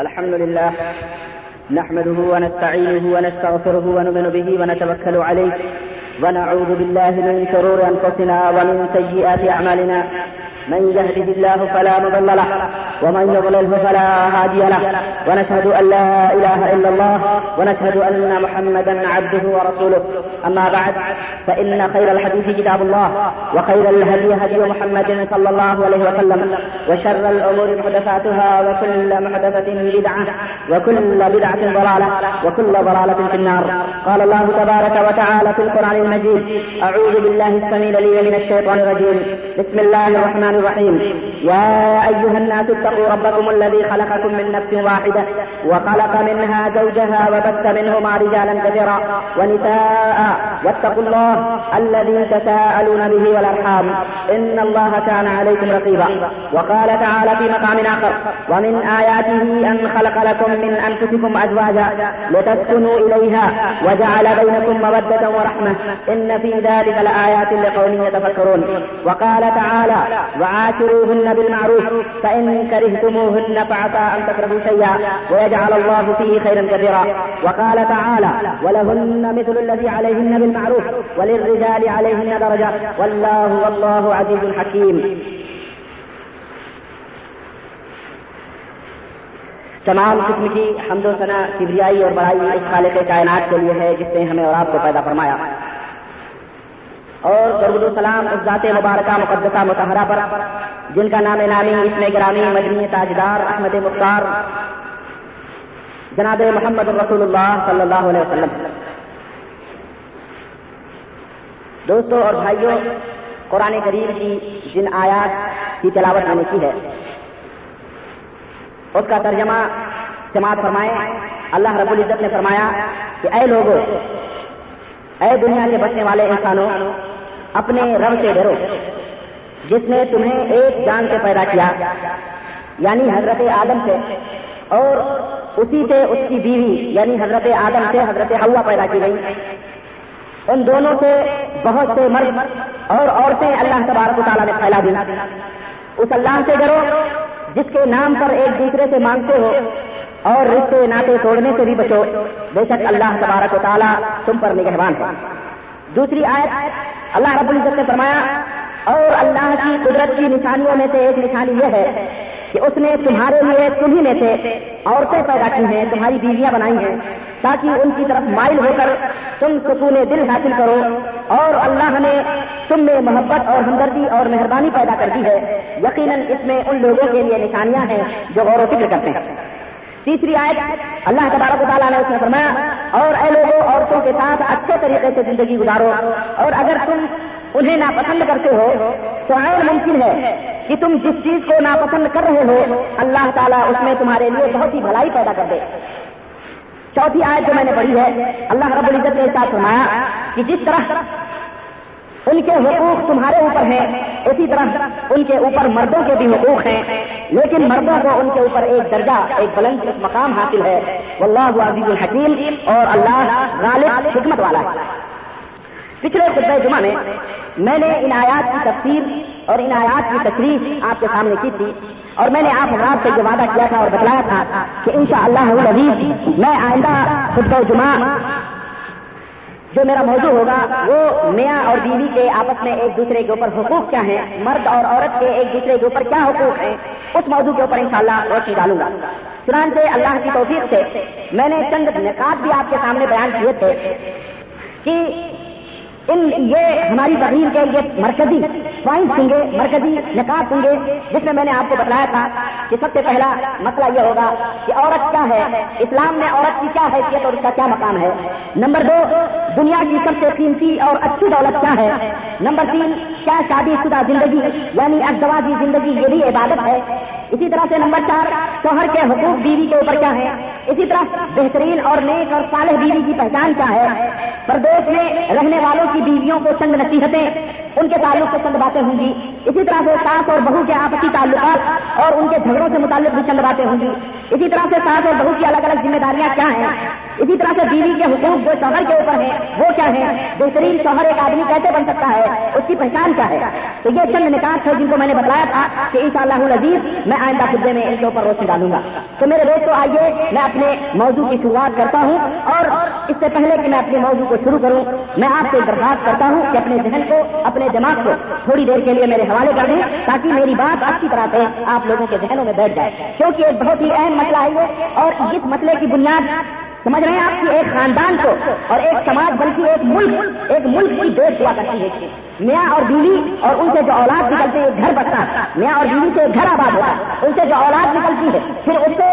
الحمد لله، نحمده ونستعينه ونستغفره ونؤمن به ونتوكل عليه، ونعوذ بالله من شرور انفسنا ومن سيئات اعمالنا من يهده الله فلا مضل له، ومن يضلله فلا هادي له، ونشهد ان لا اله الا الله، ونشهد ان محمدا عبده ورسوله. اما بعد فان خير الحديث كتاب الله، وخير الهدي هدي محمد صلى الله عليه وسلم، وشر الامور محدثاتها، وكل محدثه بدعه وكل بدعه ضلاله وكل ضلاله في النار. قال الله تبارك وتعالى في القران المجيد اعوذ بالله السميع العليم من الشيطان الرجيم. بسم الله الرحمن الرحيم. يا ايها الناس اتقوا ربكم الذي خلقكم من نفس واحده وخلق منها زوجها وبث منهما رجالا كثيرا، ونساء واتقوا الله الذي تساءلون به والارحام ان الله كان عليكم رقيبا. وقال تعالى في مقام اخر ومن اياته ان خلق لكم من انفسكم ازواجا لتسكنوا اليها وجعل بينكم موده ورحمه ان في ذلك لايات لقوم يتفكرون. وقال تعالى وعاشروهن بالمعروف فان كرهتموهن فعسى ان تكرهوا شيئا ويجعل الله فيه خيرا كثيرا وقال تعالى ولهن مثل الذي عليهن بالمعروف وللرجال عليهن درجه والله والله عزيز حكيم. تمام قسم کی حمد و ثنا کبریائی اور بڑائی اس خالق کائنات کے لیے ہے جس نے ہمیں اور آپ کو پیدا فرمایا. اور درود السلام اس ذات مبارکہ مقدسہ متحرہ پر، جن کا نام نامی اس میں گرامی مجنی تاجدار احمد مختار، جناب محمد رسول اللہ صلی اللہ علیہ وسلم. دوستوں اور بھائیوں، قرآن کریم کی جن آیات کی تلاوت میں نے کی ہے، اس کا ترجمہ سماعت فرمائے، اللہ رب العزت نے فرمایا کہ اے لوگوں، اے دنیا کے بچنے والے انسانوں، اپنے رب سے ڈرو، جس نے تمہیں ایک جان سے پیدا کیا یعنی حضرت آدم سے، اور اسی سے اس کی بیوی یعنی حضرت آدم سے حضرت ہوا پیدا کی گئی۔ ان دونوں سے بہت سے مرد اور عورتیں اللہ تبارک و تعالیٰ نے پھیلا دی اس اللہ سے ڈرو جس کے نام پر ایک دوسرے سے مانگتے ہو اور رشتے ناطے توڑنے سے بھی بچو۔ بے شک اللہ تبارک و تعالیٰ تم پر نگہبان ہے۔ دوسری آیت، اللہ رب العزت نے فرمایا، اور اللہ کی قدرت کی نشانیوں میں سے ایک نشانی یہ ہے کہ اس نے تمہارے لیے تمہیں میں سے عورتیں پیدا کی ہیں، تمہاری بیویاں بنائی ہیں۔ تاکہ ان کی طرف مائل ہو کر تم سکون دل حاصل کرو اور اللہ نے تم میں محبت اور ہمدردی اور مہربانی پیدا کر دی ہے۔ یقیناً اس میں ان لوگوں کے لیے نشانیاں ہیں جو غور و فکر کرتے ہیں۔ تیسری آیت، اللہ تبارک و تعالیٰ نے اس میں فرمایا، اور اے لوگوں، عورتوں کے ساتھ اچھے طریقے سے زندگی گزارو۔ اور اگر تم انہیں ناپسند کرتے ہو، تو عین ممکن ہے کہ تم جس چیز کو ناپسند کر رہے ہو، اللہ تعالیٰ اس میں تمہارے لیے بہت ہی بھلائی پیدا کر دے۔ چوتھی آیت جو میں نے پڑھی ہے، اللہ رب العزت نے ساتھ فرمایا کہ جس طرح ان کے حقوق تمہارے اوپر ہیں، اسی طرح ان کے اوپر مردوں کے بھی حقوق ہیں۔ لیکن مردوں کو ان کے اوپر ایک درجہ، ایک بلند مقام حاصل ہے۔ واللہ عزیز الحکیم اور اللہ غالب حکمت والا ہے۔ پچھلے خطبہ جمعہ میں میں نے ان آیات کی تفسیر اور ان آیات کی تشریح آپ کے سامنے کی تھی۔ اور میں نے آپ حضرات سے یہ وعدہ کیا تھا اور بتلایا تھا کہ ان شاء اللہ میں آئندہ خطبہ جمعہ جو میرا موضوع ہوگا، وہ میاں اور بیوی کے آپس میں ایک دوسرے کے اوپر حقوق کیا ہیں، مرد اور عورت کے ایک دوسرے کے اوپر کیا حقوق ہیں، اس موضوع کے اوپر انشاءاللہ روشنی ڈالوں گا۔ چنانچہ اللہ کی توفیق سے میں نے چند نکات بھی آپ کے سامنے بیان کیے تھے کہ ان یہ ہماری تقریر کے لیے مرکزی پوائنٹ ہوں گے مرکزی، نکات ہوں گے جس میں میں نے آپ کو بتلایا تھا کہ سب سے پہلا مسئلہ یہ ہوگا کہ عورت کیا ہے، اسلام میں عورت کی کیا حیثیت اور اس کا کیا مقام ہے؟ نمبر دو، دنیا کی سب سے قیمتی اور اچھی دولت کیا ہے؟ نمبر تین، کیا شادی شدہ زندگی یعنی ازدواجی زندگی یہ بھی عبادت ہے؟ اسی طرح سے نمبر چار، شوہر کے حقوق بیوی کے اوپر کیا ہے؟ اسی طرح بہترین اور نیک اور صالح بیوی کی پہچان کیا ہے؟ پردیش میں رہنے والوں کی بیویوں کو چند نصیحتیں، ان کے تعلق سے چند باتیں ہوں گی۔ اسی طرح سے ساس اور بہو کے آپسی تعلقات اور ان کے جھگڑوں سے متعلق بھی چند باتیں ہوں گی۔ اسی طرح سے ساس اور بہو کی الگ الگ ذمہ داریاں کیا ہیں؟ اسی طرح سے بیوی کے حقوق جو شوہر کے اوپر ہے وہ کیا ہے بہترین شوہر ایک آدمی کیسے بن سکتا ہے؟ اس کی پہچان کیا ہے؟ تو یہ چند نکات ہے جن کو میں نے بتایا تھا کہ ان شاء اللہ میں آئندہ خدے میں ان کے اوپر روشنی ڈالوں گا۔ تو میرے دوستوں آئیے میں اپنے موضوع کی شروعات کرتا ہوں اور اس سے پہلے کہ میں اپنے موضوع کو شروع کروں، میں آپ سے درخواست کرتا ہوں کہ اپنے ذہن کو، اپنے دماغ کو تھوڑی دیر کے لیے میرے حوالے کر دیں تاکہ میری بات اچھی طرح سے آپ لوگوں کے ذہنوں میں بیٹھ جائے۔ کیونکہ ایک بہت ہی اہم مسئلہ ہے یہ، اور اس مسئلے کی بنیاد سمجھ رہے ہیں آپ کی، ایک خاندان کو اور ایک سماج بلکہ ایک ملک ایک ملک کی دیکھ ہوا کرتی ہے۔ میاں اور بیوی اور ان سے جو اولاد نکلتے ہیں گھر بستا میاں اور بیوی سے گھر آباد ہوتا ہے ان سے جو اولاد نکلتی ہے، پھر اس سے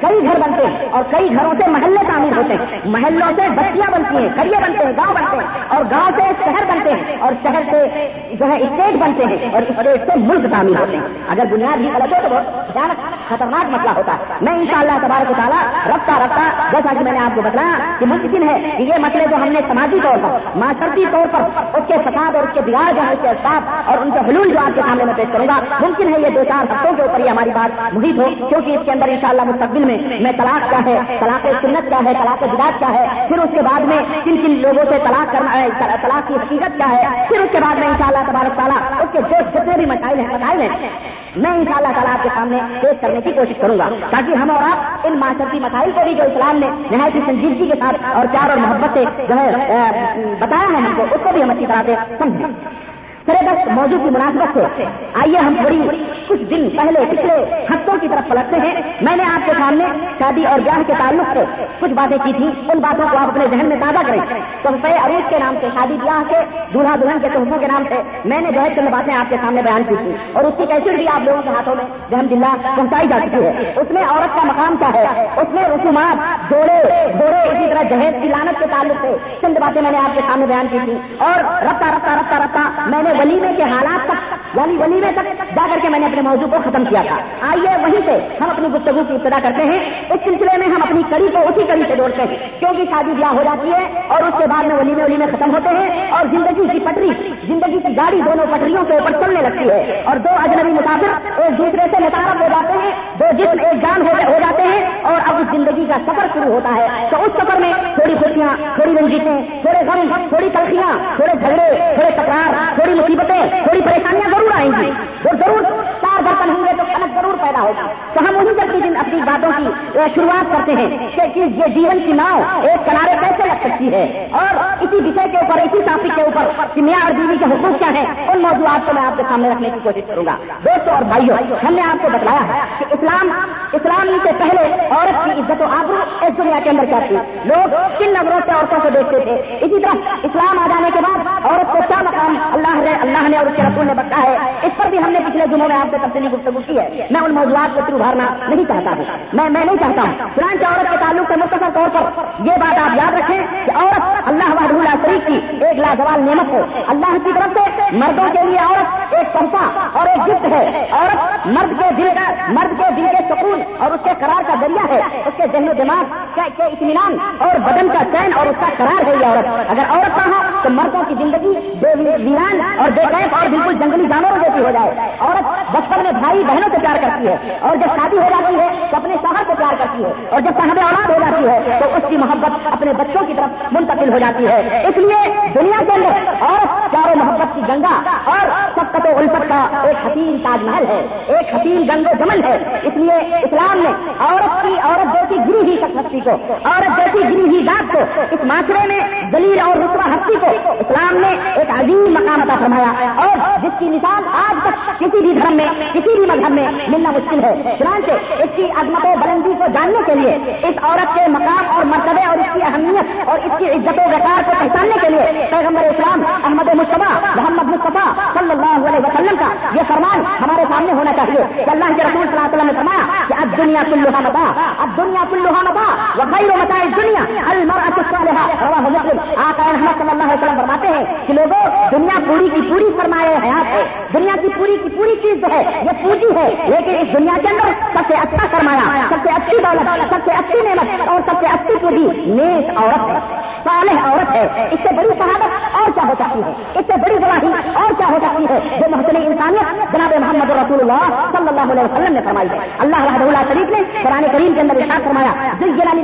کئی گھر بنتے ہیں اور کئی گھروں سے محلے تعمیر ہوتے ہیں۔ محلوں سے بستیاں بنتی ہیں کڑیے بنتے ہیں، گاؤں بنتے ہیں اور گاؤں سے شہر بنتے ہیں اور شہر سے جو ہے اسٹیٹ بنتے ہیں اور اسٹیٹ سے ملک تعمیر ہوتے ہیں۔ اگر بنیاد ہی غلط ہو تو بہت خطرناک مسئلہ ہوتا ہے۔ میں ان شاء اللہ تبارک تعالیٰ رفتہ رفتہ جیسا کہ میں نے آپ کو بتایا کہ ممکن ہے کہ یہ مسئلے جو ہم نے سماجی طور پر، معاشرتی طور پر، اس کے فساد اور اس کے بگاڑ جو ہے اس کے اسباب اور ان کے حلول جو آپ کے سامنے میں پیش کروں گا، ممکن ہے یہ دو چار ہفتوں کے اوپر یہ ہماری بات محیط ہو، کیونکہ اس کے اندر انشاءاللہ مستقبل میں میں طلاق کیا ہے، طلاق سنت کیا ہے، طلاق جداد کیا ہے، پھر اس کے بعد میں کن کن لوگوں سے طلاق کرنا ہے، طلاق کی حقیقت کیا ہے، پھر اس کے بعد میں انشاءاللہ تبارک تعالیٰ اس کے جو جتنے بھی مسائل ہیں مسائل ہیں، میں ان شاء اللہ تعالیٰ آپ کے سامنے پیش کرنے کی کوشش کروں گا۔ تاکہ ہم اور آپ ان معاشرتی مسائل کو بھی جو اسلام نے نہایت سنجیدگی کے ساتھ اور پیار اور محبت سے جو ہے بتایا ہے ہم کو، اس کو بھی ہم اچھی طرح سے سمجھیں سر بس موضوع کی مناسبت سے، آئیے ہم تھوڑی کچھ دن پہلے پچھلے ہفتوں کی طرف پلٹتے ہیں۔ میں نے آپ کے سامنے شادی اور بیاہ کے تعلق سے کچھ باتیں کی تھیں۔ ان باتوں کو آپ اپنے ذہن میں تازہ کریں۔ تو عروج کے نام سے، شادی بیاہ کے دولہا دلہن کے تحفوں کے نام سے میں نے جو ہے چند باتیں آپ کے سامنے بیان کی تھی اور اس کی کیسی بھی آپ لوگوں کے ہاتھوں میں جہم جلد پہنچائی جا چکی ہے۔ اس میں عورت کا مقام کیا ہے؟ اس میں رسومات، جوڑے جوڑے اسی طرح جہیز کی لانت کے تعلق سے چند باتیں میں نے آپ کے سامنے بیان کی تھی اور رفتہ رفتہ رفتہ رفتہ میں نے ولیمے کے حالات تک یعنی ولیمے تک جا کر کے میں نے اپنے موضوع کو ختم کیا تھا۔ آئیے وہیں سے ہم اپنی گفتگو کی ابتدا کرتے ہیں۔ اس سلسلے میں ہم اپنی کڑی کو اسی کڑی سے جوڑتے ہیں، کیونکہ شادی بیاہ ہو جاتی ہے اور اس کے بعد میں ولیمے ولیمے ختم ہوتے ہیں اور زندگی کی پٹری، زندگی کی گاڑی دونوں پٹریوں کے اوپر چلنے لگتی ہے اور دو اجنبی مسافر ایک دوسرے سے متعارف ہو جاتے ہیں، دو جسم ایک جان ہو جاتے ہیں اور اب اس زندگی کا سفر شروع ہوتا ہے۔ تو اس سفر میں تھوڑی خوشیاں، تھوڑی رنجیتیں تھوڑے غم، تھوڑی تلخیاں، تھوڑے جھگڑے، تھوڑے تکرار، تھوڑی مصیبتیں تھوڑی پریشانیاں ضرور آئیں گی۔ وہ ضرور چار برتن ہوں گے تو کنک ضرور پیدا ہوگا تو ہم انہیں جب دن اپنی باتوں کی شروعات کرتے ہیں کہ یہ جیون کی ناؤ ایک کنارے کیسے لگ سکتی ہے اور اسی وشے کے کے میاں اور بیوی کے حقوق کیا ہیں، ان موضوعات کو میں آپ کے سامنے رکھنے کی کوشش کروں گا۔ دوستوں اور بھائیوں ہم نے آپ کو بتلایا ہے کہ اسلام اسلام سے پہلے عورت کی عزت و آبرو اس دنیا کے اندر کیا تھی؟ لوگ کن نظروں سے عورتوں کو دیکھتے تھے؟ اسی طرح اسلام آ جانے کے بعد عورت کو کیا مقام اللہ نے اللہ نے اور اس کے رسول نے بتا ہے؟ اس پر بھی ہم نے پچھلے دنوں میں آپ سے تفصیلی گفتگو کی ہے۔ میں ان موضوعات کو پھر ابھارنا نہیں چاہتا ہوں۔ میں میں نہیں چاہتا ہوں۔ فرانچ عورت کے تعلق سے مختصر طور پر یہ بات آپ یاد رکھیں کہ عورت اللہ وحدہ شریف کی ایک لاجوال نعمت ہے۔ اللہ کی طرف سے مردوں کے لیے عورت ایک تحفہ اور ایک گفٹ ہے۔ عورت مرد کے دل کا مرد کے دل کے سکون اور اس کے قرار کا ذریعہ ہے۔ اس کے ذہن و دماغ کے اطمینان اور بدن کا چین اور اس کا قرار ہے یہ عورت۔ اگر عورت کا ہو تو مردوں کی زندگی بے ویران اور بے قید اور بالکل جنگلی جانوروں جیسی ہو جائے۔ عورت بچپن میں بھائی بہنوں سے پیار کرتی ہے اور جب شادی ہو جاتی ہے تو اپنے شوہر کو پیار کرتی ہے اور جب صاحب اولاد ہو جاتی ہے تو اس کی محبت اپنے بچوں کی طرف منتقل ہو جاتی ہے۔ اس لیے دنیا کے اندر عورت پیار محبت کی گنگا اور سب و الفت کا ایک حسین تاج محل ہے، ایک حسین گنگ و جمل ہے۔ اس لیے اسلام نے عورت کی عورت جیسی گری ہی شخصی کو، عورت جیسی گری ہی ذات کو، اس معاشرے میں دلیل اور رسوا ہستی کو اسلام نے ایک عظیم مقام عطا فرمایا۔ اور جس کی مثال آج تک کسی بھی دھرم میں، کسی بھی مذہب میں ملنا مشکل ہے۔ چنانچہ اس کی عظمت و بلندی کو جاننے کے لیے، اس عورت کے مقام اور مرتبے اور اس کی اہمیت اور اس کی عزت و وقار کو پہچاننے کے لیے پیغمبر اسلام احمد مصطفیٰ، محمد مصطفیٰ صلی اللہ علیہ وسلم کا یہ فرمان ہمارے سامنے ہونا چاہیے کہ اللہ کے رسول صلی اللہ علیہ وسلم نے فرمایا کہ اب دنیا کلوہا متا اب دنیا کلوہا متا وہ خیر متا دنیا المرأة الصالحہ۔ رواہ مسلم۔ آقا احمد صلی اللہ علیہ وسلم فرماتے ہیں کہ لوگوں دنیا پوری کی پوری فرمائے حیات ہے، دنیا کی پوری کی پوری چیز جو ہے، یہ پوجی ہے، لیکن اس دنیا کے اندر سب سے اچھا سرمایہ سب سے اچھی دولت، سب سے اچھی نعمت اور سب سے اچھی پوجی نیک عورت ہے۔ صالح عورت ہے. اس سے بڑی شہادت اور کیا ہو سکتی ہے؟ اس سے بڑی گواہی اور کیا ہو سکتی ہے؟ جو محسن انسانیت جناب محمد رسول اللہ صلی اللہ علیہ وسلم نے فرمائی ہے. اللہ رحمۃ اللہ شریف نے قرآن کریم کے اندر ارشاد فرمایا دل جلال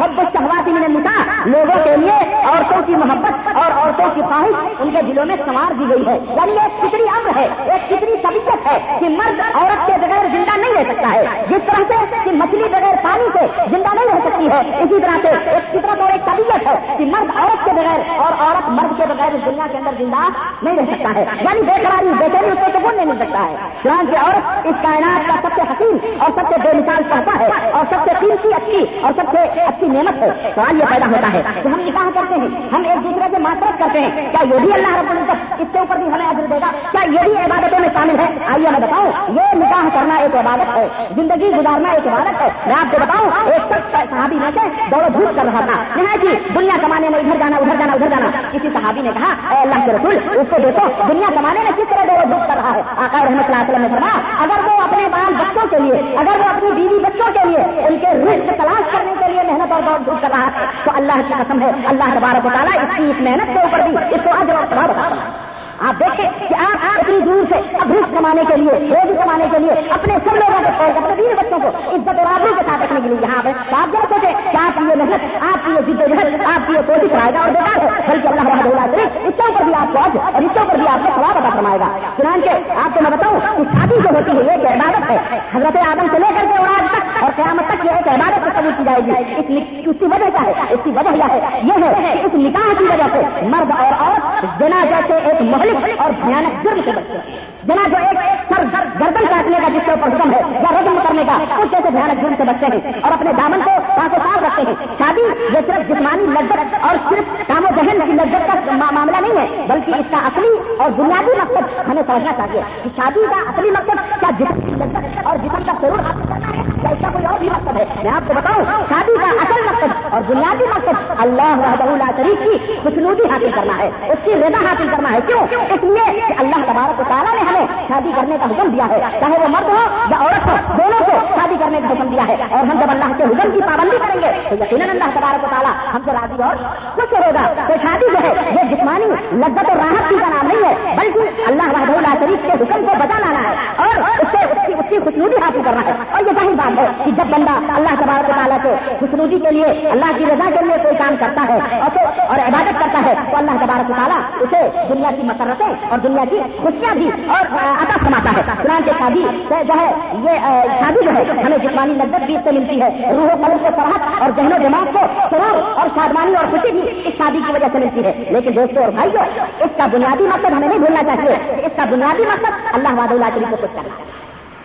حب الشہوات من النساء لوگوں کے لیے عورتوں کی محبت اور عورتوں کی خواہش ان کے دلوں میں سنوار دی گئی ہے. یعنی ایک فطری امر ہے، ایک فطری طبیعت ہے کہ مرد عورت کے بغیر زندہ نہیں رہ سکتا ہے. جس طرح سے کہ مچھلی بغیر پانی سے زندہ نہیں رہ سکتی ہے، اسی طرح سے ایک فطرت اور ایک طبیعت ہے کہ مرد عورت کے بغیر اور عورت مرد کے بغیر اس دنیا کے اندر زندہ نہیں رہ سکتا ہے۔ یعنی بے قراری، بے چینی، اس کو سکون نہیں مل سکتا ہے۔ چنانچہ عورت اس کائنات کا سب سے حسین اور سب سے بے مثال پڑتا ہے اور سب سے قیمتی اچھی اور سب سے اچھی نعمت ہے۔ سوال یہ پیدا ہوتا ہے کہ ہم نکاح کرتے ہیں، ہم ایک دوسرے سے معطرت کرتے ہیں۔ کیا یہ بھی اللہ رب العزت اس کے اوپر بھی ہمیں اجر دے گا؟ کیا یہ بھی عبادتوں میں شامل ہے؟ آئیے میں بتاؤں یہ نکاح کرنا ایک عبادت ہے، زندگی گزارنا ایک عبادت ہے۔ میں آپ کو بتاؤں، ایک سب صحابی میں سے دوڑ دھوپ کر رہا تھا۔ جی دنیا کمانے میں ادھر جانا ادھر جانا ادھر جانا۔ کسی صحابی نے کہا، اے اللہ کے رسول، اس کو دیکھو، دنیا کمانے میں کس طرح دور دکھ کر رہا ہے۔ آقا رحمت اللہ وسلم نے فرمایا، اگر وہ اپنے بال بچوں کے لیے، اگر وہ اپنی بیوی بچوں کے لیے، ان کے رشت تلاش کرنے کے لیے محنت اور دوڑ دھوپ کر رہا ہے، تو اللہ کی قسم ہے، اللہ تبارک و تعالیٰ اس کی اس محنت کے اوپر بھی اس کو آج بتا رہا ہے آپ دیکھیں کہ آپ اتنی دور سے ابھی کمانے کے لیے، روزی کمانے کے لیے اپنے سب لوگوں کو چھوڑ اپنے بیوی بچوں کو عزت اور آبرو کے ساتھ رکھنے کے لیے یہاں پہ آپ جو سوچے کہ آپ کی یہ محنت، آپ کی یہ جد جہد، آپ کی یہ کوشش رہے گا اور بیکار ہے، بلکہ اللہ رحمۃ اللہ کرے اس کے اوپر بھی آپ کو آج اور اس کے اوپر بھی آپ کو سواب ادا فرمائے گا۔ چنانچہ آپ کو میں بتاؤں کہ شادی جو ہوتی ہے، یہ ایک عبادت ہے۔ حضرت آدم سے لے کر کے اور آج تک اور قیامت تک یہ ایک عبادت کو قبول کی جائے گی۔ اس کی وجہ کیا ہے؟ اس کی وجہ یہ ہے یہ ہے کہ اس نکاح کی وجہ سے مرد اور عورت بنا جیسے ایک مہلک اور بھیانک جرم سے بچتے ہیں جنا جو ایک سر گردن کاٹنے کا جس کے اوپر حکم ہے یا رجم کرنے کا، اس جیسے بھیانک جرم سے بچتے ہیں اور اپنے دامن کو پاس و رکھتے ہیں۔ شادی یہ صرف جسمانی لذت اور صرف کام و ذہن کی لذت کا معاملہ نہیں ہے، بلکہ اس کا اصلی اور بنیادی مقصد ہمیں سمجھنا چاہیے کہ شادی کا اصلی مقصد کیا جسم کی لذت اور جسم کا ضرور حاصل کرنا ہے یا اس کا کوئی اور بھی مقصد ہے؟ میں آپ کو بتاؤں، شادی کا اصل مقصد اور بنیادی مقصد اللہ وحدہ اللہ شریف کی خوشنودی حاصل کرنا ہے، اس کی رضا حاصل کرنا ہے۔ کیوں؟ اس لیے کہ اللہ تبارک تعالیٰ نے ہمیں شادی کرنے کا حکم دیا ہے۔ چاہے وہ مرد ہو یا عورت ہو، دونوں کو شادی کرنے کا حکم دیا ہے۔ اور ہم جب اللہ کے حکم کی پابندی کریں گے، تو یقیناً اللہ تبارک تعالیٰ ہم سے راضی اور خوش ہوگا۔ تو شادی جو ہے، یہ جسمانی لذت اور راحت کی کا نام نہیں ہے، بلکہ اللہ وحدہ اللہ شریف کے حکم کو بچا لانا ہے اور اس سے اس کی اس کی خوشنودی حاصل کرنا ہے۔ اور یہ ظاہر بات ہے کہ جب بندہ اللہ تبارک تعالیٰ کے خوشنودی کے لیے اللہ کی رضا کے لیے کوئی کام کرتا ہے اور عبادت کرتا ہے، تو اللہ تبارک تعالیٰ اسے دنیا کی مسرتیں اور دنیا کی خوشیاں بھی اور عطا سماتا ہے چنانچہ شادی جو ہے یہ شادی جو ہے ہمیں جسمانی لذت بھی اس سے ملتی ہے روح و قلب کو فرحت اور ذہن و دماغ کو سرور اور شادمانی اور خوشی بھی اس شادی کی وجہ سے ملتی ہے لیکن دوستوں اور بھائیوں اس کا بنیادی مقصد ہمیں نہیں بھولنا چاہیے اس کا بنیادی مقصد اللہ واد اللہ شریف کو کچھ کرنا ہے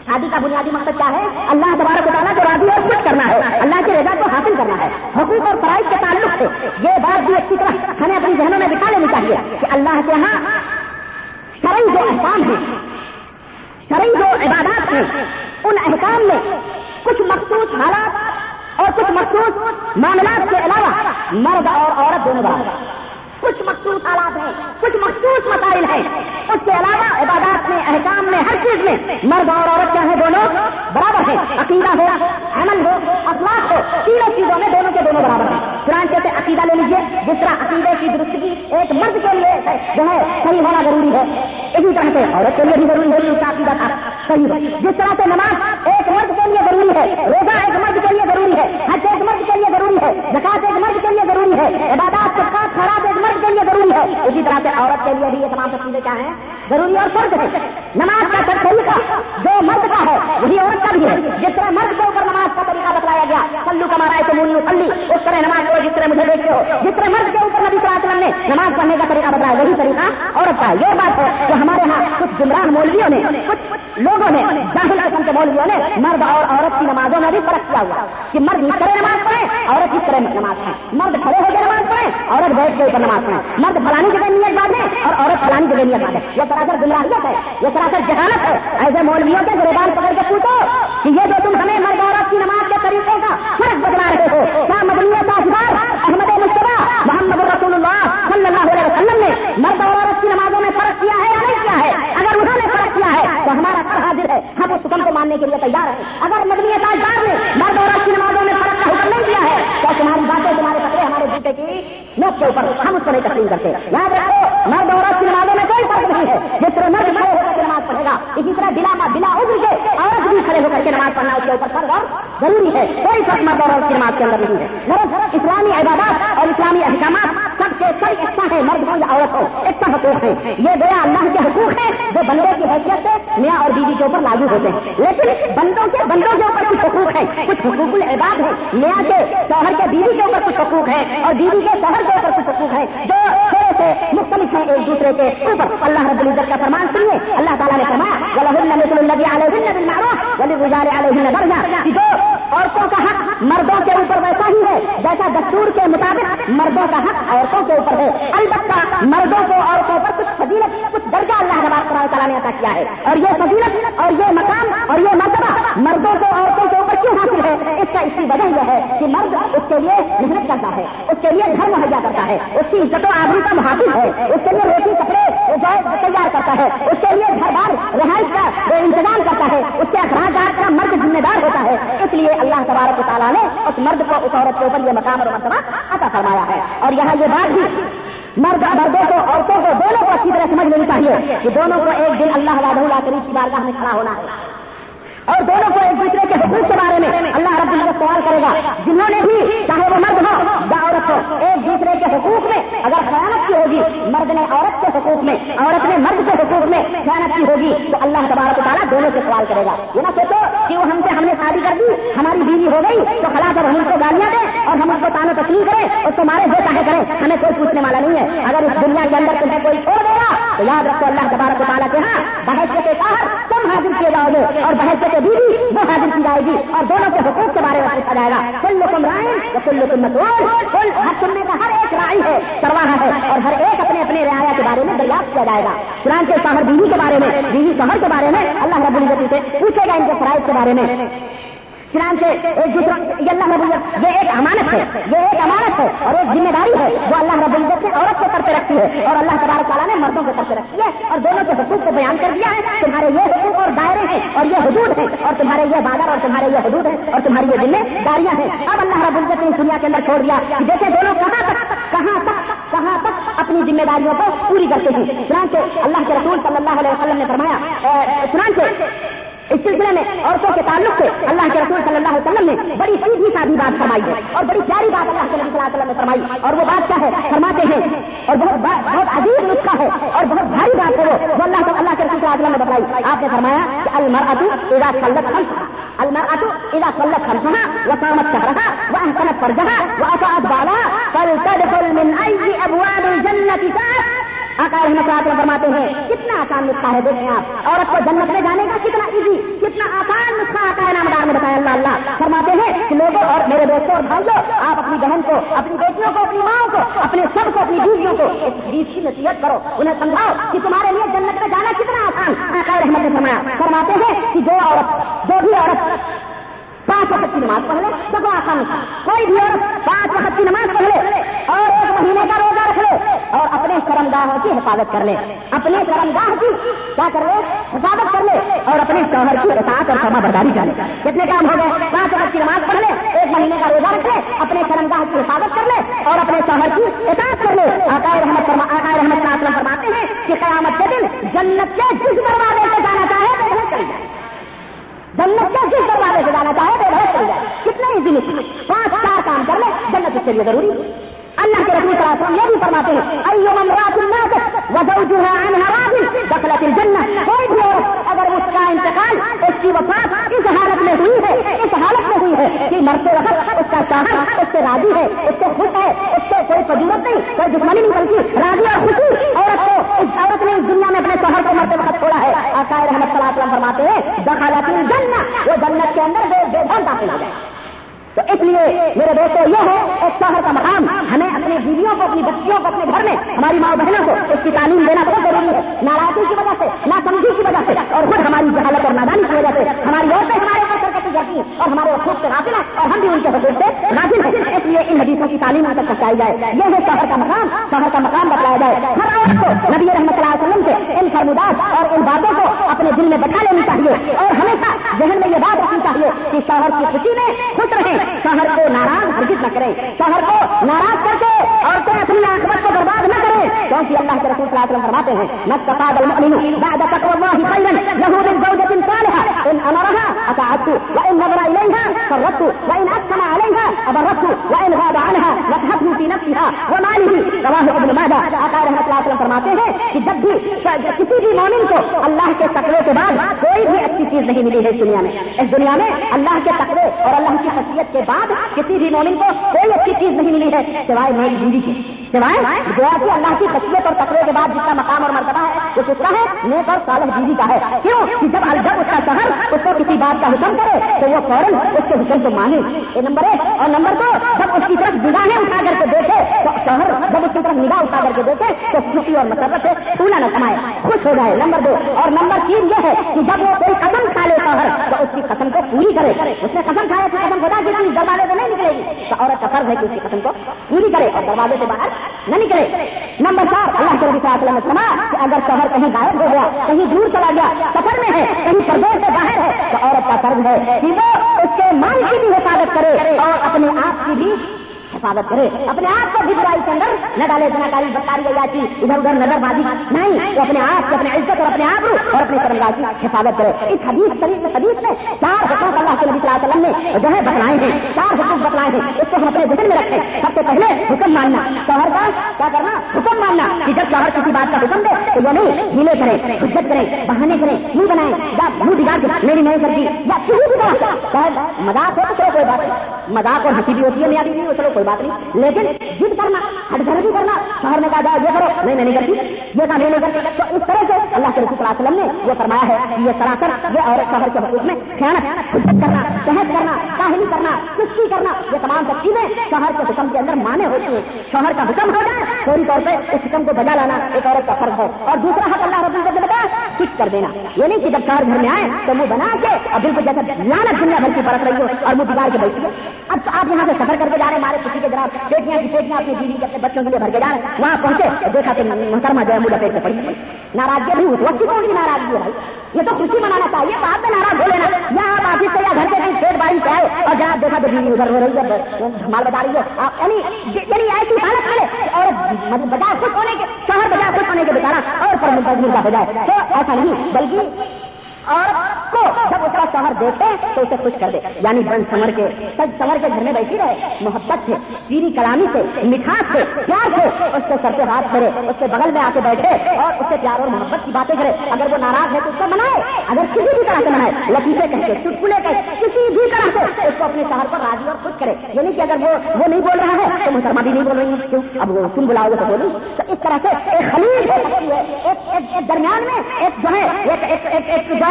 شادی کا بنیادی مقصد کیا ہے اللہ تبارک تعالیٰ کو راضی اور خوش کرنا ہے اللہ کی رضا کو حاصل کرنا ہے حقوق اور فرائض کے تعلق سے یہ بات بھی اچھی طرح ہمیں اپنی ذہنوں میں بتا لینی چاہیے کہ اللہ کے یہاں شرعی جو احکام ہیں، شرعی جو عبادات ہیں، ان احکام میں کچھ مخصوص حالات اور کچھ مخصوص معاملات کے علاوہ مرد اور عورت دونوں برابر کچھ مخصوص حالات ہیں، کچھ مخصوص مسائل ہیں۔ اس کے علاوہ عبادات میں، احکام میں، ہر چیز میں مرد اور عورت کیا ہیں، دونوں برابر ہیں۔ عقیدہ ہو، عمل ہو، اخلاق ہو، تینوں چیزوں میں دونوں کے دونوں برابر ہیں۔ چنانچہ سے عقیدہ لے لیجیے جس طرح عقیدے کی درستگی ایک مرد کے لیے جو ہے، صحیح ہونا ضروری ہے اسی طرح سے عورت کے لیے بھی ضروری ہے اس کا عقیدہ تھا صحیح ہے، جس طرح سے نماز ایک مرد کے لیے ضروری ہے، روزہ ایک مرد کے لیے ضروری ہے، حج ایک مرد کے لیے ضروری ہے زکات ایک مرد کے لیے ضروری ہے، عبادات کے ساتھ خراب ایک مرد کے لیے ضروری ہے، اسی طرح سے عورت کے لیے بھی یہ تمام سب چیزیں کیا ہیں؟ ضروری اور فرض ہے۔ نماز کا سر طریقہ جو مرد کا ہے، وہی عورت کا بھی ہے۔ جس طرح مرد کے اوپر نماز کا طریقہ بتلایا گیا کلو کا مارا ہے تو مونی کلی اس طرح نماز کو جس طرح مجھے دیکھتے ہو۔ جس طرح مرد کے اوپر نبی صلی اللہ علیہ وسلم نے نماز پڑھنے کا طریقہ بتلایا، وہی طریقہ عورت کا یہ بات ہے کہ ہمارے یہاں کچھ گمراہ مولویوں نے، کچھ لوگوں نے، جاہل قسم کے مولویوں نے مرد اور عورت کی نمازوں میں بھی فرق کیا ہوا کہ مرد اس طرح نماز پڑھے عورت اس طرح نماز پڑھے مرد کھڑے ہو کے نماز پڑھے عورت بیٹھ کے اوپر نماز پڑھے مرد فلانی جگہ نیت بات ہے اور عورت فلانی جگہ نیت بات ہے سراسر گمراہیت ہے، یہ سراسر جہالت ہے۔ ایسے مولویوں کے گروبان پکڑ کے پوچھو کہ یہ جو تم ہمیں مرد عورت کی نماز کے طریقے کا فرق بتلا رہے ہو، کیا مدنیت اخبار احمد مشتبہ محمد رسول اللہ صلی اللہ علیہ وسلم نے مرد اور عورت کی نمازوں میں فرق کیا ہے یا نہیں کیا ہے؟ اگر انہوں نے فرق کیا ہے تو ہمارا سر حاضر ہے، ہم اس حکم کو ماننے کے لیے تیار ہیں۔ اگر مدنی تاجدار نے مرد عورت کی نمازوں میں فرق کا حکم نہیں دیا ہے، تو تمہاری باتیں، تمہارے پکڑے ہمارے جوتے کی نوک کے اوپر ہم اس کو نہیں تسلیم کرتے۔ یاد رکھو، مرد عورت کی نمازوں میں کوئی فرق نہیں ہے۔ جس طرح مرد کھڑے ہو کر کے نماز پڑھے گا۔ اسی طرح بلا بلا ادھر کے عورت بھی کھڑے ہو کر کے نماز پڑھنا اس کے اوپر فرض اور ضروری ہے۔ کوئی فرق مرد اور عورت کی نماز کے اندر نہیں ہے۔ مرد اسلامی عبادات اور اسلامی احکامات سب سے سب ایک ہے مرد ہو یا عورت ہو۔ ایک حقوق ہے۔ یہ گیا اللہ کے حقوق ہیں جو بندے کی حیثیت سے میاں اور بیوی کے اوپر لاگو ہوتے ہیں۔ لیکن بندوں کے بندوں کے اوپر کچھ حقوق ہیں۔ کچھ حقوق العباد ہے میاں کے شوہر کے، بیوی کے اوپر کچھ حقوق ہے اور بیوی کے شوہر کے اوپر کچھ حقوق ہے جو تھوڑے سے مختلف ہیں ایک دوسرے کے اوپر۔ اللہ رب العزت کا فرمان سنیے۔ اللہ تعالیٰ نے فرمایا ولی گزارے علیہ جو عورتوں کا حق مردوں کے اوپر ویسا ہی ہے جیسا دستور کے مطابق مردوں کا حق عورتوں کے اوپر ہے۔ البتہ مردوں کو عورتوں پر کچھ فضیلت کچھ درجہ اللہ رباد تعالیٰ نے عطا کیا ہے۔ اور یہ فضیلت اور یہ مقام اور یہ مرتبہ مردوں کو عورتوں کے اوپر کیوں حاصل ہے؟ اس کا اس کی وجہ یہ ہے کہ مرد اس کے لیے محنت کرتا ہے اس کے لیے گھر مہیا کرتا ہے اس کی عزت و آدمی کا محافظ ہے اس کے لیے روٹی کپڑے تیار کرتا ہے اس کے لیے گھر بار رہائش کا انتظام کرتا ہے اس کے اخراجات کا مرد ذمہ دار ہوتا ہے اس لیے اللہ تبارک تعالیٰ نے اس مرد کو، اس عورت کے اوپر یہ مقام اور مرتبہ عطا فرمایا ہے۔ اور یہاں یہ بات بھی مرد، مردوں کو، عورتوں کو دونوں کو اچھی طرح سمجھ لینی چاہیے کہ دونوں کو ایک دن اللہ وادہ کریم کی بارگاہ میں کھڑا ہونا ہے۔ اور دونوں کو ایک دوسرے کے حقوق کے بارے میں اللہ رب العزت سوال کرے گا۔ جنہوں نے بھی، چاہے وہ مرد ہو یا عورت ہو ایک دوسرے کے حقوق میں۔ اگر خیانت کی ہوگی، مرد نے عورت کے حقوق میں، عورت نے مرد کے حقوق میں خیانت کی ہوگی، تو اللہ تبارک تعالیٰ دونوں سے سوال کرے گا۔ یہ نہ سوچو کہ وہ ہم سے ہم نے شادی کر دی، ہماری بیوی ہو گئی، تو خلا جب ہم اس کو گالیاں دیں اور ہم اس کو تانا تسلیم کریں اور تمہارے جو چاہے کریں ہمیں کوئی پوچھنے والا نہیں ہے۔ اگر اس دنیا کے اندر تمہیں کوئی چھوڑ دے گا، تو یاد رکھو اللہ تبارک تعالیٰ کے ہاں بحث کے باہر تم حاضر کیے جاؤ گے اور بحث کے بیوی وہ حاضر کی جائے گی اور دونوں کے حقوق کے بارے میں پوچھا جائے گا۔ کل لکم رائے یا کل لکم مسور کل ہر سننے کا ہر ایک رائی ہے، چرواہا ہے اور ہر ایک اپنے اپنے رعایا کے بارے میں دریافت کیا جائے گا۔ چنانچہ شہر بیوی کے بارے میں، بیوی شہر کے بارے میں اللہ رب العزت سے پوچھے گا ان کے فرائض کے بارے میں۔ چنانچہ ایک دوسرا یہ اللہ رب العزت یہ ایک امانت ہے، یہ ایک امانت ہے اور ایک ذمہ داری ہے جو اللہ رب العزت نے عورت کو کرتے رکھی ہے اور اللہ تبارک تعالیٰ نے مردوں کو کرتے رکھی ہے اور دونوں کے حقوق کو بیان کر دیا ہے۔ تمہارے یہ حقوق اور دائرے ہیں اور یہ حدود ہیں اور تمہارے یہ بادر اور تمہارے یہ حدود ہیں اور تمہاری یہ ذمہ داریاں ہیں۔ اب اللہ رب العزت نے اس دنیا کے اندر چھوڑ دیا۔ دیکھیں دونوں کہاں تک کہاں تک کہاں تک اپنی ذمہ داریوں کو پوری کرتے ہیں۔ چنانچہ اللہ کے رسول صلی اللہ علیہ وسلم نے فرمایا چنانچہ اس سلسلے میں عورتوں کے تعلق سے اللہ کے رسول صلی اللہ علیہ وسلم نے بڑی سیدھی سادھی بات فرمائی ہے اور بڑی پیاری بات اللہ کے صلی اللہ علیہ وسلم نے فرمائی اور وہ بات کیا ہے؟ فرماتے ہیں اور بہت بہت عجیب نسخہ ہے اور بہت بھاری بات ہے وہ اللہ کو اللہ کے رسول صلی اللہ علیہ وسلم نے بتائی آپ نے فرمایا کہ المر اتو ادا سلت المر اتو ادا سلت خمسہ وہ کامت شہرہ وہ احسنت پر جہاں وہ اطاعت بالا کل تدخل من ای ابواب الجنت آقا رحمت اللہ فرماتے ہیں، کتنا آسان نسخہ ہے دیکھیں آپ، عورت کو جنت میں جانے کا کتنا ایزی کتنا آسان نسخہ آتا ہے نامدار میں بتایا اللہ اللہ۔ فرماتے ہیں کہ لوگوں اور میرے دوستوں اور بھائیوں، آپ اپنی بہن کو، اپنی بیٹیوں کو، اپنی ماں کو، اپنے سب کو، اپنی بیویوں کو ایک چیز کی نصیحت کرو، انہیں سمجھاؤ کہ تمہارے لیے جنت میں جانا کتنا آسان۔ آقا رحمت نے فرمایا، فرماتے ہیں کہ جو عورت، جو بھی عورت پانچ وقت کی نماز پڑھ لے، سب آسان کوئی بھی عورت پانچ وقت کی نماز پڑھ لے اور ایک مہینے کا روزہ رکھ لے اور اپنے شرمگاہ کی حفاظت کر لے۔ اپنے شرمگاہ کی کیا کر لے؟ حفاظت کر لے اور اپنے شوہر کی اطاعت اور سما برداری کر لے کتنے کام ہو گئے؟ پانچ وقت کی نماز پڑھ لے، ایک مہینے کا روزہ رکھ لے، اپنے شرمگاہ کی حفاظت کر لے اور اپنے شوہر کی اطاعت کر لے۔ آکائے رحمت آکائے رحمت فرماتے ہیں کہ قیامت کے دن جنت کے جس دروازے سے جانا چاہے تو جائے۔ جنت کے جس دروازے سے جانا چاہے تو بہت کر جائے۔ کتنے ہی دن پانچ چار کام کر لے، جنت اس کے لیے ضروری ہے۔ اللہ کے رسول صلی اللہ علیہ وسلم یہ بھی فرماتے ہیں ایو امرات الناس وزوجها عنها راض دخلت الجنہ۔ کوئی بھی عورت اگر اس کا انتقال، اس کی وفات اس حالت میں ہوئی ہے، اس حالت میں ہوئی ہے کہ مرتے وقت اس کا شوہر اس سے راضی ہے، اس سے خوش ہے، اس سے کوئی فضولت نہیں، کوئی دشمنی نہیں بلکہ راضی اور خوشی۔ عورت کو اس عورت نے اس دنیا میں اپنے شوہر کو مرتے وقت چھوڑا ہے۔ آقائے رحمت صلی اللہ علیہ وسلم فرماتے ہیں، دخلت الجنہ، وہ جنت کے اندر بے بے داخل ہو جائے۔ تو اس لیے میرے دوستو یہ ہے، ایک شوہر کا مقام۔ ہمیں اپنی بیویوں کو، اپنی بچیوں کو، اپنے گھر میں، ہماری ماں بہنوں کو اس کی تعلیم دینا بہت ضروری ہے۔ ناراضی کی وجہ سے نہ سمجھی کی وجہ سے اور خود ہماری جہالت اور نادانی کی وجہ سے ہماری عورتیں ہمارے اوپر سرکتی جاتی ہیں اور ہمارے حقوق سے حاصل ہیں اور ہم بھی ان کے حقوق سے نازل ہیں۔ اس لیے ان حدیثوں کی تعلیم تک پہنچائی جائے۔ یہ ہے شہر کا مقام۔ شہر کا مقام بتایا جائے۔ ہر عورت کو نبی رحمت اللہ علیہ وسلم سے ان فرمودات اور ان باتوں کو اپنے دل میں بٹھا لینی چاہیے۔ اور ہمیشہ ذہن میں یہ بات رکھنی چاہیے کہ شوہر کی خوشی میں خوش رہے۔ شوہر کو ناراض ہرگز نہ کرے۔ شوہر کو ناراض کر کے عورتیں اپنی آنکھ کو برباد نہ کریں۔ کیونکہ اللہ کے رسول صلی اللہ علیہ وسلم فرماتے ہیں نقصاد المؤمن بعد تقوى الله خيرا له من زوجة صالحة إن أمرها أطاعته وإن نظر إليها سرته وإن أسكن عليها أبرته وإن غاب عنها نكهته في نفسها وماله. رواه ابن ماجه. آقا رحمۃ اللہ علیہ فرماتے ہیں کہ جب بھی کسی بھی مومن کو اللہ کے تقوی کے بعد کوئی بھی اچھی چیز نہیں ملی ہے اس دنیا میں. اس دنیا میں اللہ کے تقوی اور اللہ کی خصیت کے بعد کسی بھی مومن کو کوئی اچھی چیز نہیں ملی ہے سوائے میری زندگی کی. سوائے جو کہ اللہ کی خصیت اور تقوی کے بعد جس کا مقام اور مرتبہ ہے، وہ کس کا ہے، نیک اور صالح بیوی کا ہے۔ کیوں؟ کہ جب جب اس کا شہر اس کو کسی بات کا حکم کرے، تو وہ فوراً اس کے حکم کو مانے۔ یہ نمبر ایک۔ اور نمبر دو، جب اس کی طرف نگاہیں اٹھا کر کے دیکھے، تو شہر جب اس کی طرف نگاہ اٹھا کر کے دیکھے، تو خوشی اور مسرت سے پھولا نہ کمائے خوش ہو جائے۔ نمبر دو۔ اور نمبر تین یہ ہے کہ جب وہ کوئی قدم کھا لے شوہر، تو اس کی قسم کو پوری کرے۔ اس نے قسم کھایا کہ قسم خدا کی دروازے سے نہیں نکلے گی۔ تو عورت کا فرض ہے کہ اس کی قسم کو پوری کرے اور دروازے سے باہر نہ نکلے۔ نمبر چار، اللہ کے ربی صاحب نے سنا کہ اگر شوہر کہیں غائب ہو گیا، کہیں دور چلا گیا، سفر میں ہے، کہیں پردیش سے باہر ہے، تو عورت کا فرض ہے کہ وہ اس کے مال کی بھی حفاظت کرے اور اپنے آپ کی بھی حفاظت کرے۔ اپنے آپ کو بھی برائی کے اندر نہ ڈالے اتنا کاری بکاری ادھر ادھر نظر بازی۔ نہیں، وہ اپنے آپ کے اپنے عزت اور اپنے آپ اور اپنے کرمگاہ کی حفاظت کرے۔ اس حدیث حدیث میں چار حکومت اللہ کے نبی صلی اللہ علیہ وسلم نے جو ہے بتلائے ہیں۔ چار حکم بتلائے ہیں۔ اس کو ہم اپنے ذہن میں رکھیں۔ سب سے پہلے حکم ماننا۔ شوہر کا کیا کرنا؟ حکم ماننا کہ جب شوہر کسی بات کا حکم دے تو وہ نہیں، ہیلے کرے، حجت کرے، بہانے کرے، منہ بنائے، یا منہ بگاڑ کے میری نہیں کرتی یا کسی بھی طرح۔ مذاق ہو تو کوئی بات نہیں۔ مذاق اور ہنسی بھی ہوتی ہے میری بھی چلو کوئی بات نہیں۔ لیکن ضد کرنا، ہٹ گھر بھی کرنا، شہر میں کہا جائے یہ کرو، نہیں، میں نہیں کرتی۔ یہ کام نہیں کرتی۔ تو اس طرح سے اللہ کے رسول صلی اللہ علیہ وسلم نے یہ فرمایا ہے یہ سراسر یہ اور شہر کے حقوق میں خیانت کرنا تحت کرنا کاہلی کرنا، کشتی کرنا، یہ تمام سب چیزیں شہر کے حکم کے اندر مانے ہوتی ہیں۔ شوہر کا حکم ہو جائے فوری طور پہ اس حکم کو بجا لانا ایک عورت کا فرض ہے۔ اور دوسرا حق اللہ رب العزت نے بتایا کچھ کر دینا۔ یہ نہیں کہ جب شوہر گھر میں آئے تو منہ بنا کے اور بالکل جیسا لانت دنیا بھر کی برت رہی ہو اور منہ بگاڑ کے بیٹھی ہو۔ اب آپ یہاں سے سفر کر کے جا رہے ہیں ہمارے کسی کے جناب بیٹیاں کی بیٹیاں اپنی بیوی کے اپنے بچوں کے لیے بھر کے جا رہے ہیں۔ وہاں پہنچے دیکھا کہ محترمہ جو ہے منہ لپیٹ میں پڑی ناراضگی بھی ہوئی۔ وقت کون کی ناراضگی ہے بھائی؟ یہ تو خوشی منانا چاہیے۔ بعد میں ناراض ہو لینا۔ یا آپ آفس سے یا گھر سے کہیں کھیت باڑی سے آئے اور جہاں دیکھا تو بیوی ادھر ہو رہی ہے دھمال بتا رہی ہے۔ یعنی یعنی ایسی حالت میں اور مطلب بجائے خوش ہونے کے شہر بجائے خوش ہونے کے بتانا اور پر مدد ہو جائے۔ تو ایسا نہیں، بلکہ اور کو جب اس کا شوہر دیکھے تو اسے خوش کر دے۔ یعنی بن سمر کے سج سمر کے گھر میں بیٹھی رہے۔ محبت سے شیری کلامی سے، مٹھاس سے، پیار سے۔ اس کے سر پہ ہاتھ کرے اس کے بغل میں آ کے بیٹھے اور اس سے پیار اور محبت کی باتیں کرے۔ اگر وہ ناراض ہے تو اس کو منائے۔ اگر کسی بھی طرح سے منائے، لطیفے کہہ کے، چٹکلے کہ کسی بھی طرح سے اس کو اپنے شہر کو راضی اور خوش کرے۔ یعنی کہ اگر وہ وہ نہیں بول رہا ہے تو محترمہ بھی نہیں بول رہی ہے کیوں؟ اب وہ تم بلاؤ گے تو بولوں تو اس طرح سے ایک خلیج ایک درمیان میں ایک جو ہے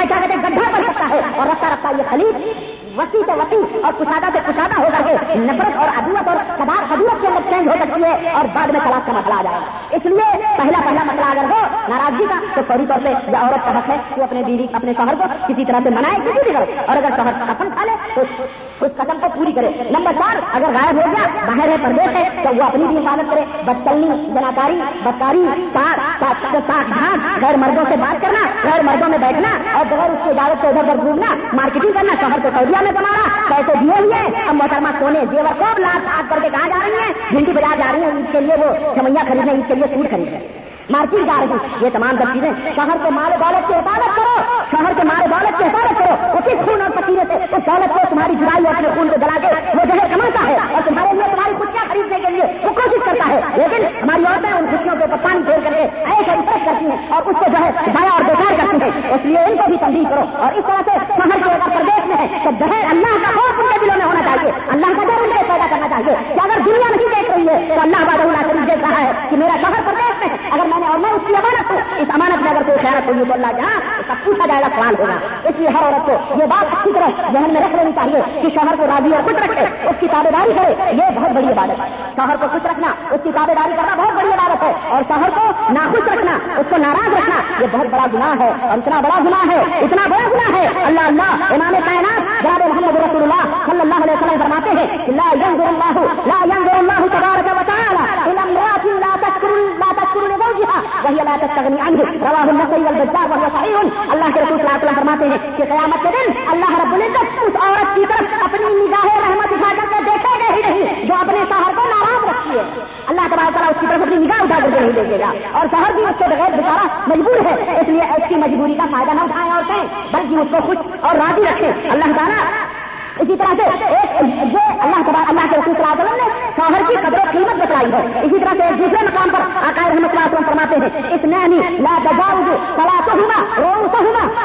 کیا کہتے ہیں گڈھا بن سکتا ہے اور رفتہ رفتہ یہ خلیج وسیع سے وسیع اور کشادہ سے کشادہ ہو کر کے نفرت اور ادوت اور کباب خدورت کے اندر چینج ہو سکتی ہے اور بعد میں طلاق کا مسئلہ آ جائے گا۔ اس لیے پہلا پہلا مسئلہ اگر ہو ناراضگی کا، تو فوری طور پہ جو عورت کا حق ہے وہ اپنے بیوی، اپنے شوہر کو کسی طرح سے منائے، کسی بھی کرے اور اگر شوہر قسم کھا لے، تو اس قسم کو پوری کرے۔ نمبر چار، اگر غائب ہو گیا، باہر ہے، پردیش ہے، تو وہ اپنی بھی حفاظت کرے۔ بدتلنی جناکاری، بدکاری غیر مردوں سے بات کرنا، غیر مردوں میں بیٹھنا اور بغیر اس کی اجازت سے ادھر ادھر گھومنا، مارکیٹنگ کرنا شہر کو سعودیا میں کمانا پیسے دیے ہوئے اب محترمہ سونے زیور کو لال آگ کر کے کہاں جا رہی ہیں؟ بھنڈی بازار جا رہی ہیں ان کے لیے وہ چمیا خریدنے ان کے لیے سوٹ خریدنے مارکیٹ جا رہی یہ تمام سب چیزیں شہر کے مال دولت کی حفاظت کرو۔ شہر کے مال دولت کی حفاظت کرو۔ اسی خون اور پسینے سے اس دولت کو تمہاری جڑائی اپنے خون کو جلا کے وہ جو ہے کماتا ہے اور تمہارے لیے تمہاری خوشیاں خریدنے کے لیے وہ کوشش کرتا ہے۔ لیکن ہماری عورتیں ان خوشیوں کے اوپر پانی پھیر کر کے ایسے امپریس کرتی ہیں اور اس کو جو ہے ضائع اور بیکار کرتی ہیں۔ اس لیے ان کو بھی تنظیم کرو اور اس طرح سے شہر کے پردیش میں ہے تو بہر اللہ کا خوف ان کے دلوں میں ہونا چاہیے۔ اللہ کا ڈر ان کو پیدا کرنا چاہیے۔ کہ اگر دنیا نہیں دیکھ رہی ہے تو اللہ باد اللہ شریف دیکھ رہا ہے کہ میرا شہر پردیش میں ہے۔ اگر میں نے اور میں اس کی امانت ہوں، اس امانت میں اگر کوئی خیالت ہوگی تو اللہ جہاں اس کا پوچھا جائے گا سوال ہوگا۔ اس لیے ہر عورت کو یہ بات اچھی طرح ذہن میں رکھ لینی چاہیے کہ شوہر کو راضی اور خوش رکھے، اس کی تابے داری کرے، یہ بہت بڑی عبادت ہے۔ شوہر کو خوش رکھنا، اس کی تابے داری کرنا بہت بڑی عبادت ہے۔ اور شوہر کو ناخوش رکھنا، اس کو ناراض رکھنا، یہ بہت بڑا گناہ ہے۔ اور اتنا بڑا گناہ ہے، اتنا بڑا گناہ ہے۔ اللہ اللہ، امام کائنات، جناب محمد رسول اللہ صلی اللہ علیہ وسلم فرماتے ہیں لا ينظر الله لا ينظر الله تبارك وتعالى الى امراه لا لا وہی اللہ تک تغنی عنہ رواه النسائی والبزار وهو صحیح اللہ کے رسول صلی اللہ علیہ وسلم فرماتے ہیں کہ قیامت کے دن اللہ رب العزت اس عورت کی طرف اپنی نگاہ رحمت اٹھا کر کے دیکھے گا ہی نہیں، جو اپنے شہر کو ناراض رکھی ہے۔ اللہ تبارک تعالیٰ اس کی طرف اپنی نگاہ اٹھا کر کے نہیں دیکھے گا۔ اور شہر بھی اس کے بغیر بچارا مجبور ہے، اس لیے ایسی مجبوری کا فائدہ نہ اٹھائیں اور کہیں بلکہ اس کو خوش اور راضی رکھیں۔ اللہ تعالیٰ اسی طرح سے ایک یہ اللہ کے بعد اللہ کے رسول صلی اللہ علیہ وسلم نے شوہر کی قدر و قیمت بتائی ہے۔ اسی طرح سے ایک دوسرے مقام پر آکار رحمت اللہ وسلم فرماتے ہیں اس نینی لا تجاوز صلاة ہما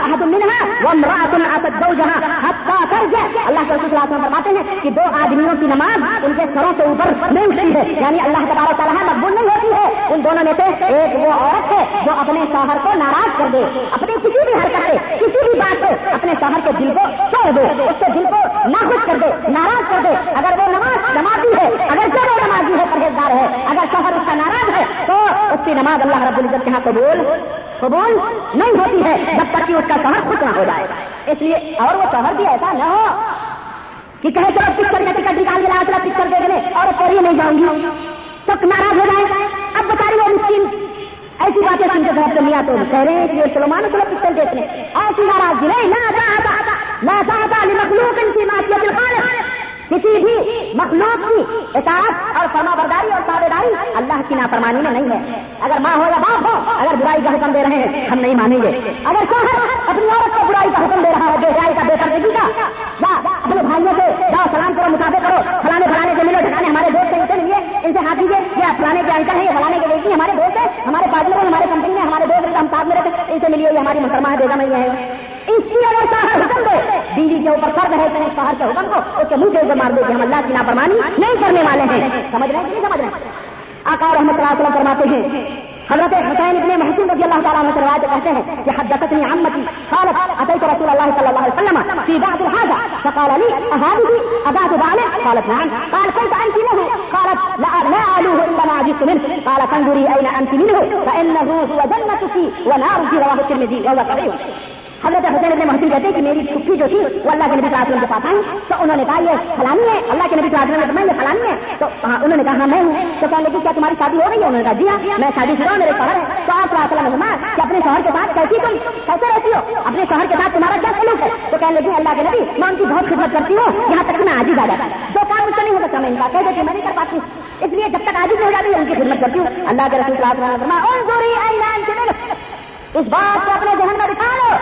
احد منها وامرأة آتت زوجها حتى ترجع. اللہ کے رسول صلی اللہ علیہ وسلم فرماتے ہیں کہ دو آدمیوں کی نماز ان کے سروں سے اوپر نہیں اٹھتی ہے یعنی اللہ تبارک تعالیٰ مقبول نہیں ہوتی ہے۔ ان دونوں میں سے ایک وہ عورت ہے جو اپنے شوہر کو ناراض کر دے، اپنی کسی بھی حرکت سے، کسی بھی بات سے اپنے شوہر کے دل کو توڑ دے، اس کے دل کو ناخوش کر دے، ناراض کر دے۔ اگر وہ نماز نمازی ہے، اگر وہ نمازی ہے، پرہیزگار ہے، اگر شوہر اس کا ناراض ہے، تو اس کی نماز اللہ رب العزت کے یہاں قبول قبول نہیں ہوتی ہے جب تک کہ اس کا شوہر خوش نہ ہو جائے۔ اس لیے اور وہ شوہر بھی ایسا نہ ہو کہ کہے چلو پکچر کا ٹکٹ نکال کے لا چلو پکچر دیکھنے اور پوری نہیں جاؤں گی۔ تو ناراض ہو جائے۔ اب بتائیے وہ مسکین، ایسی باتیں سن کے گھر سے لیا تو کہہ رہے ہیں کہ چلو مانو چلو پکچر دیکھنے ایسی ناراضگی نہیں نہ نہ چاہتا مخلوق ان کی معافیت الخالق. کسی بھی مخلوق کی اطاعت اور فرما برداری اور تابے داری اللہ کی نافرمانی میں نہیں ہے. اگر ماں ہو یا باپ ہو، اگر برائی کا حکم دے رہے ہیں، ہم نہیں مانیں گے. اگر شوہر اپنی عورت کو برائی کا حکم دے رہا ہے، بے برائی کا بے پردگی کا یا اپنے بھائیوں سے، جاؤ سلام کرو، مطابق کرو، فلانے فلانے سے ملو، ٹھکانے ہمارے دوست ہیں، ان سے ملیے، ان سے ہاتھ دیجیے یا فلانے کے انکل ہیں یہ فلانے کے بیٹی ہمارے دوست ہیں، ہمارے پارٹنر ہمارے کمپنی میں ہمارے دوست ہم ساتھ میں رہتے ان سے ملیے، یہ ہماری مسلمان بیگم ہے۔ اس کی اگر شاہر حکم دے، بیوی کے اوپر فرد ہے کہ شہر کے حکم کو، اس کے منہ کے اوپر مار دے کہ ہم اللہ کی نافرمانی نہیں کرنے والے ہیں۔ سمجھ رہے ہیں کہ نہیں سمجھ رہے ہیں؟ آکار رحمت اللہ وسلم فرماتے ہیں، حضرت حسین ابن محسن رضی اللہ تعالیٰ عنہ روایت کہتے ہیں کہ حدثتني عمتي قالت اتيت رسول الله صلى الله عليه وسلم في بعض الحاجه فقال لي اهذه اداه بعل قالت، نعم قال، كيف انت له قالت، لا لا الوه الا ما جئت منه قال، فانظري اين انت منه فانه هو جنتك ونارك. رواه الترمذي، وهو صحيح. حضرت حسین ابن محسن کہتے ہیں کہ میری چھٹی جو تھی وہ اللہ کے نبی صلی اللہ کے پاس آئی۔ تو انہوں نے کہا، یہ فلانی ہے، اللہ کے نبی صلی اللہ علیہ وسلم یہ فلانی ہے۔ تو ہاں، انہوں نے کہا ہاں، میں ہوں۔ تو کہنے لگی کیا تمہاری شادی ہو گئی؟ ہے انہوں نے کہا جی ہاں میں شادی شروع میرے شوہر ہے تو آپ صلی اللہ علیہ کہ اپنے شوہر کے ساتھ کیسی تم؟ کیسے رہتی ہو؟ اپنے شوہر کے ساتھ تمہارا کیا سلوک ہے؟ تو کہنے لگی، اللہ کے نبی، میں ان کی بہت خدمت کرتی ہوں۔ یہاں تک میں آج ہی جاتا جو کام مجھ سے نہیں ہو سکتا، میں ان کا کہہ دیتی میں نہیں کر پاتی۔ اس لیے جب تک آج ہی ہو جاتی ہے ان کی خدمت کرتی ہوں۔ اللہ کے رسول صلی اللہ علیہ وسلم اس بات کو اپنے ذہن میں دکھا لو۔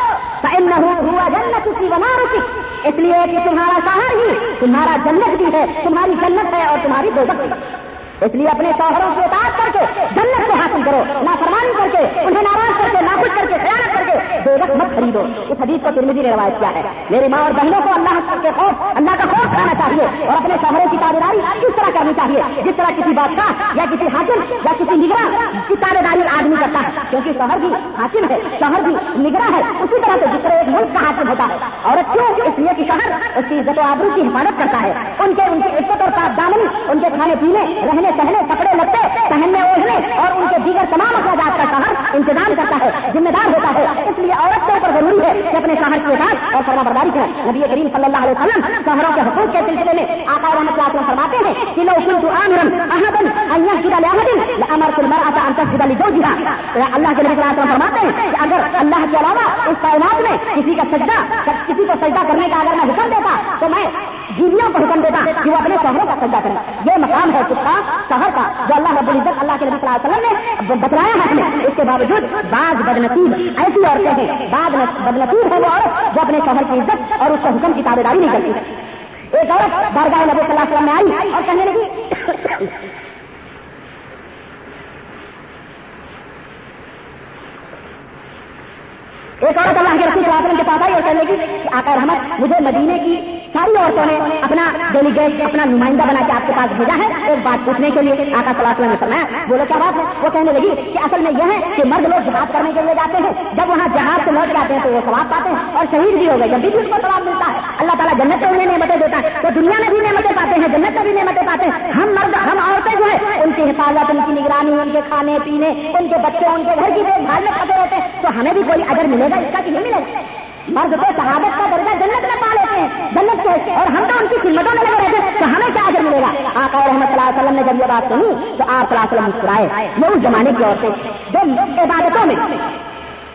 ہوا جنت کی بنا رکھی اس لیے کہ تمہارا شہر ہی تمہارا جنت بھی ہے، تمہاری جنت ہے اور تمہاری دو بھی۔ اس لیے اپنے شوہروں کی اطاعت کر کے جنت کو حاصل کرو نہ فرمانی کر کے، انہیں ناراض کر کے نہ کر کے خیال کر کے، بے وقت مت خریدو۔ اس حدیث کو ترمیدی نے روایت کیا ہے۔ میری ماں اور بہنوں کو اللہ کے خوف، اللہ کا خوف کرانا چاہیے اور اپنے شوہروں کی تابے کس طرح کرنی چاہیے۔ جس طرح کسی بادشاہ یا کسی حاکم یا کسی نگراں کی تابے داری آدمی کرتا ہے، کیونکہ شوہر بھی حاکم ہے، شوہر بھی نگراں ہے، اسی طرح سے جس طرح ایک ملک کا حاکم ہوتا ہے۔ اور کیوں؟ اس لیے کہ شوہر اس کی عزت و آبرو کی حفاظت کرتا ہے۔ ان کے ان کی عزت اور صاف دامنی ان کے کھانے پینے، رہنے سہنے کپڑے لگتے پہننے اوڑھنے اور ان کے دیگر تمام اخراجات کا شہر انتظام کرتا ہے، ذمہ دار ہوتا ہے۔ اس لیے عورت کے اوپر ضروری ہے کہ اپنے شہر کے ساتھ اور فرما برداری کریں۔ نبی کریم صلی اللہ علیہ وسلم شہروں کے حقوق کے سلسلے میں آقا رحمت اللہ فرماتے ہیں کہ لو كنت امرا احدا ان يسجد لاحد لامرت المراه ان تسجد لزوجها۔ اللہ کے نبی صلی اللہ علیہ وسلم فرماتے ہیں کہ اگر اللہ کے علاوہ اس کائنات میں کسی کا سجدہ کسی کو سجدہ کرنے کا اگر میں حکم دیتا تو میں بیویوں کو حکم دیتا کہ وہ اپنے شہروں کا سجدہ کریں یہ مقام ہے کس کا شہر کا، جو اللہ رب العزت اللہ کے نبی صلی اللہ علیہ وسلم نے بتلایا ہے اس کے باوجود بعض بدنصیب ایسی عورتیں ہیں، بعض بدنصیب ہے وہ عورت جو اپنے شوہر کی عزت اور اس کا حکم کی تابے داری نہیں کرتی۔ ایک عورت بارگاہ نبی صلی اللہ علیہ وسلم میں آئی اور کہنے لگی ایک عورت اللہ کے رسول صلی اللہ علیہ وسلم کے پاس آئی اور کہنے لگی کہ آقا رحمت، مجھے مدینے کی ساری عورتوں نے اپنا ڈیلیگیٹ اپنا نمائندہ بنا کے آپ کے پاس بھیجا ہے ایک بات پوچھنے کے لیے آقا صلی اللہ علیہ وسلم نے فرمایا، بولو کیا بات ہے؟ وہ کہنے لگی کہ اصل میں یہ ہے کہ مرد لوگ جہاد کرنے کے لیے جاتے ہیں، جب وہاں جہاز سے لوٹ جاتے ہیں تو وہ ثواب پاتے ہیں اور شہید بھی ہو گئے، جب بھی اس کو ثواب ملتا ہے، اللہ تعالیٰ جنت میں انہیں نعمتیں دیتا ہے، تو دنیا میں بھی نعمتیں پاتے ہیں، جنت میں بھی نعمتیں پاتے ہیں۔ ہم مرد، ہم عورتیں جو ہے ان کی حفاظت، ان کی نگرانی، ان کے کھانے، پینے، ان کے بچے، ان کے گھر کی دیکھ بھال میں کھاتے رہتے ہیں، تو ہمیں بھی کوئی اجر ملے گا؟ اس کا کہ نہیں ملے۔ گا مرد کو شہادت کا درجہ جنت میں پا لیتے ہیں، جنت کے۔ اور ہم تو ان کی خدمتوں میں لگے رہتے ہیں تو ہمیں کیا اجر ملے گا۔ آپ اور رحمت اللہ علیہ وسلم نے جب یہ بات سنی تو آپ صلی اللہ علیہ وسلم مسکرائے یہ اس زمانے کی عورتیں جو عبادتوں میں۔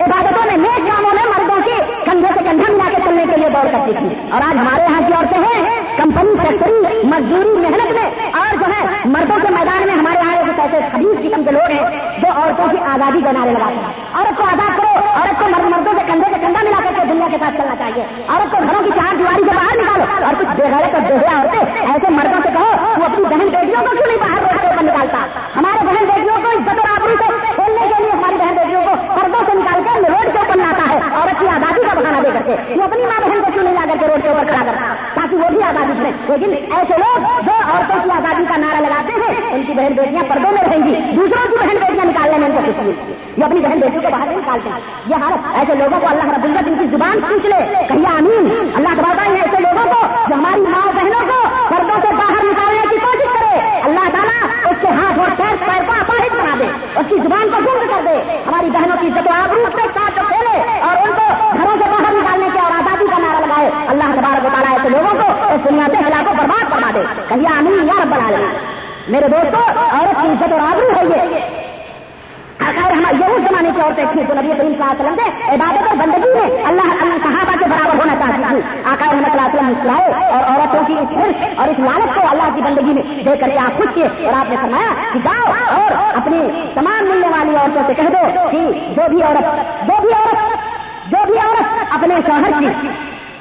عبادتوں میں نیک کاموں میں مردوں کے کندھے سے کندھا ملا کے چلنے کے لیے دور کرتی تھی۔ اور آج ہمارے یہاں کی عورتیں ہیں، کمپنی، فیکٹری، مزدوری، محنت میں اور جو ہے، مردوں کے میدان میں ہمارے یہاں ایک ایسے خبیز قسم کے لوگ ہیں جو عورتوں کی آزادی کے نعرے لگاتے ہیں۔ عورت کو آزاد کرو، عورت کو مرد مردوں سے کندھے سے کندھا ملا کر کے دنیا کے ساتھ چلنا چاہیے۔ عورت کو گھروں کی چار دیواری سے باہر نکالو اور کچھ بے غیرت اور بے عورتیں ایسے مردوں سے کہو، وہ اپنی بہن بیٹیوں کو کیوں نہیں باہر روڈ کے اوپر نکالتا؟ ہمارے بہن بیٹیوں کو عزت اور آبرو سے کھیلنے کے لیے ہماری بہن بیٹیوں کو پردوں سے نکال کر روڈ کے اوپر لاتا ہے عورت کی آزادی کا بہانا دے کر کے، وہ اپنی ماں بہن کو کیوں نہیں لا کر کے روڈ کے اوپر کھڑا کرتا؟ تاکہ وہ بھی آزادی کریں لیکن ایسے لوگ جو عورتوں کی آزادی کا نعرہ لگاتے ہیں، ان کی بہن بیٹیاں پردوں میں رہیں گی۔ دوسروں کی بہن بیٹیاں نکالنے میں ان کو خوشی ملتی یہ اپنی بہن بیٹیوں کو باہر نہیں نکالتے۔ ہیں یہ حالت ایسے لوگوں کو اللہ رب العزت ان کی زبان کھینچ لے۔ کہیے امین اللہ کباتا ہے ایسے لوگوں کو، جو ہماری ماں بہنوں کو پردوں سے باہر نکالنے کی کوشش کرے، اللہ تعالیٰ اس کے ہاتھ اور پیر پیر کو اپاہد بنا دے۔ اس کی زبان کو گنگ کر دے۔ ہماری بہنوں کی عزت و آبرو کے ساتھ اور ان کو گھروں سے باہر نکالنے کے اور آزادی کا نعرہ لگائے۔ اللہ تبارک و تعالیٰ ایسے لوگوں کو اس دنیا سے ہلاکوں برباد کروا دے۔ کہیے آمین یا رب العالمین۔ میرے دوستوں عورت کی عزت اور آبرو ہے یہ اگر ہم یہ اس زمانے کی عورتیں تھیں تو نبی کریم صلی اللہ علیہ وسلم سے عبادت اور بندگی میں اللہ اللہ صحابہ کے برابر ہونا چاہتی تھی۔ آقا رحمت اللہ وسلم مسکرائے اور عورتوں کی اس حرص اور اس لالچ کو اللہ کی بندگی میں دے کر کے آپ خوش کیے اور آپ نے فرمایا کہ جاؤ اور اپنی تمام ملنے والی عورتوں سے کہہ دو کہ جو بھی عورت جو بھی عورت جو بھی عورت اپنے شوہر کی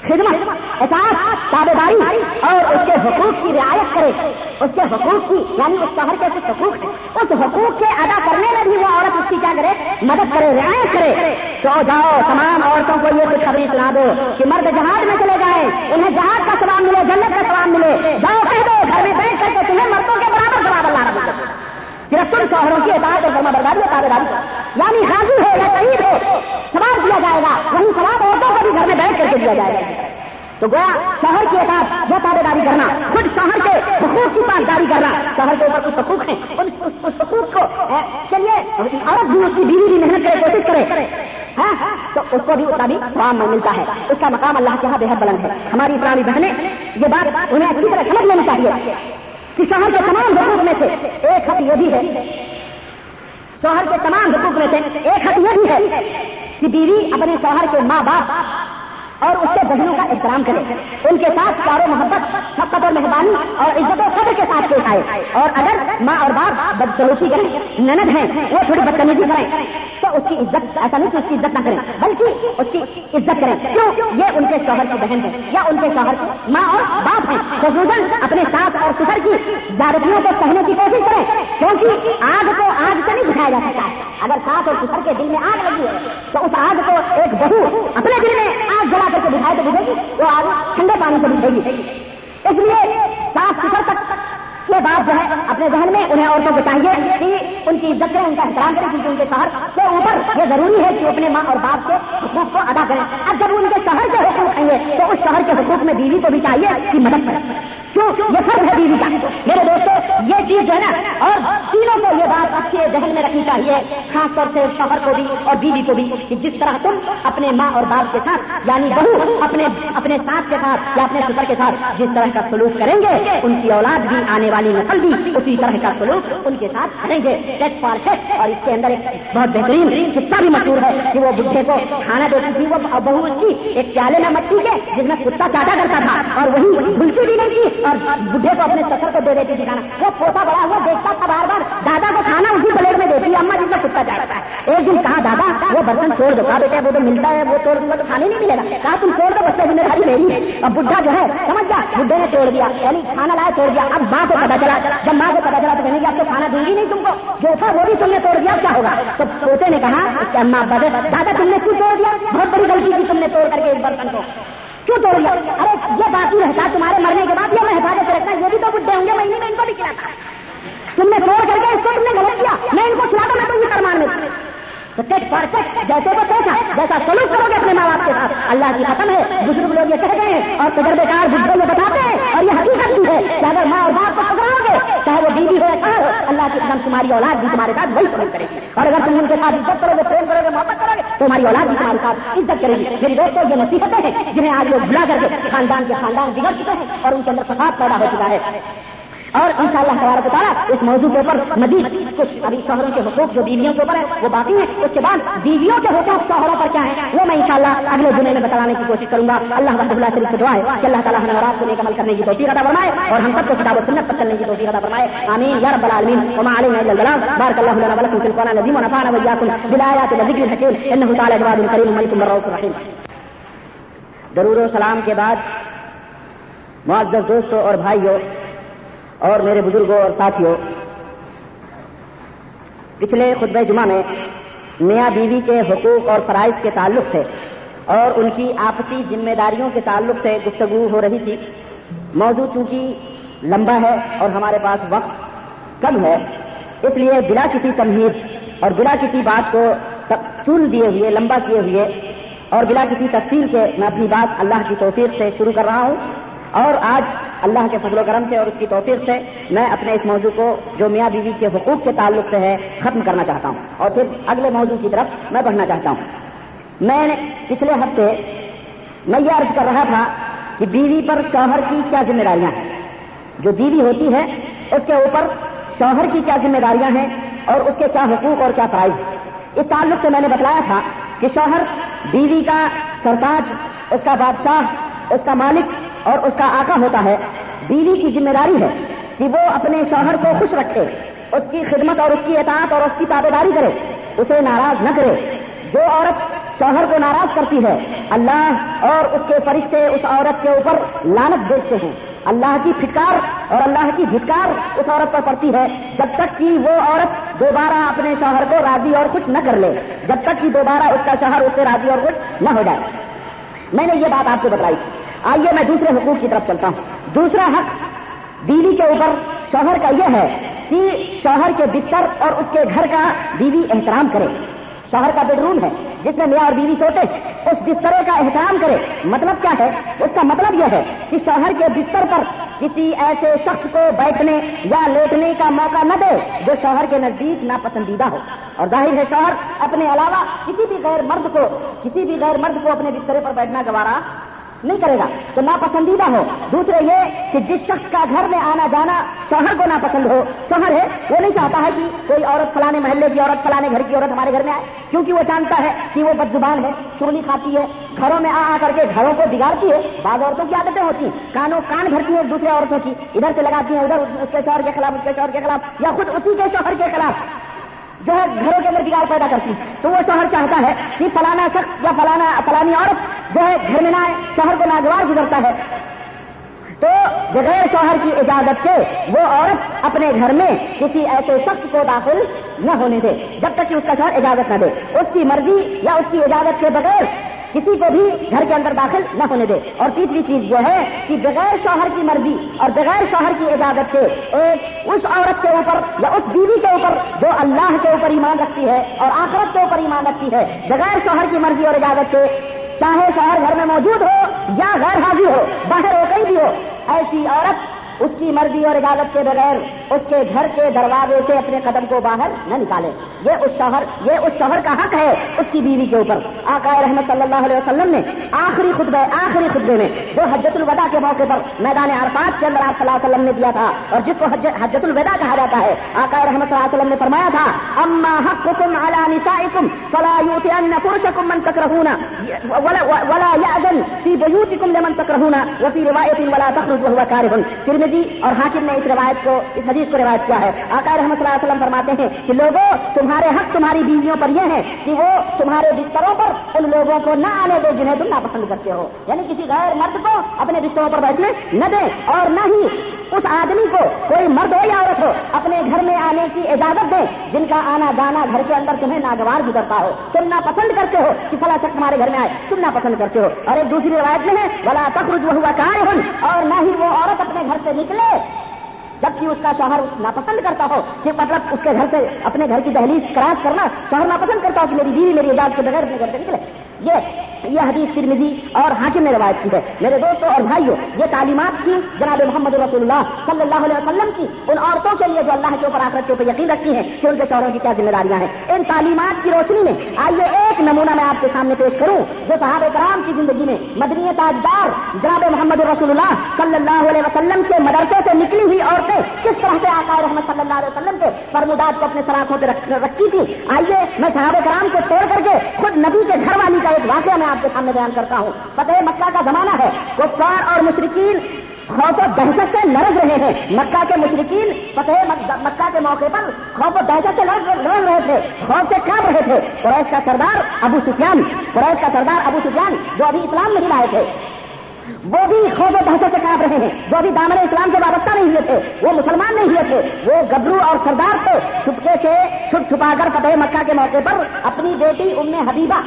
خدمت، اطاعت تابے داری اور اس کے حقوق کی رعایت کرے۔ اس کے حقوق کی یعنی اس شہر کے کچھ حقوق ہیں۔ اس حقوق کے ادا کرنے میں بھی وہ عورت اس کی کیا کرے؟ مدد کرے، رعایت کرے۔ تو جاؤ، تمام عورتوں کو یہ کچھ خبریں سنا دو کہ مرد جہاز میں چلے جائیں، انہیں جہاز کا سواب ملے، جنت کا سواب ملے۔ جاؤ، کہہ دو، گھر میں بیٹھ کر کے تمہیں مردوں کے برابر سواب اللہ رہا صرف شوہروں کی اطاعت اور فرما برداری تابے داری یعنی حاضر ہو یا شہید ہو، سوال دیا جائے گا؟ یعنی وہی سواب عورتوں کو بھی گھر میں بیٹھ کر کے دیا جائے گا۔ تو گویا شہر کی اطاعت وہ تابے داری کرنا، خود شہر کے حقوق کی پاسداری کرنا۔ شہر کے اوپر کچھ حقوق ہیں اس حقوق کو چلیے، عورت بھی اس کی بیوی بھی محنت کرے، کوشش کرے۔ ہاں، تو اس کو بھی اتنا بھی سوام ملتا ہے۔ اس کا مقام اللہ کے یہاں بےحد بلند ہے۔ ہماری پرانی بہنیں، یہ بات انہیں اچھی طرح سمجھ لینی چاہیے۔ کہ شہر کے تمام حقوق میں سے ایک حق یہ بھی ہے۔ شوہر کے تمام حقوق میں سے ایک حق یہ بھی ہے کہ بیوی اپنے شوہر کے ماں باپ اور اس کے بہنوں کا احترام کرے ان کے ساتھ پیار و محبت، شفقت اور مہربانی اور عزت و قدر کے ساتھ پیش آئے۔ اور اگر ماں اور باپ بدسلوکی کریں، نند ہیں، وہ تھوڑی بدتمیزی کریں، تو اس کی عزت، ایسا نہیں کہ اس کی عزت نہ کریں، بلکہ اس کی عزت کریں۔ کیوں؟ یہ ان کے شوہر کی بہن ہے یا ان کے شوہر کی ماں اور باپ ہیں۔ خصوصاً اپنے ساتھ اور سسر کی زیادتیوں کو سہنے کی کوشش کریں، کیونکہ آگ کو آگ سے نہیں دکھایا جا سکتا۔ ہے اگر ساتھ اور سسر کے دل میں آگ لگی ہے، تو اس آگ کو ایک بہو اپنے دل میں آگ جلا کر کے بٹھائے تو بجھے گی، وہ آگ ٹھنڈے پانی سے بجھے گی۔ اس لیے صاف ستھر تک کے بعد جو ہے اپنے ذہن میں انہیں عورتوں کو چاہیے کہ ان کی عزت کریں، ان کا احترام کریں، کیونکہ ان کے شہر کے اوپر یہ ضروری ہے کہ وہ اپنے ماں اور باپ کے حقوق کو ادا کریں۔ اب جب ان کے شہر کے حقوق ہیں گے، تو اس شہر کے حقوق میں بیوی کو بھی چاہیے کہ مدد کریں کیوں؟ یہ فرض ہے بیوی کا۔ میرے دوستوں یہ چیز جو ہے نا، اور تینوں کو یہ بات اچھے ذہن میں رکھنی چاہیے، خاص طور سے شوہر کو بھی اور بیوی کو بھی، کہ جس طرح تم اپنے ماں اور باپ کے ساتھ یعنی بہو اپنے اپنے ساتھ کے ساتھ یا اپنے سفر کے ساتھ جس طرح کا سلوک کریں گے، ان کی اولاد بھی آنے والی نسل بھی اسی طرح کا سلوک ان کے ساتھ کریں گے۔ ٹیٹ فار ٹیٹ اور اس کے اندر ایک بہت بہترین کتا بھی مشہور ہے کہ وہ بڈھے کو کھانا دیتی تھی۔ وہ بہو اس کی ایک پیالے میں مٹی کے جس میں کتا چاٹا کرتا تھا اور وہی بھلتی بھی نہیں تھی اور بڈھے کو اپنے سفر کو دے دیتی تھی کھانا۔ وہ پوتا بڑا ہوا دیکھتا تھا بار بار، دادا کو کھانا اسی پلیٹ میں دیتی اما جس میں کتا چاہتا ہے۔ ایک دن کہا، دادا، وہ برتن چھوڑ دو کہا بیٹا، وہ تو ملتا ہے، وہ توڑ دوں گا تو کھانے نہیں ملے گا۔ کہا، تم چھوڑ دو بچے ذمہ داری میری ہے۔ اب بڈھا جو ہے، سمجھ گیا بڈھے نے چھوڑ دیا یعنی کھانا لایا، چھوڑ دیا۔ اب ماں کو پتا چلا، جب ماں کو پتا چلا تو کہنے گی اب تو کھانا دوں گی نہیں تم کو۔ جو تھا وہ بھی تم نے توڑ دیا کیا ہوگا؟ تو پوتے نے کہا کہ اما ابا دادا تم نے کیوں توڑ دیا؟ بہت بڑی غلطی کی تم نے توڑ کر کے ایک برتن کو۔ کیوں توڑ لیا ارے، یہ باقی رہتا، تمہارے مرنے کے بعد یہ میں حفاظت رکھتا یہ بھی تو بڈھے ہوں گے مہینے میں ان کو بھی کھلاتا۔ تم نے توڑ کر کے اس کو تم نے غلط کیا، میں ان کو کھلاتا، میں تو یہ کرمان میں تو ٹیک پرفیکٹ جیسے وہ پیسہ جیسا سلوک کرو گے اپنے ماں باپ کے ساتھ۔ اللہ کی ختم ہے، بزرگ لوگ یہ کہہ گئے ہیں اور تجربے کار بزرگ یہ بتاتے ہیں اور یہ حقیقت بھی ہے کہ اگر ماں اور باپ کو پکڑاؤ گے، چاہے وہ بیوی ہو یا کہاں ہو، اللہ کی قدم تمہاری اولاد بھی تمہارے ساتھ وہی سلوک کرے گی۔ اور اگر تم ان کے ساتھ عزت کرو گے، پریم کرو گے، محبت کرو گے، تو تمہاری اولاد بھی تمہارے ساتھ عزت کرے گی۔ میری دوستوں، یہ نصیحتیں ہیں جنہیں آج لوگ بھلا کر کے خاندان کے خاندان بگڑ چکے ہیں اور ان کے اندر فساد پیدا ہو چکا ہے۔ اور ان شاء اللہ تبارک تعالیٰ اس موضوع کے اوپر مزید کچھ ابھی شوہروں کے حقوق جو بیویوں کے اوپر ہے وہ باقی ہے اس کے بعد بیویوں کے حقوق شوہروں پر کیا ہے وہ میں انشاءاللہ اگلے جمعے میں بتانے کی کوشش کروں گا۔ اللہ وحد اللہ شریف سے دعا ہے کہ اللہ تعالیٰ ہمیں رات کو نیک عمل کرنے کی توفیق عطا فرمائے اور ہم سب کو کتاب و سنت پر چلنے کی توفیق عطا فرمائے۔ آمین۔ یا رب العالمین، وما علینا الا البلاغ۔ بارك الله لنا ولكم في القران العظيم ونفعنا واياكم بالآيات والذكر الحكيم انه تعالى جواد كريم ملك الرؤوف الرحيم درود و سلام کے بعد، معزز دوستوں اور بھائیوں اور میرے بزرگوں اور ساتھیوں، پچھلے خطبہ جمعہ میں میاں بیوی کے حقوق اور فرائض کے تعلق سے اور ان کی آپسی ذمہ داریوں کے تعلق سے گفتگو ہو رہی تھی، موضوع چونکہ لمبا ہے اور ہمارے پاس وقت کم ہے، اس لیے بلا کسی تمہید اور بلا کسی بات کو چون دیے ہوئے، لمبا کیے ہوئے اور بلا کسی تفصیل کے، میں اپنی بات اللہ کی توفیق سے شروع کر رہا ہوں۔ اور آج اللہ کے فضل و کرم سے اور اس کی توفیق سے میں اپنے اس موضوع کو جو میاں بیوی کے حقوق کے تعلق سے ہے، ختم کرنا چاہتا ہوں۔ اور پھر اگلے موضوع کی طرف میں بڑھنا چاہتا ہوں۔ میں نے پچھلے ہفتے میں یہ عرض کر رہا تھا کہ بیوی پر شوہر کی کیا ذمہ داریاں ہیں؟ جو بیوی ہوتی ہے، اس کے اوپر شوہر کی کیا ذمہ داریاں ہیں اور اس کے کیا حقوق اور کیا فرائض اس تعلق سے میں نے بتلایا تھا کہ شوہر بیوی کا سرتاج، اس کا بادشاہ، اس کا مالک اور اس کا آقا ہوتا ہے۔ بیوی کی ذمہ داری ہے کہ وہ اپنے شوہر کو خوش رکھے، اس کی خدمت اور اس کی اطاعت اور اس کی تابے داری کرے۔ اسے ناراض نہ کرے۔ جو عورت شوہر کو ناراض کرتی ہے، اللہ اور اس کے فرشتے اس عورت کے اوپر لانت بیچتے ہیں۔ اللہ کی پھٹکار اور اللہ کی جھٹکار اس عورت پر پڑتی ہے۔ جب تک کہ وہ عورت دوبارہ اپنے شوہر کو راضی اور خوش نہ کر لے، جب تک کہ دوبارہ اس کا شوہر اس سے راضی اور خوش نہ ہو جائے۔ میں نے یہ بات آپ کو بتائی تھی۔ آئیے میں دوسرے حقوق کی طرف چلتا ہوں۔ دوسرا حق بیوی کے اوپر شوہر کا یہ ہے کہ شوہر کے بستر اور اس کے گھر کا بیوی احترام کرے۔ شوہر کا بیڈ روم ہے، جس میں میاں اور بیوی سوتے، اس بسترے کا احترام کرے۔ مطلب کیا ہے؟ اس کا مطلب یہ ہے کہ شوہر کے بستر پر کسی ایسے شخص کو بیٹھنے یا لیٹنے کا موقع نہ دے جو شوہر کے نزدیک ناپسندیدہ ہو۔ اور ظاہر ہے، شوہر اپنے علاوہ کسی بھی غیر مرد کو، کسی بھی غیر مرد کو اپنے بسترے پر بیٹھنا گوارا نہیں کرے گا تو ناپسندیدہ ہو۔ دوسرے یہ کہ جس شخص کا گھر میں آنا جانا شوہر کو ناپسند ہو، شوہر ہے، وہ نہیں چاہتا ہے کہ کوئی عورت فلانے محلے کی عورت، فلانے گھر کی عورت ہمارے گھر میں آئے، کیونکہ وہ جانتا ہے کہ وہ بد زبان ہے چولی کھاتی ہے، گھروں میں آ آ کر کے گھروں کو بگاڑتی ہے۔ بعض عورتوں کی عادتیں ہوتی ہیں، کانوں کان بھرتی ہیں دوسرے عورتوں کی، ادھر سے لگاتی ہیں، ادھر اس کے شوہر کے خلاف، اس کے شوہر کے خلاف، یا خود اسی کے شوہر کے خلاف۔ جو ہے گھروں کے اندر بگاڑ پیدا کرتی تو وہ شوہر چاہتا ہے کہ فلانا شخص یا فلانا، فلانی عورت جو ہے گھر میں نہ آئے، شوہر کو ناگوار گزرتا ہے۔ تو بغیر شوہر کی اجازت کے وہ عورت اپنے گھر میں کسی ایسے شخص کو داخل نہ ہونے دے، جب تک کہ اس کا شوہر اجازت نہ دے۔ اس کی مرضی یا اس کی اجازت کے بغیر کسی کو بھی گھر کے اندر داخل نہ ہونے دے۔ اور تیسری چیز یہ ہے کہ بغیر شوہر کی مرضی اور بغیر شوہر کی اجازت کے ایک اس عورت کے اوپر یا اس بیوی کے اوپر جو اللہ کے اوپر ایمان رکھتی ہے اور آخرت کے اوپر ایمان رکھتی ہے، بغیر شوہر کی مرضی اور اجازت کے چاہے شوہر گھر میں موجود ہو یا غیر حاضر ہو، باہر ہو کہیں بھی ہو، ایسی عورت اس کی مرضی اور اجازت کے بغیر اس کے گھر کے دروازے سے اپنے قدم کو باہر نہ نکالے۔ یہ اس شوہر یہ اس شوہر کا حق ہے اس کی بیوی کے اوپر۔ آقا رحمت صلی اللہ علیہ وسلم نے آخری خطبہ آخری خطبے میں جو حجت الوداع کے موقع پر میدان عرفات کے اندر آپ صلی اللہ علیہ وسلم نے دیا تھا اور جس کو حجت الوداع کہا جاتا ہے آقا رحمت صلی اللہ علیہ وسلم نے فرمایا تھا اما حقكم على نسائكم فلا يؤتين فرشكم من تكرهون ولا, ولا يأذن في بيوتكم لمن تكرهون وفي رواية ولا تخرج وهو كاره ترمذی اور حاکم نے اس روایت کو، اس حدیث کو روایت کیا ہے۔ آقا رحمۃ اللہ علیہ وسلم فرماتے ہیں کہ لوگوں، تمہارے حق تمہاری بیویوں پر یہ ہے کہ وہ تمہارے بستروں پر ان لوگوں کو نہ آنے دو جنہیں تم ناپسند کرتے ہو۔ یعنی کسی غیر مرد کو اپنے بستروں پر بیٹھنے نہ دیں اور نہ ہی اس آدمی کو کوئی مرد ہو یا عورت ہو، اپنے گھر میں آنے کی اجازت دیں جن کا آنا جانا گھر کے اندر تمہیں ناگوار گزرتا ہو۔ تم نہ پسند کرتے ہو کہ فلا شخص ہمارے گھر میں آئے، تم نہ پسند کرتے ہو۔ اور ایک دوسری روایت میں ہے۔ بلا تخرج وہ ہوا کار اور نہ ہی وہ عورت اپنے گھر سے نکلے، جبکہ اس کا شوہر ناپسند کرتا ہو، کہ مطلب اس کے گھر سے اپنے گھر کی دہلیز کراس کرنا شوہر ناپسند کرتا ہو کہ میری بیوی میری اجازت کے بغیر اپنے گھر سے نکلے۔ یہ یہ حدیث ترمیزی اور حاکم نے روایت کی ہے۔ میرے دوستوں اور بھائیوں، یہ تعلیمات تھی جناب محمد رسول اللہ صلی اللہ علیہ وسلم کی ان عورتوں کے لیے جو اللہ کے اوپر آخرت کے اوپر یقین رکھتی ہیں کہ ان کے شوہروں کی کیا ذمہ داریاں ہیں۔ ان تعلیمات کی روشنی میں آئیے ایک نمونہ میں آپ کے سامنے پیش کروں، جو صحابہ کرام کی زندگی میں مدنی تاجدار جناب محمد رسول اللہ صلی اللہ علیہ وسلم کے مدرسے سے نکلی ہوئی عورتیں کس طرح سے آقا رحمت صلی اللہ علیہ وسلم کے فرمودات کو اپنے سلاخوں پہ رکھی تھی؟ آئیے، میں صحابہ کرام کو چھوڑ کر کے خود نبی کے گھر والی کا ایک واقعہ میں آپ کے سامنے بیان کرتا ہوں۔ فتح مکہ کا زمانہ ہے۔ کفار اور مشرقین خوف و دہشت سے لڑ رہے ہیں۔ مکہ کے مشرقین فتح مکہ کے موقع پر خوف و دہشت سے لڑ رہے تھے۔ خوف سے کام رہے تھے۔ قریش کا سردار ابو سفیان، قریش کا سردار ابو سفیان جو ابھی اسلام نہیں لائے تھے۔ وہ بھی خوف و دہشت سے کاپ رہے ہیں۔ جو ابھی دامن اسلام سے وابستہ نہیں ہوئے تھے۔ وہ مسلمان نہیں ہوئے تھے۔ وہ گبرو اور سردار تھے۔ چھپکے سے چھپ چھپا کر فتح مکہ کے موقع پر اپنی بیٹی ام حبیبہ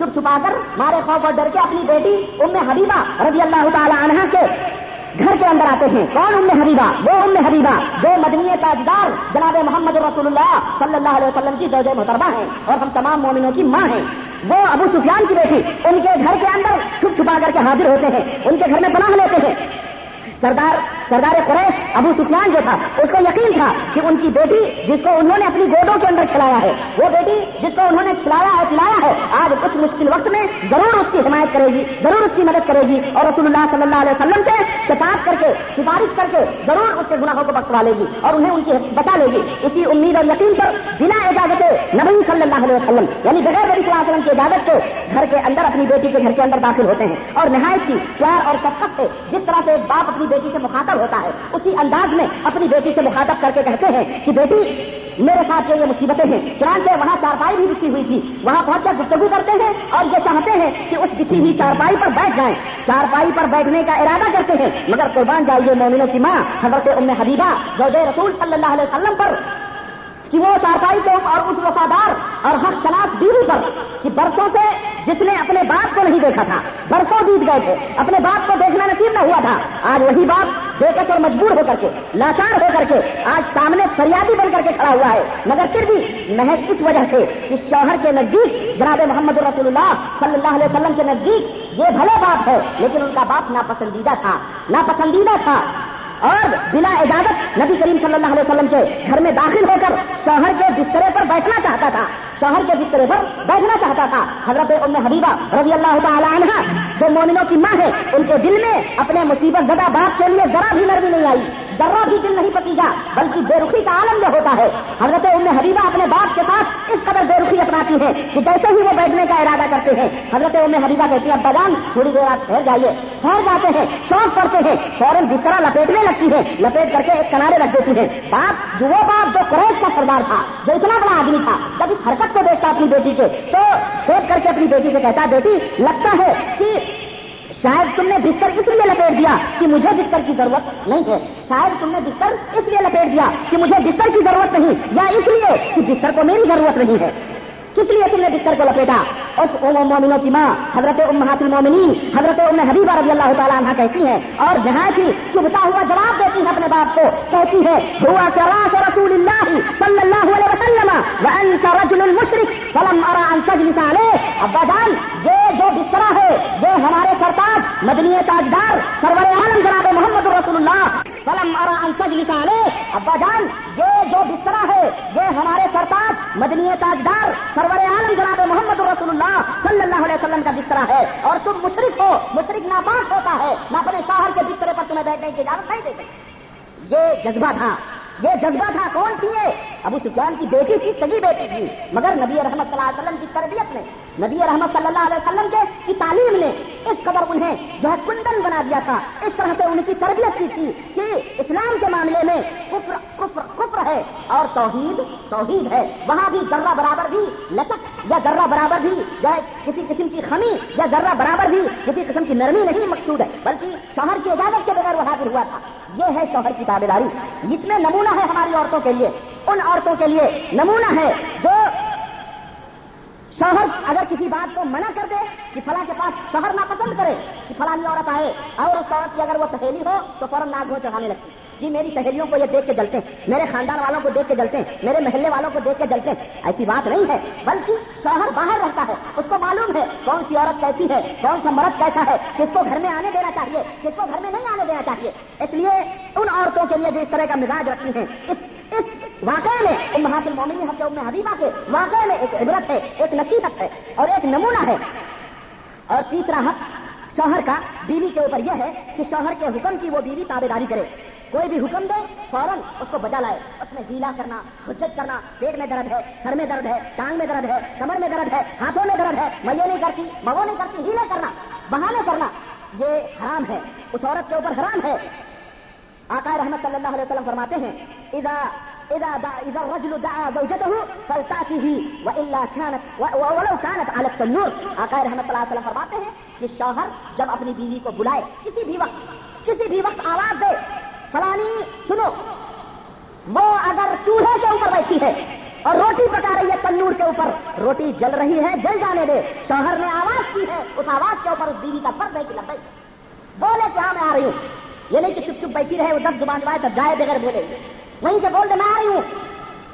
چھپ چھپا کر مارے خوف اور ڈر کے اپنی بیٹی ام حبیبہ رضی اللہ تعالی عنہ کے گھر کے اندر آتے ہیں۔ کون ام حبیبہ؟ وہ ام حبیبہ جو مدنی تاجدار جناب محمد رسول اللہ صلی اللہ علیہ وسلم کی زوج محترمہ ہیں اور ہم تمام مومنوں کی ماں ہیں۔ وہ ابو سفیان کی بیٹی، ان کے گھر کے اندر چھپ چھپا کر کے حاضر ہوتے ہیں۔ ان کے گھر میں پناہ لیتے ہیں۔ سردار سردار قریش ابو سفیان جو تھا، اس کو یقین تھا کہ ان کی بیٹی جس کو انہوں نے اپنی گودوں کے اندر کھلایا ہے، وہ بیٹی جس کو انہوں نے کھلایا ہے پلایا ہے، آج کچھ مشکل وقت میں ضرور اس کی حمایت کرے گی، ضرور اس کی مدد کرے گی اور رسول اللہ صلی اللہ علیہ وسلم سے شفاعت کر کے، سفارش کر کے ضرور اس کے گناہوں کو بخشوا لے گی اور انہیں ان کی بچا لے گی۔ اسی امید اور یقین پر بنا اجازت نبی صلی اللہ علیہ وسلم یعنی بغیر نبی صلی اللہ علیہ وسلم کی اجازت کے گھر کے اندر اپنی بیٹی کے گھر کے اندر داخل ہوتے ہیں۔ اور نہایت کی پیار اور شفقت سے جس طرح سے باپ اپنی بیٹی سے مخاطب ہوتا ہے۔ اسی انداز میں اپنی بیٹی سے مخاطب کر کے کہتے ہیں کہ بیٹی، میرے ساتھ یہ مصیبتیں ہیں۔ چنانچہ وہاں چارپائی بھی بچھی ہوئی تھی۔ وہاں پہنچ کر گفتگو کرتے ہیں اور یہ چاہتے ہیں کہ اس بچھی ہوئی چارپائی پر بیٹھ جائیں۔ چارپائی پر بیٹھنے کا ارادہ کرتے ہیں، مگر قربان جائیے مومنوں کی ماں، حضرت ام حبیبہ جو رسول صلی اللہ علیہ وسلم پر کہ وہ چارپائی کو اور اس وفادار اور ہر شناخت بیوی پر کہ برسوں سے جس نے اپنے باپ کو نہیں دیکھا تھا، برسوں بیت گئے تھے، اپنے باپ کو دیکھنا نصیب نہ ہوا تھا۔ آج وہی باپ بےکش اور مجبور ہو کر کے لاچار ہو کر کے، آج سامنے فریادی بن کر کے کھڑا ہوا ہے۔ مگر پھر بھی محض اس وجہ سے کہ شوہر کے نزدیک جناب محمد رسول اللہ صلی اللہ علیہ وسلم کے نزدیک یہ بھلے باپ ہے، لیکن ان کا باپ ناپسندیدہ تھا۔ ناپسندیدہ تھا۔ اور بلا اجازت نبی کریم صلی اللہ علیہ وسلم کے گھر میں داخل ہو کر شوہر کے بسترے پر بیٹھنا چاہتا تھا۔ شوہر کے بسترے پر بیٹھنا چاہتا تھا۔ حضرت ام حبیبہ رضی اللہ تعالی عنہ، جو مومنوں کی ماں ہے، ان کے دل میں اپنے مصیبت زدہ باپ کے لیے ذرا بھی نرمی نہیں آئی۔ ذرا بھی دل نہیں پتی جا بلکہ بے رخی کا عالم یہ ہوتا ہے۔ حضرت ام حبیبہ اپنے باپ کے ساتھ اس قدر بے رخی اپناتی ہے کہ جیسے ہی وہ بیٹھنے کا ارادہ کرتے ہیں، حضرت ام حبیبہ کہتی ہے ابا جان تھوڑی دیر آپ ٹھہر جائیے۔ ٹھہر جاتے ہیں، چوک پڑتے ہیں، فوراً بسترا لپیٹنے لگتی ہے لپیٹ کر کے ایک کنارے رکھ دیتی ہے باپ، جو وہ باپ جو قریش کا سردار تھا، جو اتنا بڑا آدمی تھا، جب اس حرکت کو دیکھتا اپنی بیٹی کے تو چھیپ کر کے اپنی بیٹی سے کہتا، بیٹی، لگتا ہے کہ شاید تم نے بستر اس لیے لپیٹ دیا کہ مجھے بستر کی ضرورت نہیں ہے۔ شاید تم نے بستر اس لیے لپیٹ دیا کہ مجھے بستر کی ضرورت نہیں، یا اس لیے کہ بستر کو میری ضرورت نہیں ہے۔ کس لیے تم نے بستر کو لپیٹا؟ اس ام مومنوں کی ماں، حضرت ام المومنین، حضرت ام حبیبہ رضی اللہ تعالیٰ عنہ کہتی ہیں، اور جہاں کی چبتا ہوا جواب دیتی ہے اپنے باپ کو، کہتی ہے ہوا سراس رسول اللہ صلی اللہ علیہ وسلم وانت رجل المشرک فلم ارا ان تجلس علیہ ابا جان یہ جو بسترا ہے یہ ہمارے سرتاج، مدنی تاجدار، سرور عالم جناب محمد رسول اللہ، فلم ارا ان تجلس علیہ ابا جان یہ جو بسترا ہے یہ ہمارے سرتاج، مدنی تاجدار سرور عالم جناب محمد رسول اللہ صلی اللہ علیہ وسلم کا بسترا ہے اور تم مشرق ہو مشرق ناپاک ہوتا ہے، نہ اپنے شوہر کے بسترے پر تمہیں بیٹھنے کی اجازت نہیں دیتے۔ یہ جذبہ تھا، یہ جذبہ تھا کون تھی ابو سفیان کی بیٹی تھی، سگی بیٹی تھی، مگر نبی رحمت صلی اللہ علیہ وسلم کی تربیت نے نبی رحمت صلی اللہ علیہ وسلم کے کی تعلیم نے اس قدر انہیں جو ہے کنڈن بنا دیا تھا، اس طرح سے ان کی تربیت کی تھی کہ اسلام کے معاملے میں کفر کفر کفر ہے اور توحید توحید ہے. وہاں بھی ذرہ برابر بھی لچک یا ذرہ برابر بھی جو ہے کسی قسم کی خمی یا ذرہ برابر بھی کسی قسم کی نرمی نہیں مقصود ہے. بلکہ شوہر کی اجازت کے بغیر وہ حاضر ہوا تھا. یہ ہے شوہر کی تابے داری. اس میں نمونہ ہے ہماری عورتوں کے لیے. ان عورتوں کے لیے نمونہ ہے جو شوہر اگر کسی بات کو منع کر دے کہ فلاں کے پاس شوہر نہ پسند کرے کہ فلانی عورت آئے اور اس عورت کی اگر وہ سہیلی ہو تو فوراً ناگ وہ چڑھانے لگتی جی میری سہیلیوں کو یہ دیکھ کے جلتے ہیں، میرے خاندان والوں کو دیکھ کے جلتے ہیں، میرے محلے والوں کو دیکھ کے جلتے ہیں۔ ایسی بات نہیں ہے، بلکہ شوہر باہر رہتا ہے، اس کو معلوم ہے کون سی عورت کیسی ہے، کون سا مرد کیسا ہے، کس کو گھر میں آنے دینا چاہیے، کس کو گھر میں نہیں آنے دینا چاہیے۔ اس لیے ان عورتوں کے لیے جو اس طرح کا مزاج رکھتی ہیں۔ اس اس واقعے میں ان محاطل مومنی حق میں حبیبہ کے واقعے میں ایک عبرت ہے، ایک نصیحت ہے اور ایک نمونہ ہے۔ اور تیسرا حق، شوہر کا بیوی کے اوپر یہ ہے کہ شوہر کے حکم کی وہ بیوی تابے داری کرے۔ کوئی بھی حکم دے، فوراً اس کو بجا لائے۔ اس میں گیلا کرنا، حجت کرنا، پیٹ میں درد ہے، سر میں درد ہے، ٹانگ میں درد ہے، کمر میں درد ہے، ہاتھوں میں درد ہے میں یہ نہیں کرتی مگو نہیں کرتی، ہیلے کرنا، بہانے کرنا۔ یہ حرام ہے، اس عورت کے اوپر حرام ہے۔ آقا رحمت صلی اللہ علیہ وسلم فرماتے ہیں، اذا اذا اذا الرجل دعا زوجته فلتاته والا كانت ولو كانت على التنور. آقا رحمت صلی اللہ علیہ وسلم فرماتے ہیں کہ شوہر جب اپنی بیوی کو بلائے، کسی بھی وقت کسی بھی وقت آواز دے فلانی، سنو وہ اگر چولہے کے اوپر بیٹھی ہے اور روٹی پکا رہی ہے تنور کے اوپر، روٹی جل رہی ہے، جل جانے دے، شوہر نے آواز کی ہے، اس آواز کے اوپر اس بیوی کا فرد ہے کہ لبئی بولے کیا میں آ رہی ہوں؟ یہ نہیں کہ چپ چپ بیٹھی رہے، وہ دس زبان لائے تب جائے بغیر بولے۔ وہیں سے بول دے، میں آ رہی ہوں۔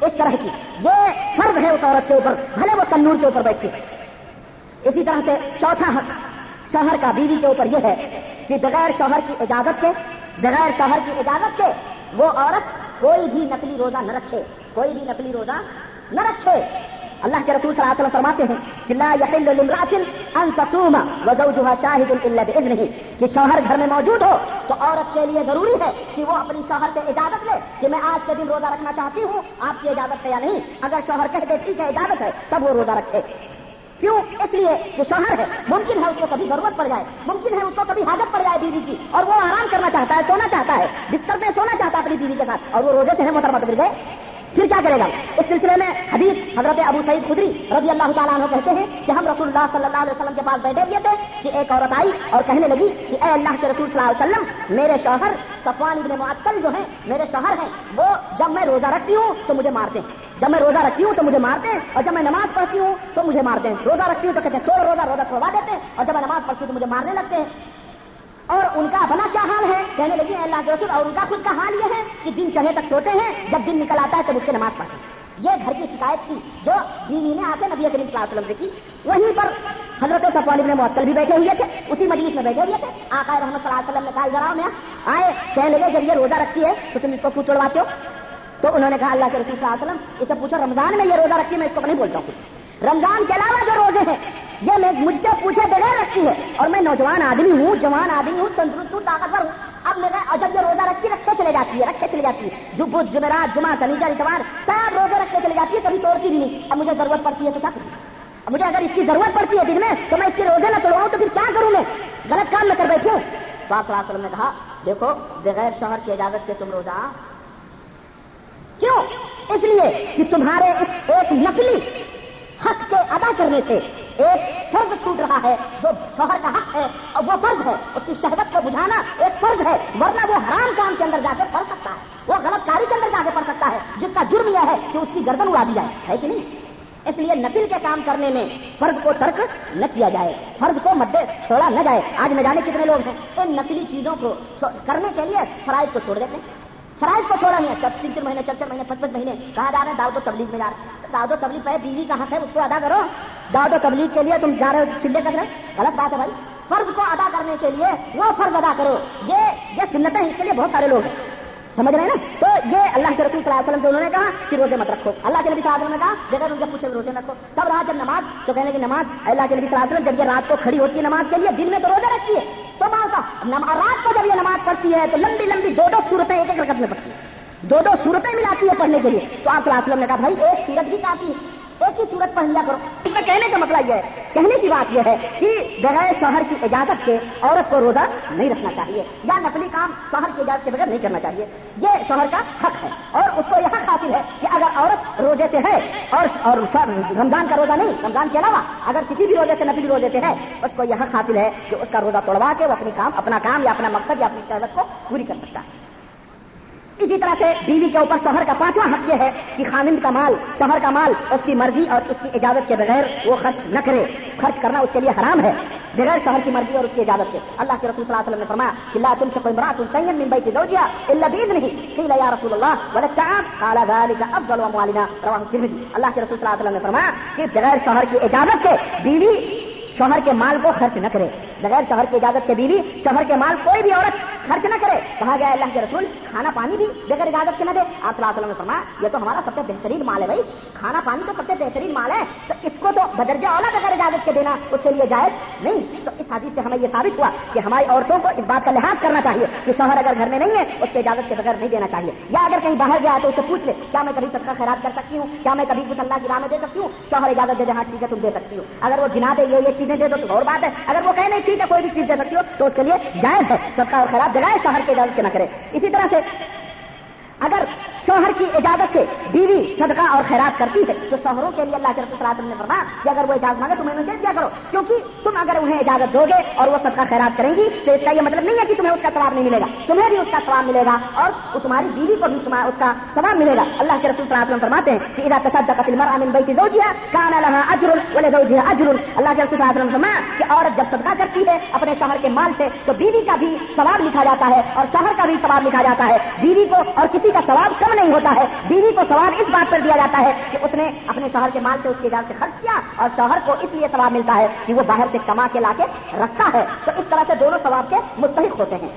اس طرح کی، یہ فرض ہے اس عورت کے اوپر، بھلے وہ تنور کے اوپر بیٹھی ہے۔ اسی طرح سے چوتھا حق شوہر کا بیوی کے اوپر یہ ہے کہ بغیر شوہر کی اجازت کے، بغیر شوہر کی اجازت کے وہ عورت کوئی بھی نقلی روزہ نہ رکھے، کوئی بھی نقلی روزہ نہ رکھے۔ اللہ کے رسول صلی اللہ علیہ وسلم فرماتے ہیں کہ لا يحل لامرأة ان تصوم وزوجها شاهد الا باذنه کہ شوہر گھر میں موجود ہو تو عورت کے لیے ضروری ہے کہ وہ اپنی شوہر سے اجازت لے کہ میں آج کے دن روزہ رکھنا چاہتی ہوں، آپ کی اجازت ہے یا نہیں؟ اگر شوہر کہہ دے، ٹھیک ہے، اجازت ہے، تب وہ روزہ رکھے۔ کیوں؟ اس لیے کہ شوہر ہے، ممکن ہے اس کو کبھی ضرورت پڑ جائے، ممکن ہے اس کو کبھی حاجت پڑ جائے بیوی کی، اور وہ آرام کرنا چاہتا ہے، سونا چاہتا ہے، بستر میں سونا چاہتا ہے اپنی بیوی کے ساتھ، اور وہ روزے سے ہے محترمہ تو گئے پھر کیا کرے گا؟ اس سلسلے میں حدیث حضرت ابو سعید خدری رضی اللہ تعالیٰ عنہ کہتے ہیں کہ ہم رسول اللہ صلی اللہ علیہ وسلم کے پاس بیٹھے ہوئے تھے کہ ایک عورت آئی اور کہنے لگی کہ اے اللہ کے رسول صلی اللہ علیہ وسلم، میرے شوہر صفوان ابن معطل جو ہیں، میرے شوہر ہیں، وہ جب میں روزہ رکھتی ہوں تو مجھے مارتے ہیں۔ جب میں روزہ رکھتی ہوں تو مجھے مارتے ہیں، اور جب میں نماز پڑھتی ہوں تو مجھے مارتے ہیں۔ روزہ رکھتی ہوں تو کہتے ہیں چھوڑ روزہ روزہ چھوڑوا دیتے ہیں۔ اور جب میں نماز پڑھتی ہوں تو مجھے مارنے لگتے ہیں۔ اور ان کا اپنا کیا حال ہے؟ کہنے لگی اللہ کے رسول، اور ان کا خود کا حال یہ ہے کہ دن چڑھے تک سوتے ہیں، جب دن نکل آتا ہے تو مجھ سے نماز پڑھتے ہیں۔ یہ گھر کی شکایت تھی جو بیوی نے آ کے نبی کریم صلی اللہ علیہ وسلم سے کی۔ وہیں پر حضرت صفوان ابن معطل بھی بیٹھے ہوئے تھے، اسی مجلس میں بیٹھے ہوئے تھے۔ آقا رحمت صلی اللہ علیہ وسلم نے کہا، ذرا میں آئے، کہنے لگے، جب یہ روزہ رکھتی ہے تو تم اس کو کیوں توڑواتے ہو۔ تو انہوں نے کہا اللہ کے رسول صلی اللہ علیہ وسلم، اسے پوچھا رمضان میں یہ روزہ رکھتی میں اس کو نہیں بولتا ہوں۔ رمضان کے علاوہ جو روزے ہیں، یہ میں مجھ سے پوچھے بغیر رکھتی ہے اور میں نوجوان آدمی ہوں، جوان آدمی ہوں، تندرست ہوں، طاقتور ہوں۔ اب میرا اور جب یہ روزہ رکھ کے رکھے چلے جاتی ہے، رکھے چلے جاتی ہے۔ جو بدھ جمعرات، جمعہ سنیجر اتوار، سب روزے رکھے چلے جاتی ہے، کبھی توڑتی بھی نہیں۔ اب مجھے ضرورت پڑتی ہے تو کیا کروں؟ مجھے اگر اس کی ضرورت پڑتی ہے دن میں، تو میں اس کے روزے نہ توڑواؤں تو پھر کیا کروں میں؟ غلط کام میں کر بیٹھوں تو آپ صلی اللہ علیہ وسلم نے کہا، دیکھو، بغیر شوہر کی اجازت سے تم روزہ کیوں؟ اس لیے کہ تمہارے اس ایک نسلی حق کے ادا کرنے سے ایک فرض چھوٹ رہا ہے جو شوہر کا حق ہے اور وہ فرض ہے، اس کی شہبت کو بجھانا ایک فرض ہے، ورنہ وہ حرام کام کے اندر جا کے پڑھ سکتا ہے۔ وہ غلط کاری کے اندر جا کے پڑھ سکتا ہے، جس کا جرم یہ ہے کہ اس کی گردن اڑا دی جائے۔ ہے کہ نہیں؟ اس لیے نسل کے کام کرنے میں فرض کو ترک نہ کیا جائے فرض کو مدے چھوڑا نہ جائے۔ آج نہ جانے کتنے لوگ ہیں؟ ان نسلی چیزوں کو کرنے کے لیے فرائض کو چھوڑ دیتے ہیں۔ فرائض کو چھوڑا نہیں ہے۔ تین چار مہینے چار چار مہینے پچ پچ مہینے۔ کہاں جا رہے ہیں؟ داؤد و تبلیغ میں جا رہے ہیں۔ داؤد و تبلیغ پہ بیوی کا حق ہے اس کو ادا کرو۔ داؤد و تبلیغ کے لیے تم جا رہے ہو چلے کر رہے غلط بات ہے بھائی۔ فرض کو ادا کرنے کے لیے وہ فرض ادا کرو۔ یہ یہ سنتیں اس کے لیے بہت سارے لوگ ہیں۔ سمجھ رہے ہیں نا؟ تو یہ اللہ کے رسول صلی اللہ علیہ وسلم سے انہوں نے کہا کہ روزے مت رکھو۔ اللہ کے نبی صلی اللہ علیہ وسلم نے کہا جگہ ان سے پوچھے روزے رکھو۔ تب رہا جب نماز، تو کہنے کی نماز اللہ کے نبی صلی اللہ علیہ وسلم، جب یہ رات کو کھڑی ہوتی ہے نماز کے لیے، دن میں تو روزے رکھتی ہے۔ تو کا رات کو جب یہ نماز پڑھتی ہے، تو لمبی لمبی دو دو صورتیں ایک ایک رقم میں پڑتی ہیں دو دو صورتیں ملاتی ہے پڑھنے کے لیے۔ تو آپ صلی اللہ علیہ وسلم نے کہا، بھائی، ایک سورت بھی کافی ہے۔ ایک ہی صورت پڑھ لیا کرو۔ اس میں کہنے کا مطلب یہ ہے، کہنے کی بات یہ ہے کہ بغیر شوہر کی اجازت کے عورت کو روزہ نہیں رکھنا چاہیے، یا نقلی کام شوہر کی اجازت کے بغیر نہیں کرنا چاہیے۔ یہ شوہر کا حق ہے اور اس کو یہ حق حاصل ہے کہ اگر عورت روزے سے ہے اور اور رمضان کا روزہ نہیں، رمضان کے علاوہ اگر کسی بھی روزے سے نقلی روزے سے ہے، اس کو یہ حق حاصل ہے کہ اس کا روزہ توڑوا کے وہ اپنی کام، اپنا کام یا اپنا مقصد یا اپنی شہرت کو پوری کر سکتا ہے۔ اسی طرح سے بیوی کے اوپر شوہر کا پانچواں حق یہ ہے کہ خامند کا مال، شوہر کا مال، اس کی مرضی اور اس کی اجازت کے بغیر وہ خرچ نہ کرے۔ خرچ کرنا اس کے لیے حرام ہے۔ بغیر شوہر کی مرضی اور اس کی اجازت سے اللہ کے رسول صلی اللہ علیہ وسلم نے فرمایا کہ لا تم سے کوئی مراد سیم من بیت زوجها الا باذن نہیں قیل یا رسول اللہ وللطعام قال ذلك افضل اموالنا رواه الترمذی اللہ کے رسول صلی اللہ علیہ وسلم نے فرمایا کہ بغیر شوہر کی اجازت سے بیوی شوہر کے مال کو خرچ نہ کرے۔ بغیر شوہر کی اجازت کے بیوی، شوہر کے مال کوئی بھی عورت خرچ نہ کرے۔ کہا گیا اللہ کے رسول، کھانا پانی بھی بغیر اجازت کے نہ دے۔ آپ صلی اللہ علیہ وسلم نے فرمایا، یہ تو ہمارا سب سے بہترین مال ہے بھائی۔ کھانا پانی تو سب سے بہترین مال ہے۔ تو اس کو تو بدرجہ اولا بغیر اجازت کے دینا، اس کے لیے جائز نہیں۔ تو اس حادث سے ہمیں یہ ثابت ہوا کہ ہماری عورتوں کو اس بات کا لحاظ کرنا چاہیے کہ شوہر اگر گھر میں نہیں ہے، اس کی اجازت کے بغیر نہیں دینا چاہیے۔ یا اگر کہیں باہر گیا تو اسے پوچھ لے، کیا میں کبھی سب کا خیرات کر سکتی ہوں؟ کیا میں کبھی کچھ اللہ کی راہ میں دے سکتی ہوں؟ شوہر اجازت دے دے ہاں ٹھیک ہے، تم دے سکتی ہو۔ اگر وہ گنا دے، یہ چیز چیزیں دے دو تو اور بات ہے، اگر وہ کہیں نہیں ٹھیک ہے، کوئی بھی چیز دے سکتی ہو، تو اس کے لیے جائز ہے۔ سب کا اور خراب جگہ شہر کے اجازت کے نہ کرے۔ اسی طرح سے اگر شوہر کی اجازت سے بیوی صدقہ اور خیرات کرتی ہے تو شوہروں کے لیے اللہ کے رسول صلی نے فرمایا کہ اگر وہ اجازت مانگے تمہیں دے دیا کرو۔ کیونکہ تم اگر انہیں اجازت دو گے اور وہ صدقہ خیرات کریں گی، تو اس کا یہ مطلب نہیں ہے کہ تمہیں اس کا ثواب نہیں ملے گا۔ تمہیں بھی اس کا ثواب ملے گا اور تمہاری بیوی کو بھی اس کا ثواب ملے گا۔ اللہ کے رسول صلی فرماتے ہیں کہ ادا تصدق المرأة من بيت زوجها كان لها اجر ولزوجها اجر اللہ کے رسول صلی وسلم فرمایا کہ عورت جب صدقہ کرتی ہے اپنے شوہر کے مال سے، تو بیوی کا بھی ثواب لکھا جاتا ہے اور شوہر کا بھی ثواب لکھا جاتا ہے۔ بیوی کو اور کسی کا ثواب کم نہیں ہوتا ہے۔ بیوی کو ثواب اس بات پر دیا جاتا ہے کہ اس نے اپنے شوہر کے مال سے اس کی اجازت سے خرچ کیا اور شوہر کو اس لیے ثواب ملتا ہے کہ وہ باہر سے کما کے لا کے رکھتا ہے۔ تو اس طرح سے دونوں ثواب کے مستحق ہوتے ہیں۔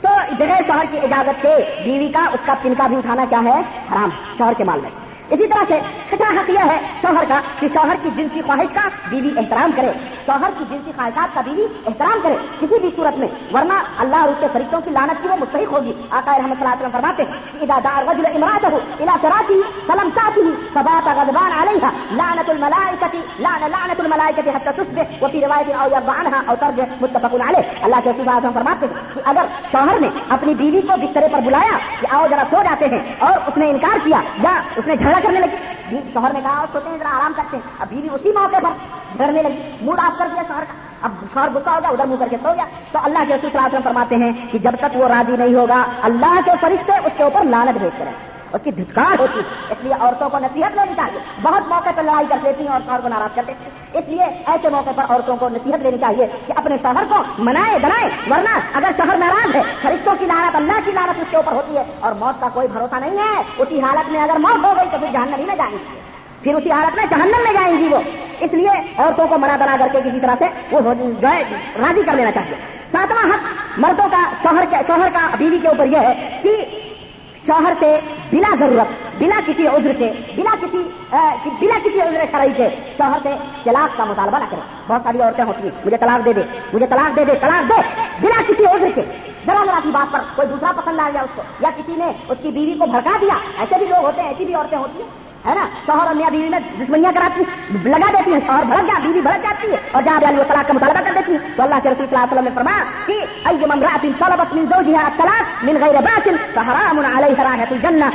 تو بغیر شوہر کی اجازت سے بیوی کا، اس کا پنکا بھی اٹھانا کیا ہے؟ حرام، شوہر کے مال میں۔ اسی طرح سے چھٹا حق یہ ہے شوہر کا کہ شوہر کی جنسی خواہش کا بیوی احترام کرے، شوہر کی جنسی خواہشات کا بیوی احترام کرے، کسی بھی صورت میں، ورنہ اللہ اور اس کے فرشتوں کی لانت کی وہ مستحق ہوگی۔ آقا رحمۃ اللہ علیہ فرماتے کہ اذا دار رجل امراته الى فراشه فلم تاته فبات غضبان عليها لعنه الملائكه لعن لعنه الملائكه حتى تصبح وفي روایت او يرضى عنها او ترجع متفق عليه اللہ کے رسول صلی فرماتے ہیں کہ اگر شوہر نے اپنی بیوی کو بسترے پر بلایا کہ آؤ ذرا سو جاتے ہیں اور اس نے انکار کیا، یا اس نے جھگڑا کرنے لگی۔ شوہر نے کہا سوتے ہیں ذرا آرام کرتے ہیں۔ اب بیوی اسی موقع پر جھگڑنے لگی۔ موڈ آف کر دیا شوہر کا۔ اب شوہر غصہ ہو گیا، ادھر منہ کر کے سو گیا۔ تو اللہ کے رسول صلی اللہ علیہ وسلم فرماتے ہیں کہ جب تک وہ راضی نہیں ہوگا، اللہ کے فرشتے اس کے اوپر لانت بھیجتے رہے اس کی دھتکار ہوتی۔ ہے اس لیے عورتوں کو نصیحت لینی چاہیے۔ بہت موقع پر لڑائی کر دیتی ہیں اور شوہر کو ناراض کر دیتی ہیں اس لیے ایسے موقع پر عورتوں کو نصیحت لینی چاہیے کہ اپنے شوہر کو منائے، بنائے۔ ورنہ اگر شوہر ناراض ہے، فرشتوں کی لانت اللہ کی لانت اس کے اوپر ہوتی ہے اور موت کا کوئی بھروسہ نہیں ہے، اسی حالت میں اگر موت ہو گئی تو پھر جہنم نہیں نہ جائیں گی پھر اسی حالت میں جہنم میں جائیں گی وہ۔ اس لیے عورتوں کو منع بنا کر کے کسی طرح سے وہ جو ہے راضی کر لینا چاہیے۔ ساتواں حق مردوں کا، شوہر شوہر کا بیوی کے اوپر یہ ہے کہ شوہر سے بلا ضرورت، بلا کسی عذر کے، بلا کسی بلا کسی عذر شرعی کے شوہر سے طلاق کا مطالبہ نہ کرے بہت ساری عورتیں ہوتی ہیں، مجھے طلاق دے دے، مجھے طلاق دے دے، طلاق دے بلا کسی عذر کے۔ ذرا ذرا کی بات پر کوئی دوسرا پسند آ گیا اس کو، یا کسی نے اس کی بیوی کو بھڑکا دیا، ایسے بھی لوگ ہوتے ہیں، ایسی بھی عورتیں ہوتی ہیں۔ ہے نا? شوہر اور میاں بیوی میں دشمنیاں کراتی لگا دیتی ہیں، شوہر بھڑک گیا بیوی بھڑک جاتی ہے اور جہاں بیالی طلاق کا مطالبہ کر دیتی ہے تو اللہ کے رسول صلی اللہ علیہ وسلم نے فرمایا کہ اي امرأة طلبت من زوجها الطلاق من غير باس، فحرام عليها رائحة الجنة.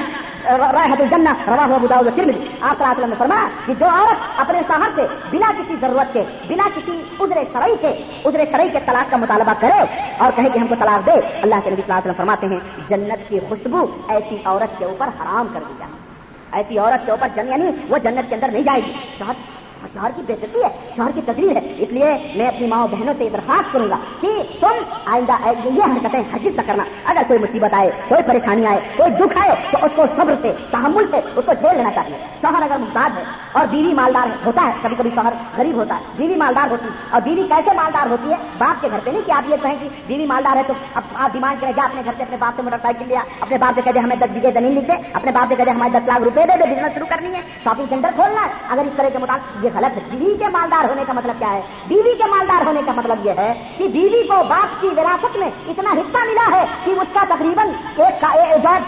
رائحة الجنة، رواه ابو داؤد الترمذي آپ صلی اللہ نے فرمایا کہ جو عورت اپنے شوہر سے بنا کسی ضرورت کے، بنا کسی عذر شرعی کے، عذر شرعی کے طلاق کا مطالبہ کرے اور کہے کہ ہم کو طلاق دے، اللہ کے نبی صلی اللہ علیہ وسلم فرماتے ہیں، جنت کی خوشبو ایسی عورت کے اوپر حرام کر دی جائے ایسی عورت کے اوپر جن یعنی وہ جنت کے اندر نہیں جائے گی۔ شہر شہر کی بےزتی ہے شہر کی تقریر ہے۔ اس لیے میں اپنی ماؤں بہنوں سے درخواست کروں گا کہ تم آئندہ یہ حرکتیں حجت نہ کرنا۔ اگر کوئی مصیبت آئے، کوئی پریشانی آئے، کوئی دکھ آئے، تو اس کو صبر سے، تحمل سے اس کو جھیل لینا چاہیے۔ شوہر اگر محتاج ہے اور بیوی مالدار ہوتا ہے کبھی کبھی شوہر غریب ہوتا ہے، بیوی مالدار ہوتی ہے۔ اور بیوی کیسے مالدار ہوتی ہے؟ باپ کے گھر پہ نہیں کہ آپ یہ کہیں کہ بیوی مالدار ہے تو اب آپ ڈیمانڈ کریں جا اپنے گھر سے اپنے باپ سے موٹر سائیکل لیا، اپنے باپ سے کہتے ہمیں دس بیگے زمین لکھ دے، اپنے باپ سے کہتے ہمیں دس لاکھ روپے دے دے بزنس شروع کرنی ہے شاپنگ سینٹر کھولنا ہے۔ اگر اس طرح کے مطابق یہ غلط ہے۔ بیوی کے مالدار ہونے کا مطلب کیا ہے؟ بیوی کے مالدار ہونے کا مطلب یہ ہے کہ بیوی کو باپ کی وراثت میں اتنا حصہ ملا ہے کہ اس کا تقریباً ایک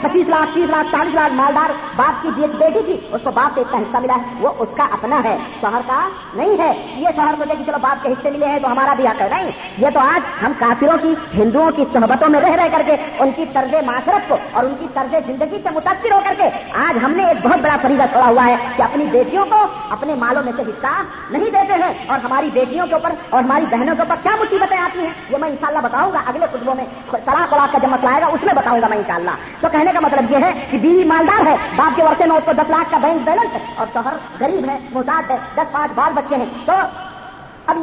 پچیس لاکھ، تیس لاکھ، چالیس لاکھ مالدار باپ کی بیٹی تھی، اس کو باپ سے اتنا حصہ ملا ہے۔ وہ اس کا اپنا ہے۔ شوہر کا نہیں ہے۔ یہ شوہر سوچے کہ چلو باپ کے حصے ملے ہیں تو ہمارا بھی حق ہے۔ نہیں، یہ تو آج ہم کافروں کی، ہندوؤں کی صحبتوں میں رہ رہ کر کے ان کی طرز معاشرت کو اور ان کی طرز زندگی سے متاثر ہو کر کے آج ہم نے ایک بہت بڑا فریضہ چھوڑا ہوا ہے کہ اپنی بیٹیوں کو اپنے مالوں میں سے حصہ نہیں دیتے ہیں۔ اور ہماری بیٹیوں کے اوپر اور ہماری بہنوں کے اوپر کیا مصیبتیں آتی ہیں؟ یہ میں انشاءاللہ بتاؤں گا۔ اگلے خطبوں میں طلاق ولاق کا جمع مسئلہ آئے گا، اس میں بتاؤں گا میں انشاءاللہ۔ تو کہنے کا مطلب یہ ہے کہ بیوی مالدار ہے، باپ کے ورثے میں اس کو دس لاکھ کا بینک بیلنس ہے اور شوہر غریب ہے محتاط ہے، دس پانچ بال بچے ہیں۔ تو اب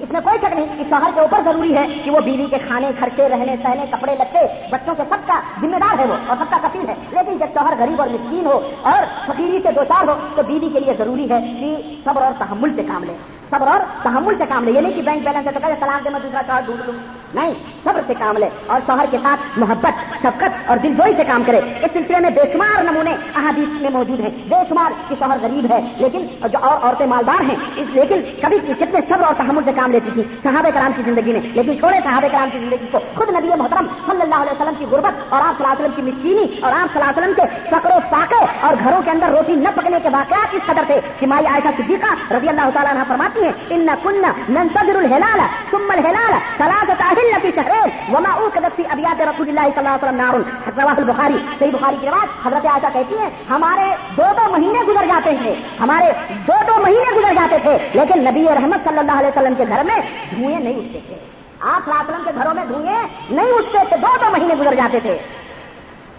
اس میں کوئی شک نہیں کہ شوہر کے اوپر ضروری ہے کہ وہ بیوی کے کھانے، خرچے، رہنے، سہنے، کپڑے لگتے بچوں کے سب کا ذمہ دار ہے وہ اور سب کا کفیل ہے۔ لیکن جب شوہر غریب اور مسکین ہو اور فقیری سے دو چار ہو تو بیوی کے لیے ضروری ہے کہ صبر اور تحمل سے کام لے۔ صبر اور تحمل سے کام لے یہ نہیں کہ بینک بیلنس ہے تو کہ سلام دے میں دوسرا کارڈ ڈھونڈ لوں۔ نہیں، صبر سے کام لے اور شوہر کے ساتھ محبت، شفقت اور دل جوئی سے کام کرے۔ اس سلسلے میں بے شمار نمونے احادیث میں موجود ہیں۔ بے شمار کہ شوہر غریب ہے لیکن جو اور عورتیں مالدار ہیں، اس لیکن کبھی کتنے صبر اور تحمل سے کام لیتی تھی، صحابہ کرام کی زندگی میں۔ لیکن چھوڑے صحابہ کرام کی زندگی کو۔ خود نبی محترم صلی اللہ علیہ وسلم کی غربت اور آپ صلی اللہ علیہ وسلم کی مسکینی اور آپ صلی اللہ علیہ وسلم کے فقر و فاقے اور گھروں کے اندر روٹی نہ پکنے کے واقعات اس قدر تھے کہ مائی عائشہ صدیقہ رضی اللہ تعالیٰ عنہ فرماتی ہیں، ان کن ننتظر الهلال ثم الهلال ثلاثة أهل في شهرين وما أوكدت في أبيات رسول الله صلى الله عليه وسلم نار حضرت البخاری، صحیح بخاری کی روایت حضرت عائشہ کہتی ہیں، ہمارے دو دو مہینے گزر جاتے تھے، ہمارے دو دو مہینے گزر جاتے تھے، لیکن نبی رحمت صلی اللہ علیہ وسلم کے گھر میں دھوئیں نہیں اٹھتے تھے۔ آپ صلی اللہ علیہ وسلم کے گھروں میں دھوئیں نہیں اٹھتے تھے، دو دو مہینے گزر جاتے تھے۔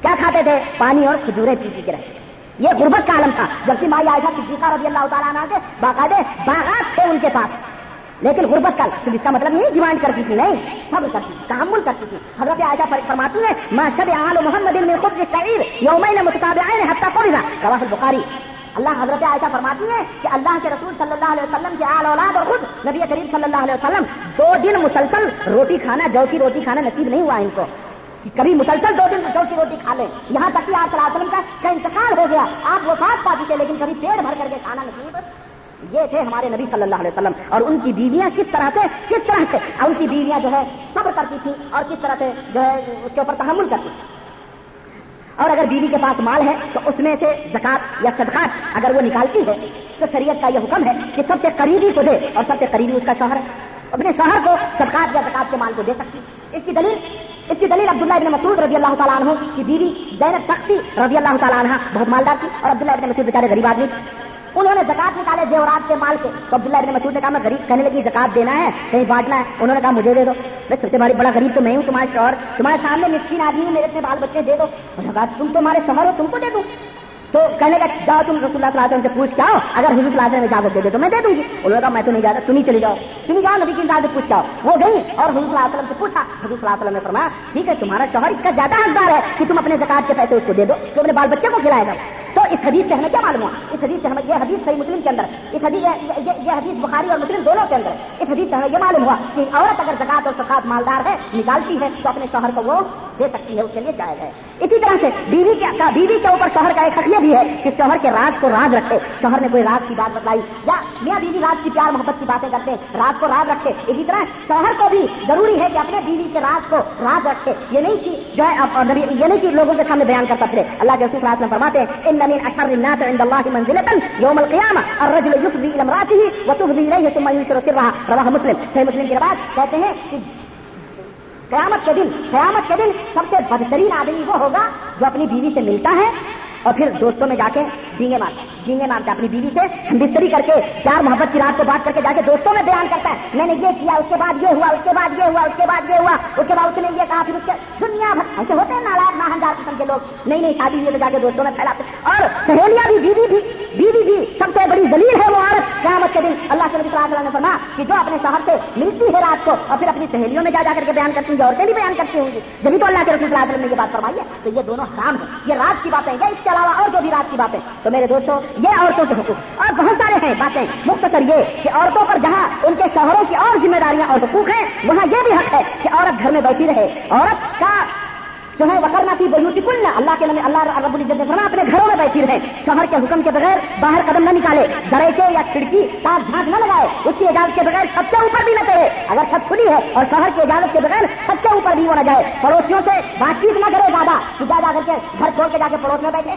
کیا کھاتے تھے؟ پانی اور کھجورے پی پی کے رہتے یہ غربت کا عالم تھا، جبکہ مائی عائشہ صدیقہ رضی اللہ تعالیٰ عنہ کے باقاعدے باغات تھے ان کے پاس۔ لیکن غربت کا، تو اس کا مطلب نہیں ڈیمانڈ کرتی تھی، نہیں، صبر کرتی تھی، تحمل کرتی تھی۔ حضرت عائشہ فرماتی ہے ماں شب آل محمد میں خود شعیر یومین متقابع حتیٰ کو رواح البخاری اللہ حضرت عائشہ فرماتی ہے کہ اللہ کے رسول صلی اللہ علیہ وسلم کے آل اولاد اور خود نبی کریم صلی اللہ علیہ وسلم دو دن مسلسل روٹی کھانا جو کی روٹی کھانا نصیب نہیں ہوا ان کو۔ کہ کبھی مسلسل دو دن جو کی روٹی کھا لیں۔ یہاں تک کہ آپ صلی اللہ علیہ وسلم کا انتقال ہو گیا۔ آپ وفات پا چکے لیکن کبھی پیٹ بھر کر کے کھانا نصیب۔ یہ تھے ہمارے نبی صلی اللہ علیہ وسلم۔ اور ان کی بیویاں کس طرح سے، کس طرح سے؟ ان کی بیویاں جو ہے صبر کرتی تھی اور کس طرح سے جو ہے اس کے اوپر تحمل کرتی تھی اور اگر بیوی کے پاس مال ہے تو اس میں سے زکات یا صدقات اگر وہ نکالتی ہے تو شریعت کا یہ حکم ہے کہ سب سے قریبی کو دے اور سب سے قریبی اس کا شوہر ہے اپنے شوہر کو صدقات یا زکات کے مال کو دے سکتی اس کی دلیل اس کی دلیل عبداللہ ابن مسعود رضی اللہ تعالیٰ عنہ کی بیوی زینب سختی رضی اللہ تعالیٰ عنہ بہت مالدار تھی اور عبداللہ ابن مسعود بیچارے غریب آدمی انہوں نے زکات نکالے زیورات کے مال کے۔ تو عبداللہ ابن مسعود نے کہا، میں غریب کہنے لگی زکات دینا ہے، کہیں بانٹنا ہے۔ انہوں نے کہا، مجھے دے دو۔ میں سب سے بڑی بڑا غریب تو میں ہوں، تمہارے شوہر، تمہارے سامنے مسکین آدمی ہوں، میرے اپنے بال بچے دے دو۔ کہا، تم تمہارے شوہر ہو، تم کو دے دوں۔ تو کہنے کا جاؤ تم رسول اللہ صلی اللہ سے پوچھ کے آؤ، اگر حضور صلی اللہ علیہ اجازت دے دے تو میں دے دوں گی۔ انہوں نے کہا، میں تو نہیں جاتا، تم ہی چلی جاؤ۔ تم جاؤ، نبی کی اجازت پوچھ کے آؤ۔ وہ گئی اور حضور صلی اللہ علیہ وسلم سے پوچھا، حضور صلی اللہ علیہ وسلم نے فرمایا، ٹھیک ہے، تمہارا شوہر اس کا زیادہ حقدار ہے کہ تم اپنے زکات کے پیسے اس کو دے دو تو اپنے بال بچے کو کھلائے گا۔ تو اس حدیث سے ہمیں کیا معلوم ہوا؟ اس حدیث سے ہمیں یہ حدیث صحیح مسلم کے اندر، اس حدیث یہ حدیث بخاری اور مسلم دونوں کے اندر، اس حدیث سے ہمیں یہ معلوم ہوا کہ عورت اگر زکات اور سکات مالدار ہے، نکالتی ہے، تو اپنے شوہر کو وہ دے سکتی ہے، اس کے لیے جائز ہے۔ اسی طرح سے بیوی کے بیوی کے اوپر شوہر کا ایک حق یہ بھی ہے کہ شوہر کے راز کو راز رکھے۔ شوہر نے کوئی راز کی بات بتلائی، یا میاں بیوی راز کی پیار محبت کی باتیں کرتے ہیں راز کو راز رکھے۔ اسی طرح شوہر کو بھی ضروری ہے کہ اپنے بیوی کے راز کو راز رکھے۔ یہ نہیں کہ جو ہے یہ نہیں کہ لوگوں کے سامنے بیان کرتا پھر اللہ کے رسول میں فرماتے ہیں، ان نمین اشر الناس عند الله منزلة يوم القيامة. الرجل يفضي الى امراته وتفضي اليه ثم ينشر سرها. رواه مسلم. صحیح مسلم کی روایت کہتے ہیں کہ قیامت کے دن قیامت کے دن سب سے بدترین آدمی وہ ہوگا جو اپنی بیوی سے ملتا ہے اور پھر دوستوں میں جا کے ڈینگے مارتا ڈینگے مارتا اپنی بیوی سے بستری کر کے پیار محبت کی رات کو بات کر کے جا کے دوستوں میں بیان کرتا ہے۔ میں نے یہ کیا، اس کے بعد یہ ہوا، اس کے بعد یہ ہوا، اس کے بعد یہ ہوا، اس کے بعد اس نے یہ کہا، پھر اس کے دنیا بھر ایسے ہوتے ہیں نالاک نہ ہزار قسم کے لوگ۔ نئی نئی شادی ہوئی تو جا کے دوستوں میں پھیلاتے اور سہیلیاں بھی، بیوی بھی بیوی بھی سب سے بڑی دلیل ہے وہ عورت قیامت کے دن۔ اللہ کے نبی صلی اللہ نے فرما کہ جو اپنے شوہر سے ملتی ہے رات کو اور پھر اپنی سہیلیوں میں جا جا کر کے بیان کرتی ہیں عورتیں بھی بیان کرتی ہوں گی، جبھی تو اللہ کے رسول صلی اللہ علیہ وسلم نے یہ بات فرمائی ہے۔ تو یہ دونوں حرام ہیں۔ یہ رات کی باتیں یا اس کے علاوہ اور جو بھی رات کی باتیں۔ تو میرے دوستوں یہ عورتوں کے حقوق۔ اور بہت سارے ہیں باتیں۔ مختصر یہ کہ عورتوں پر جہاں ان کے شوہروں کی اور ذمہ داریاں اور حقوق ہیں، وہاں یہ بھی حق ہے کہ عورت گھر میں بیٹھی رہے۔ عورت کا جو ہے وکرنا سی بہت کل اللہ کے اللہ رب العزت نے فرما اپنے گھروں میں بیٹھی رہے۔ شوہر کے حکم کے بغیر باہر قدم نہ نکالے۔ دریچے یا کھڑکی تاک جھانک نہ لگائے۔ اس کی اجازت کے بغیر چھت کے اوپر بھی نہ چڑھے۔ اگر چھت کھلی ہے اور شوہر کی اجازت کے بغیر چھت کے اوپر بھی وہ نہ جائے، پڑوسیوں سے بات چیت نہ کرے زیادہ۔ کہ جا کر کے گھر چھوڑ کے جا کے پڑوس میں بیٹھے۔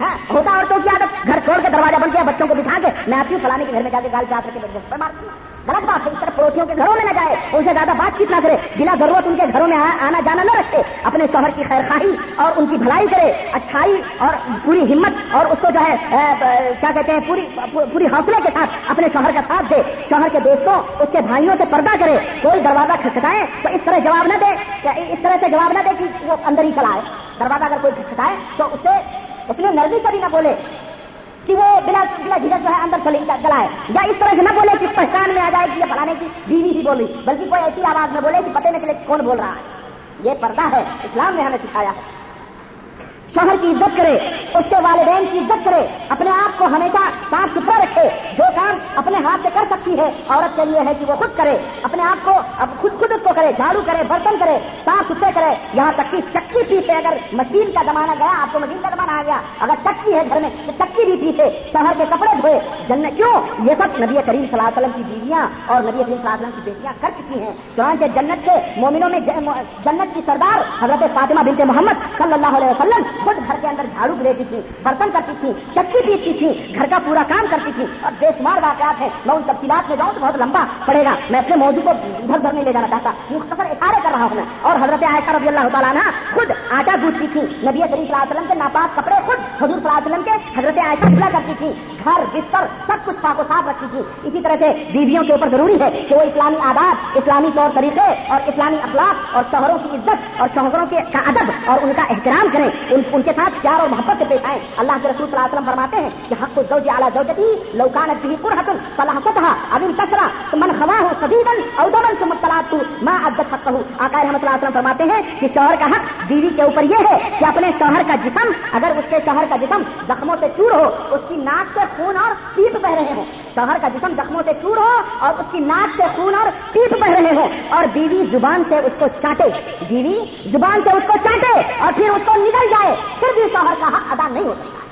ہاں ہوتا عورتوں کی عادت، گھر چھوڑ کے دروازہ بن گیا بچوں کو بٹھا کے، میں آتی ہوں فلانے کے گھر میں جا کے گال پہ آ کر کے مارتی ہوں غلط بات ہے اس طرح پڑوسیوں کے گھروں میں نہ جائے، ان سے زیادہ بات چیت نہ کرے، بلا ضرورت ان کے گھروں میں آنا جانا نہ رکھے، اپنے شوہر کی خیر خواہی اور ان کی بھلائی کرے، اچھائی اور پوری ہمت اور اس کو جو ہے کیا کہتے ہیں، پوری پوری حوصلے کے ساتھ اپنے شوہر کا ساتھ دے، شوہر کے دوستوں، اس کے بھائیوں سے پردہ کرے، کوئی دروازہ کھٹکھٹائے تو اس طرح جواب نہ دے اس طرح سے جواب نہ دے کہ وہ اندر ہی چلا ہے دروازہ اگر کوئی کھٹکھٹائے تو اسے اس نے نرمی سے بھی نہ بولے۔ وہ جھجک جو ہے اندر چلے چلائے یا اس طرح سے نہ بولے کہ پہچان میں آ جائے کہ یہ فلانے کی بیوی ہی بولی، بلکہ کوئی ایسی آواز میں بولے کہ پتہ نہ چلے کون بول رہا ہے۔ یہ پردہ ہے۔ اسلام نے ہمیں سکھایا۔ ہے شوہر کی عزت کرے، اس کے والدین کی عزت کرے، اپنے آپ کو ہمیشہ صاف ستھرا رکھے۔ جو کام اپنے ہاتھ سے کر سکتی ہے عورت کے لیے ہے کہ وہ خود کرے، اپنے آپ کو، اب خود خود اس کو کرے، جھاڑو کرے، برتن کرے، صاف ستھرے کرے۔ یہاں تک کہ چکی پیسے اگر مشین کا زمانہ گیا، آپ کو مشین کا زمانہ آ گیا۔ اگر چکی ہے گھر میں، تو چکی بھی پیسے شوہر کے کپڑے دھوئے۔ جن کیوں؟ یہ سب نبی کریم صلی اللہ علیہ وسلم کی بیویاں اور نبی کریم صلی اللہ علیہ وسلم کی بیٹیاں کر چکی ہیں۔ چنانچہ جنت کے مومنوں میں جنت کی سردار حضرت فاطمہ بنت محمد صلی اللہ علیہ وسلم خود گھر کے اندر جھاڑو دیتی تھی، برتن کرتی تھی، چکی پیستی تھی، گھر کا پورا کام کرتی تھی۔ اور بے شمار واقعات ہیں، میں ان تفصیلات میں جاؤں بہت لمبا پڑے گا۔ میں اپنے موضوع کو ادھر ادھر نہیں لے جانا چاہتا۔ مختصر اشارے کر رہا ہوں میں۔ اور حضرت عائشہ رضی اللہ تعالیٰ نا خود آٹا گوٹتی تھی نبی کریم صلی اللہ علیہ وسلم کے ناپاک کپڑے خود حضور صلی اللہ علیہ وسلم کے حضرت عائشہ کھلا کرتی تھی گھر، بستر، سب کچھ پاک و صاف رکھتی تھی اسی طرح سے بیویوں کے اوپر ضروری ہے کہ وہ اسلامی آداب، اسلامی طور طریقے اور اسلامی اخلاق اور شوہروں کی عزت اور شوہروں کے کا ادب اور ان کا احترام کریں۔ ان کے ساتھ پیار اور محبت سے پیش آئے اللہ کے رسول صلی اللہ علیہ وسلم فرماتے ہیں کہ حق زوج اعلیٰ زوجتی لوکانت بھی قرحت صلاح کتھا ابن کسرا من خواہ ہو سدیدن او دمن سے مطلعات ماں عدت حق ہوں آقا رحمۃ اللہ وسلم فرماتے ہیں کہ شوہر کا حق بیوی کے اوپر یہ ہے کہ اپنے شوہر کا جسم، اگر اس کے شوہر کا جسم زخموں سے چور ہو، اس کی ناک سے خون اور پیپ بہ رہے ہوں۔ شوہر کا جسم زخموں سے چور ہو اور اس کی ناک سے خون اور پیپ بہ رہے ہوں۔ اور بیوی زبان سے اس کو چاٹے۔ بیوی زبان سے اس کو چاٹے اور پھر اس کو نکل جائے۔ پھر بھی شوہر کا حق ادا نہیں ہو سکتا۔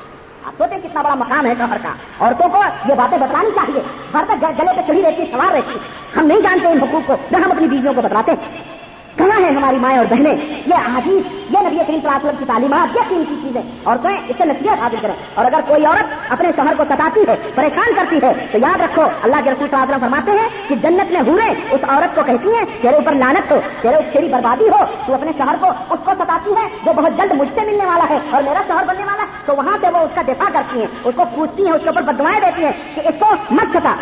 آپ سوچیں کتنا بڑا مقام ہے شوہر کا۔ عورتوں کو یہ باتیں بتلانی چاہیے۔ ہر تک گلے پہ چڑھی رہتی، سوار رہتی۔ ہم نہیں جانتے ان حقوق کو، نہ ہم اپنی بیویوں کو بتلاتے۔ کہاں ہیں ہماری مائیں اور بہنیں؟ یہ حدیث یہ نبی کریم صلی اللہ علیہ وسلم کی تعلیمات یہ قیمتی چیزیں؟ اور تو اس سے نصیحت حاصل کریں۔ اور اگر کوئی عورت اپنے شوہر کو ستاتی ہے، پریشان کرتی ہے، تو یاد رکھو، اللہ کے رسول صلی اللہ علیہ وسلم فرماتے ہیں کہ جنت میں ہورے اس عورت کو کہتی ہیں، تیرے اوپر لانت ہو، تیرے تیری بربادی ہو، تو اپنے شوہر کو اس کو ستاتی ہے جو بہت جلد مجھ سے ملنے والا ہے۔ اور میرا شوہر بننے والا ہے تو وہاں سے وہ اس کا دفاع کرتی ہیں، اس کو پوچھتی ہیں، اس کے اوپر بدوائیں دیتی ہیں کہ اس کو مت ستا۔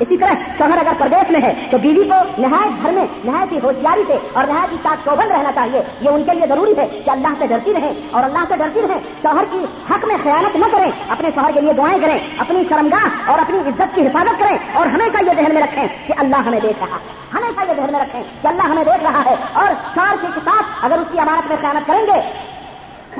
اسی طرح شوہر اگر پردیش میں ہے تو بیوی کو نہایت گھر میں، نہایت ہی ہوشیاری سے اور نہایت ہی چاک چوبند رہنا چاہیے۔ یہ ان کے لیے ضروری ہے کہ اللہ سے ڈرتی رہیں اور اللہ سے ڈرتی رہیں۔ شوہر کی حق میں خیانت نہ کریں، اپنے شوہر کے لیے دعائیں کریں، اپنی شرمگاہ اور اپنی عزت کی حفاظت کریں اور ہمیشہ یہ ذہن میں رکھیں کہ اللہ ہمیں دیکھ رہا ہمیشہ یہ ذہن میں رکھیں کہ اللہ ہمیں دیکھ رہا ہے اور شوہر کے ساتھ اگر اس کی امانت میں خیانت کریں گے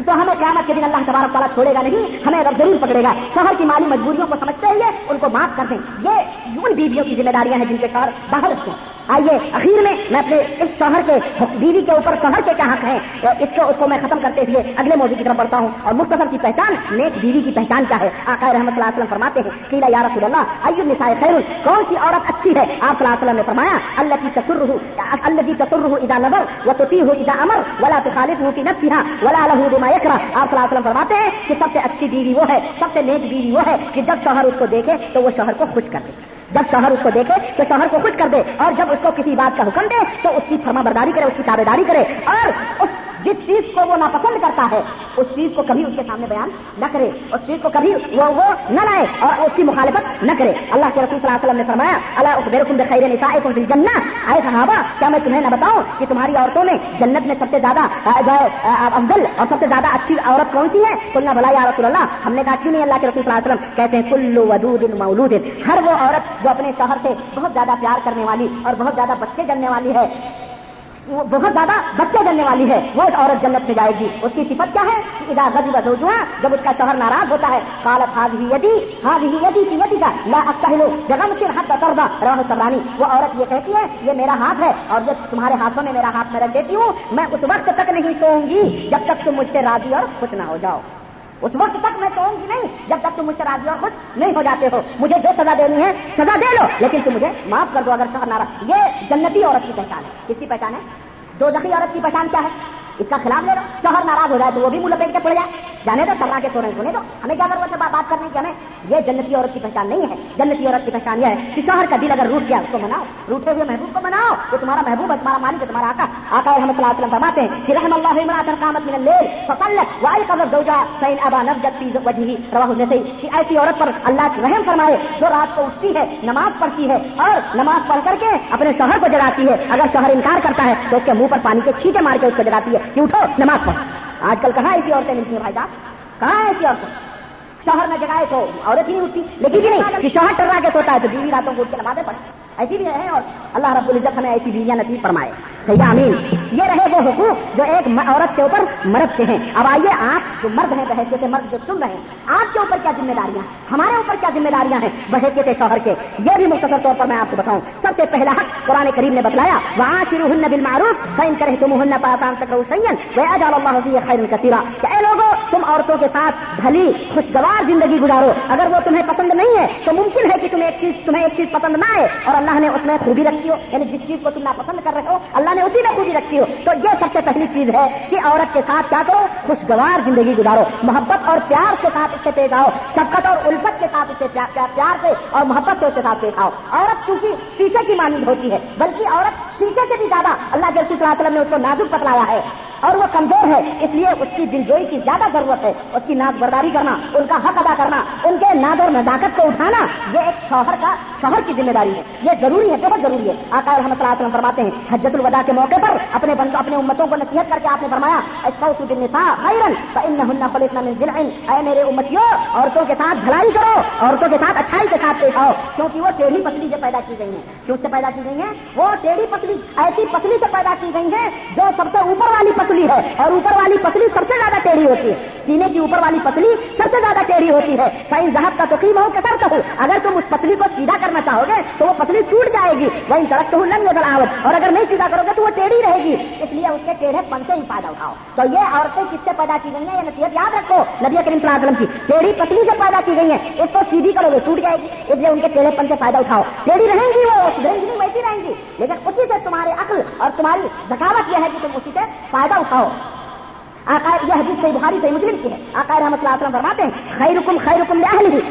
تو ہمیں قیامت کے دن اللہ تبارک تعالیٰ چھوڑے گا نہیں، ہمیں رب ضرور پکڑے گا۔ شوہر کی مالی مجبوریوں کو سمجھتے ہوئے ان کو معاف کر دیں۔ یہ ان بیویوں کی ذمہ داریاں ہیں جن کے شوہر باہر ہیں آئیے، اخیر میں میں اپنے اس شوہر کے بیوی کے اوپر شوہر کے کیا حق ہیں؟ اس کو اس کو میں ختم کرتے ہوئے اگلے موضوع کی طرف بڑھتا ہوں۔ اور مختصر کی پہچان، نیک بیوی کی پہچان کیا ہے؟ آقا رحمۃ اللہ وسلم فرماتے ہیں کیلا یا رسول اللہ، ایو نساء خیر، کون سی عورت اچھی ہے؟ آپ صلی اللہ علیہ وسلم نے فرمایا اللہ کی تصر اللہ کی تصر ادا نظر وہ تو ہو ادا امر، ولا تو خالف ہوں کی نفسیاں ولا لہو بما یکرا آپ صلی اللہ علیہ وسلم فرماتے ہیں کہ سب سے اچھی بیوی وہ ہے، سب سے نیک بیوی وہ ہے کہ جب شوہر اس کو دیکھے تو وہ شوہر کو خوش کر دے۔ جب شوہر اس کو دیکھے تو شوہر کو خوش کر دے۔ اور جب اس کو کسی بات کا حکم دے تو اس کی فرما برداری کرے، اس کی تابے داری کرے۔ اور اس جس چیز کو وہ ناپسند کرتا ہے، اس چیز کو کبھی اس کے سامنے بیان نہ کرے۔ اس چیز کو کبھی وہ وہ نہ لائے اور اس کی مخالفت نہ کرے۔ اللہ کے رسول صلی اللہ علیہ وسلم نے فرمایا اللہ خیر نسائے کو جنہ آئے صحابہ، کیا میں تمہیں نہ بتاؤں کہ تمہاری عورتوں میں جنت میں سب سے زیادہ افضل اور سب سے زیادہ اچھی عورت کون سی ہے؟ کلنا بھلا یا رسول اللہ، ہم نے کہا، کیوں نہیں اللہ کے رسول صلی اللہ علیہ وسلم کہتے ہیں کلو ودود مولود ہر وہ عورت جو اپنے شوہر سے بہت زیادہ پیار کرنے والی اور بہت زیادہ بچے جننے والی ہے بہت زیادہ بچے جلنے والی ہے۔ وہ ایک عورت جنت میں جائے گی۔ اس کی صفت کیا ہے؟ کہ ادا غزی بدوجوا جب اس کا شوہر ناراض ہوتا ہے کالت ہاض ہی یدی ہاض ہی یدی کی یدی کا لا اکہلو جگم سے ہاتھ کا روح سبرانی، وہ عورت یہ کہتی ہے، یہ میرا ہاتھ ہے، اور جب تمہارے ہاتھوں میں میرا ہاتھ میں رکھ دیتی ہوں، میں اس وقت تک نہیں سوؤں گی جب تک تم مجھ سے راضی اور خوش نہ ہو جاؤ۔ اس وقت تک میں کہوں گی نہیں، جب تک تم مجھ سے راضی اور خوش نہیں ہو جاتے ہو۔ مجھے جو سزا دینی ہے، سزا دے لو، لیکن تم مجھے معاف کر دو اگر شہر نہ یہ جنتی عورت کی پہچان ہے۔ کس کی پہچان ہے؟ دو دخی عورت کی پہچان کیا ہے؟ اس کا خلاف لے لو۔ شوہر ناراض ہو جائے تو وہ بھی منہ لپیٹ کے پڑ جائے۔ جانے دو سرا کے سونے سنے دو۔ ہمیں کیا ضرورت ہے بات کرنے کی؟ ہمیں یہ جنتی عورت کی پہچان نہیں ہے۔ جنتی عورت کی پہچان یہ ہے کہ شوہر کا دل اگر روٹ گیا، اس کو مناؤ۔ روٹے ہوئے محبوب کو مناؤ۔ تو تمہارا محبوب ہے، تمہارا مالک ہے، تمہارا آقا۔ آقا رحمۃ اللہ وسلم فرماتے ہیں کہ رحم اللہ عمرات قامت من الليل فصلت وايقظت زوجها فإن ابى نفجت في وجهه رواه النسائي کہ ایسی عورت پر اللہ کی رحم فرمائے، جو رات کو اٹھتی ہے، نماز پڑھتی ہے اور نماز پڑھ کر کے اپنے شوہر کو جگاتی ہے۔ اگر شوہر انکار کرتا ہے تو اس کے منہ پر پانی کے چھینٹے مار کے اس کو جگاتی ہے۔ کہ اٹھو؟ نماز پڑھو۔ آج کل کہاں ایسی عورتیں ملتی ہیں بھائی صاحب؟ کہاں ایسی عورتیں؟ شوہر نہ جگائے تو عورت ہی نہیں اٹھتی، لیکن یہ نہیں کہ شوہر ٹرا کے سوتا ہے تو بیوی راتوں کو اٹھ کے نمازیں پڑے ایسی بھی ہے اور اللہ رب العزت ہمیں ایسی بیویاں نصیب فرمائے۔ امین۔ یہ رہے وہ حقوق جو ایک عورت کے اوپر مرد کے ہیں۔ اب آئیے آپ جو مرد ہیں بحثیت مرد جو سن رہے ہیں آپ کے اوپر کیا ذمہ داریاں؟ ہمارے اوپر کیا ذمہ داریاں ہیں؟ بحثیت شوہر کے۔ یہ بھی مختصر طور پر میں آپ کو بتاؤں۔ سب سے پہلا حق قرآن کریم نے بتلایا وہاں شروع ہن بل معروف فین کرے تم ہن پاسان تک سین وہ اجال اللہ خیر کثیرہ کہ اے لوگوں تم عورتوں کے ساتھ بھلی، خوشگوار زندگی گزارو۔ اگر وہ تمہیں پسند نہیں ہے، تو ممکن ہے کہ تمہیں ایک چیز، تمہیں ایک چیز پسند نہ آئے اور اللہ اللہ نے اس میں خوبی رکھی ہو یعنی جس چیز کو تم ناپسند کر رہے ہو، اللہ نے اسی میں خوبی رکھی ہو۔ تو یہ سب سے پہلی چیز ہے کہ عورت کے ساتھ کیا کرو، خوشگوار زندگی گزارو۔ محبت اور پیار کے ساتھ اس سے پیش آؤ۔ شفقت اور الفت کے ساتھ اس سے پیار سے اور محبت سے اس کے ساتھ پیش آؤ۔ عورت چونکہ شیشے کی مانند ہوتی ہے، بلکہ عورت شیشے سے بھی زیادہ اللہ کے رسول صلی اللہ علیہ وسلم نے اس کو نازک بتلایا ہے۔ اور وہ کمزور ہے، اس لیے اس کی دلجوئی کی زیادہ ضرورت ہے۔ اس کی ناز برداری کرنا، ان کا حق ادا کرنا، ان کے ناد اور نزاکت کو اٹھانا، یہ ایک شوہر کا، شوہر کی ذمہ داری ہے۔ یہ ضروری ہے، بہت ضروری ہے۔ آقا رحمۃ اللہ وسلم فرماتے ہیں، حجت الوداع کے موقع پر اپنے بندوں، اپنے امتوں کو نصیحت کر کے آپ نے فرمایا اے میرے امتیوں عورتوں کے ساتھ بھلائی کرو، عورتوں کے ساتھ اچھائی کے ساتھ پیش آؤ، کیونکہ وہ ٹیڑھی پتلی سے پیدا کی گئی ہیں۔ کیوں سے پیدا کی گئی ہیں؟ وہ ٹیڑھی پتلی، ایسی پتلی سے پیدا کی گئی ہیں جو سب سے اوپر والی پتلی ہے اور اوپر والی پتلی سب سے زیادہ ٹیڑھی ہوتی ہے۔ سینے کی اوپر والی پتلی سب سے زیادہ ٹیڑھی ہوتی ہے۔ فائن زہب کا تو قیم ہو کر ہو اگر تم اس پتلی کو سیدھا کرنا چاہو گے تو وہ پتلی ٹوٹ جائے گی۔ وہی درخت ہوں لنگ اگر آؤ اور اگر نہیں سیدھا کرو گے تو وہ ٹیڑھی رہے گی۔ اس لیے اس کے ٹیڑھے پن سے ہی فائدہ اٹھاؤ تو یہ عورتیں کس سے پیدا کی گئی ہیں؟ یہ نصیحت یاد رکھو، نبی کریم صلی اللہ علیہ وسلم کی۔ ٹیڑھی پتلی سے پیدا کی گئی ہے اس کو سیدھی کرو گے، ٹوٹ جائے گی۔ اس لیے ان کے ٹیڑھے پن سے فائدہ اٹھاؤ۔ ٹیڑھی رہیں گی وہ رہیں گی ویسی رہیں گی۔ لیکن اسی سے تمہارے عقل اور تمہاری ذکاوت یہ ہے کہ تم اسی سے فائدہ اٹھاؤ یہ حدیث سے بھاری سے مسلم کی ہے۔ آقائر رحمۃ اللہ وسلم فرماتے ہیں خیر حکم خیر حکم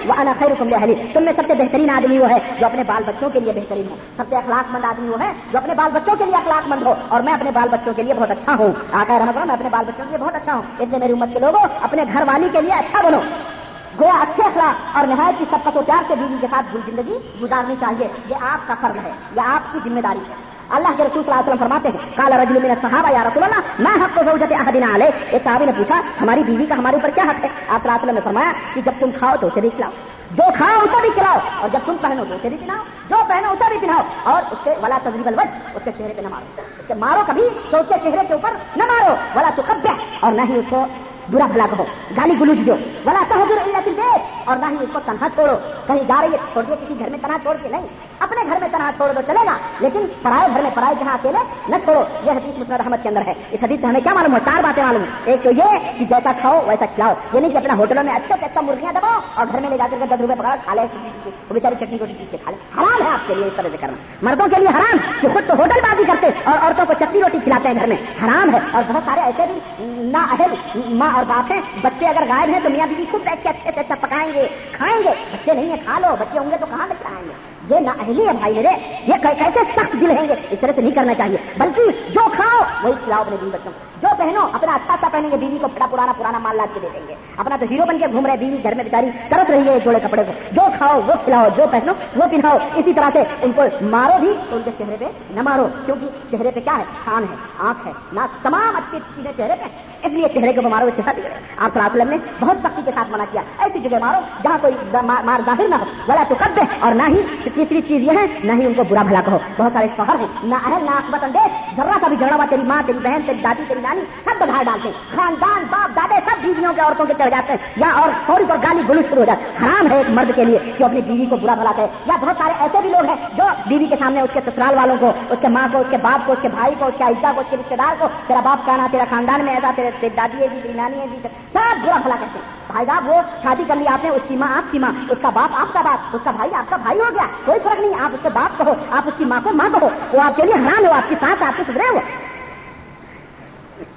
وہ انا خیر حکم تم میں سب سے بہترین آدمی وہ ہے جو اپنے بال بچوں کے لیے بہترین ہو۔ سب سے اخلاق مند آدمی وہ ہے جو اپنے بال بچوں کے لیے اخلاق مند ہو۔ اور میں اپنے بال بچوں کے لیے بہت اچھا ہوں۔ آقائر رحمۃ اللہ میں اپنے بال بچوں کے لیے بہت اچھا ہوں۔ اس لیے میری امت کے لوگوں، اپنے گھر والی کے لیے اچھا بنو۔ گویا اچھے اخلاق اور نہایت کی شفقت و پیار سے بیوی کے ساتھ زندگی گزارنی چاہیے۔ یہ آپ کا فرض ہے، یہ آپ کی ذمہ داری ہے۔ اللہ کے رسول صلی اللہ علیہ وسلم فرماتے ہیں کالا رجل من صحابہ یا رسول اللہ میں حق کو زوجت احدنا علیہ؟ ایک صحابی نے پوچھا، ہماری بیوی کا ہمارے اوپر کیا حق ہے؟ آپ صلی اللہ علیہ وسلم نے فرمایا کہ جب تم کھاؤ تو اسے بھی کھلاؤ، جو کھاؤ اسے بھی کھلاؤ، اور جب تم پہنو تو اسے بھی پہناؤ، جو پہنو اسے بھی پہناؤ، اور اس کے ولا تجریب الوج اس کے چہرے پہ نہ مارو، اس کے مارو کبھی تو اس کے چہرے کے اوپر نہ مارو، ولا تو کب اور نہ ہی اس کو برا بھلا کہو گالی گلوچ دو بلا کہو دے اور نہ ہی اس کو تنہا چھوڑو۔ کہیں جا رہی ہے چھوڑ دو کسی گھر میں تنہا چھوڑ کے نہیں۔ اپنے گھر میں تنہا چھوڑ دو، چلے گا۔ لیکن پرائے گھر میں، پرائے جہاں اکیلے نہ چھوڑو۔ یہ حدیث مسرت احمد کے اندر ہے۔ اس حدیث سے ہمیں کیا معلوم ہو؟ چار باتیں معلوم۔ ایک تو یہ کہ جیسا کھاؤ، ویسا کھلاؤ۔ یہ نہیں کہ اپنا ہوٹلوں میں اچھا سے اچھا مرغیاں دباؤ اور گھر میں لے جا کر دس روپے پکڑا کھا لے۔ وہ بیچاری چٹنی روٹی چیز کے کھا لے۔ حرام ہے آپ کے لیے اس طرح سے کرنا۔ مردوں کے لیے حرام کہ خود تو ہوٹل بازی کرتے اور عورتوں کو چٹنی روٹی کھلاتے ہیں گھر میں۔ حرام ہے اور بہت سارے ایسے بھی نہ اہل ماں اور باپ ہیں، بچے اگر غائب ہیں تو میاں بیوی خود بیٹھ کے اچھے سے اچھا پکائیں گے، کھائیں گے۔ بچے نہیں ہیں، کھا لو، بچے ہوں گے تو کہاں سے کھائیں گے؟ یہ نہ اہلی ہے بھائی میرے، یہ کیسے سخت دل ہیں یہ۔ اس طرح سے نہیں کرنا چاہیے۔ بلکہ جو کھاؤ، وہی کھلاؤ اپنے بیوی بچوں جو پہنو، اپنا اچھا سا پہنیں گے، بیوی کو بڑا پرانا پرانا مال لا کے دے دیں گے۔ اپنا تو ہیرو بن کے گھوم رہے بیوی گھر میں بیچاری کرت رہی ہے جوڑے کپڑے کو۔ جو کھاؤ، وہ کھلاؤ، جو پہنو، وہ پہناؤ۔ اسی طرح سے ان کو مارو بھی، تو ان کے چہرے پہ نہ مارو، کیونکہ چہرے پہ کیا ہے؟ کان ہے، آنکھ ہے۔ نہ تمام اچھی اچھی چیزیں چہرے پہ اس لیے چہرے کو مارو چہرہ بگڑے آپ صلی اللہ علیہ وسلم نے بہت سختی کے ساتھ منع کیا۔ ایسی جگہ مارو جہاں کوئی مار ظاہر نہ ہو۔ بلا تو کب دے اور نہ ہی تیسری چیز یہ ہے، نہ ہی ان کو برا بھلا کہو۔ بہت سارے شوہر ہیں۔ نہ اہل، نہ آکبت اندیش۔ ذرا کا بھی جھگڑا ہوا، تیری ماں، تیری بہن، تیری دادی، تیری نانی، سب بدھار ڈالتے ہیں۔ خاندان، باپ، دادے، سب بیویوں کے عورتوں کے چڑھ جاتے ہیں۔ یا اور فوری طور گالی گلو شروع ہو جاتا حرام ہے ایک مرد کے لیے کہ اپنی بیوی کو برا بھلا کرے یا بہت سارے ایسے بھی لوگ ہیں جو بیوی کے سامنے اس کے سسرال والوں کو، اس کے ماں کو، اس کے باپ کو، اس کے بھائی کو، اس کے عزا کو، اس کے رشتے دار کو، تیرا باپ کہنا، تیرا خاندان میں ایسا، تیرے دادی ہے جی، تیری نانی ہے جی، سب برا بھلا کرتے۔ بھائی صاحب، وہ شادی کر لی آپ نے، اس کی ماں آپ کی ماں، اس کا باپ آپ کا باپ، اس کا بھائی آپ کا بھائی ہو گیا، کوئی فرق نہیں، آپ اس کے باپ کہو، آپ اس کی ماں کو ماں کہو، وہ آپ کے لیے حرام ہو آپ کے ساتھ آپ کے سدھرے ہو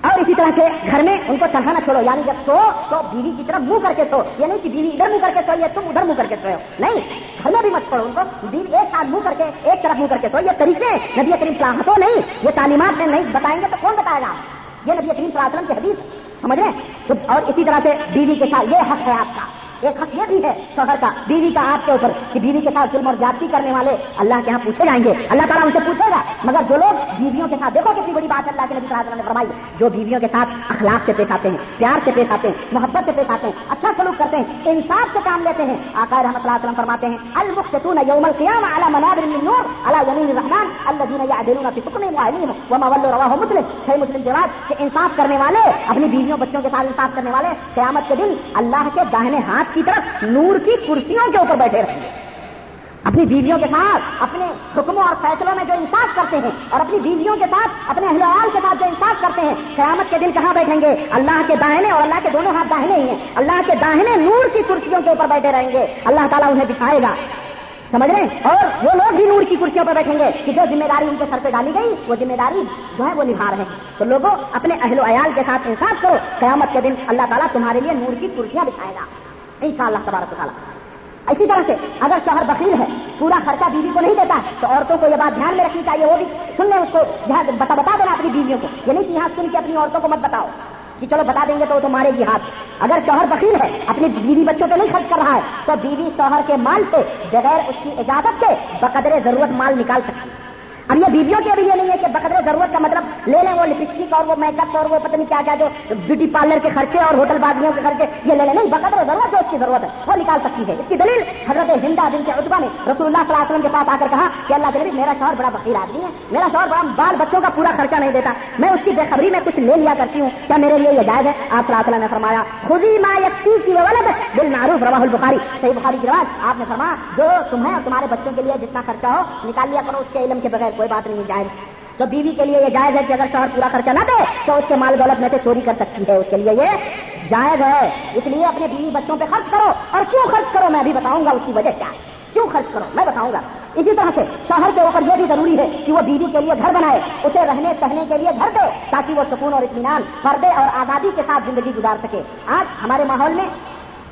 اور اسی طرح سے گھر میں ان کو تنہا نہ چھوڑو یعنی جب سو، تو بیوی کی طرف منہ کر کے سو، یہ نہیں کہ بیوی ادھر منہ کر کے سو یا تم ادھر منہ کر کے سو۔ نہیں گھر میں بھی مت چھوڑو ان کو، بیوی ایک ساتھ منہ کر کے، ایک طرف منہ کر کے سو، یہ طریقے نبی کریم صلاح ہو نہیں، یہ تعلیمات میں نہیں، بتائیں گے تو کون بتائے گا؟ یہ نبی کریم صلاح کی حدیث سمجھ رہے ہیں؟ اور اسی طرح سے بیوی کے ساتھ، یہ حق ہے آپ کا۔ ایک حق یہ بھی ہے، شوہر کا، بیوی کا آپ کے اوپر کہ بیوی کے ساتھ ظلم اور جاتی کرنے والے اللہ کے یہاں پوچھے جائیں گے۔ اللہ تعالیٰ ان سے پوچھے گا، مگر جو لوگ بیویوں کے ساتھ، دیکھو کتنی بڑی بات اللہ کے نبی صلی اللہ علیہ وسلم نے فرمائی، جو بیویوں کے ساتھ اخلاق سے پیش آتے ہیں، پیار سے پیش آتے ہیں، محبت سے پیش آتے ہیں اچھا سلوک کرتے ہیں، انصاف سے کام لیتے ہیں۔ آقا رحمۃ اللہ وسلم فرماتے ہیں المختون یوم القیام علی منابر من نور، علی یمین الرحمن الذين يعدلون في حكمهم وعليهم وما ولوا رواه مسلم۔ صحیح مسلم جواب کہ انصاف کرنے والے، اپنی بیویوں بچوں کے ساتھ انصاف کرنے والے، قیامت کے دن اللہ کے داہنے ہاتھ کی طرف نور کی کرسیوں کے اوپر بیٹھے رہیں گے اپنی بیویوں کے ساتھ اپنے حکموں اور فیصلوں میں جو انصاف کرتے ہیں اور اپنی بیویوں کے ساتھ اپنے اہل وال کے ساتھ جو انصاف کرتے ہیں، قیامت کے دن کہاں بیٹھیں گے؟ اللہ کے داہنے اور اللہ کے دونوں ہاتھ داہنے ہی ہیں۔ اللہ کے داہنے نور کی کرسیوں کے اوپر بیٹھے رہیں گے۔ اللہ تعالیٰ انہیں دکھائے گا۔ سمجھ رہے ہیں؟ اور وہ لوگ بھی نور کی کرسیوں پر بیٹھیں گے کہ جو ذمہ داری ان کے سر پہ ڈالی گئی، وہ ذمہ داری جو ہے وہ نبھا رہے ہیں۔ تو لوگوں، اپنے اہل و عیال کے ساتھ انصاف کرو۔ قیامت کے دن اللہ تعالیٰ تمہارے لیے نور کی کرسیاں بچھائے گا۔ ان شاء اللہ تبارک تعالیٰ۔ اسی طرح سے اگر شوہر بخیر ہے، پورا خرچہ بیوی کو نہیں دیتا، تو عورتوں کو یہ بات دھیان میں رکھنی چاہیے، وہ بھی سن لیں اس کو بتا بتا دینا اپنی بیویوں کو۔ یہ نہیں کہ یہاں سن کے اپنی عورتوں کو مت بتاؤ کہ چلو بتا دیں گے تو وہ تو مارے گی ہاتھ۔ اگر شوہر بخیر ہے، اپنی بیوی بچوں پہ نہیں خرچ کر رہا ہے، تو بیوی شوہر کے مال سے بغیر اس کی اجازت کے بقدر ضرورت مال نکال سکتی ہے۔ اب یہ بیویوں کے ابھی یہ نہیں ہے کہ بقدر ضرورت کا مطلب لے لیں وہ لپسٹک اور وہ میک اپ اور وہ پتہ نہیں کیا کیا جو بیوٹی پارلر کے خرچے اور ہوٹل بازیوں کے خرچے یہ لے لیں۔ نہیں، بقدر ضرورت ہے اس کی ضرورت ہے، وہ نکال سکتی ہے۔ اس کی دلیل حضرت ہندا دن کے اتبا نے رسول اللہ صلی اللہ علیہ وسلم کے پاس آ کر کہا کہ اللہ کے میرا شوہر بڑا فقیر آدمی ہے، میرا شوہر بڑا بال بچوں کا پورا خرچہ نہیں دیتا۔ میں اس کی بے خبری میں کچھ لے لیا کرتی ہوں۔ کیا میرے لیے یہ جائز ہے؟ آپ صلی اللہ وسلم نے فرمایا خودی ما یکتی کی ولد دل معروف رواہ البخاری۔ صحیح بخاری کی روایت، آپ نے فرمایا، جو تمہیں اور تمہارے بچوں کے لیے جتنا خرچہ ہو، نکال لیا کرو اس کے علم کے بغیر۔ کوئی بات نہیں جائز تو بیوی کے لیے یہ جائز ہے کہ اگر شوہر پورا خرچہ نہ دے، تو اس کے مال دولت میں سے چوری کر سکتی ہے۔ اس کے لیے یہ جائز ہے۔ اس لیے اپنے بیوی بچوں پہ خرچ کرو۔ اور کیوں خرچ کرو؟ میں بھی بتاؤں گا اس کی وجہ کیا ہے۔ کیوں خرچ کرو؟ میں بتاؤں گا۔ اسی طرح سے شوہر کے اوپر یہ بھی ضروری ہے کہ وہ بیوی کے لیے گھر بنائے، اسے رہنے سہنے کے لیے گھر دے، تاکہ وہ سکون اور اطمینان پردے اور آزادی کے ساتھ زندگی گزار سکے۔ آج ہمارے ماحول میں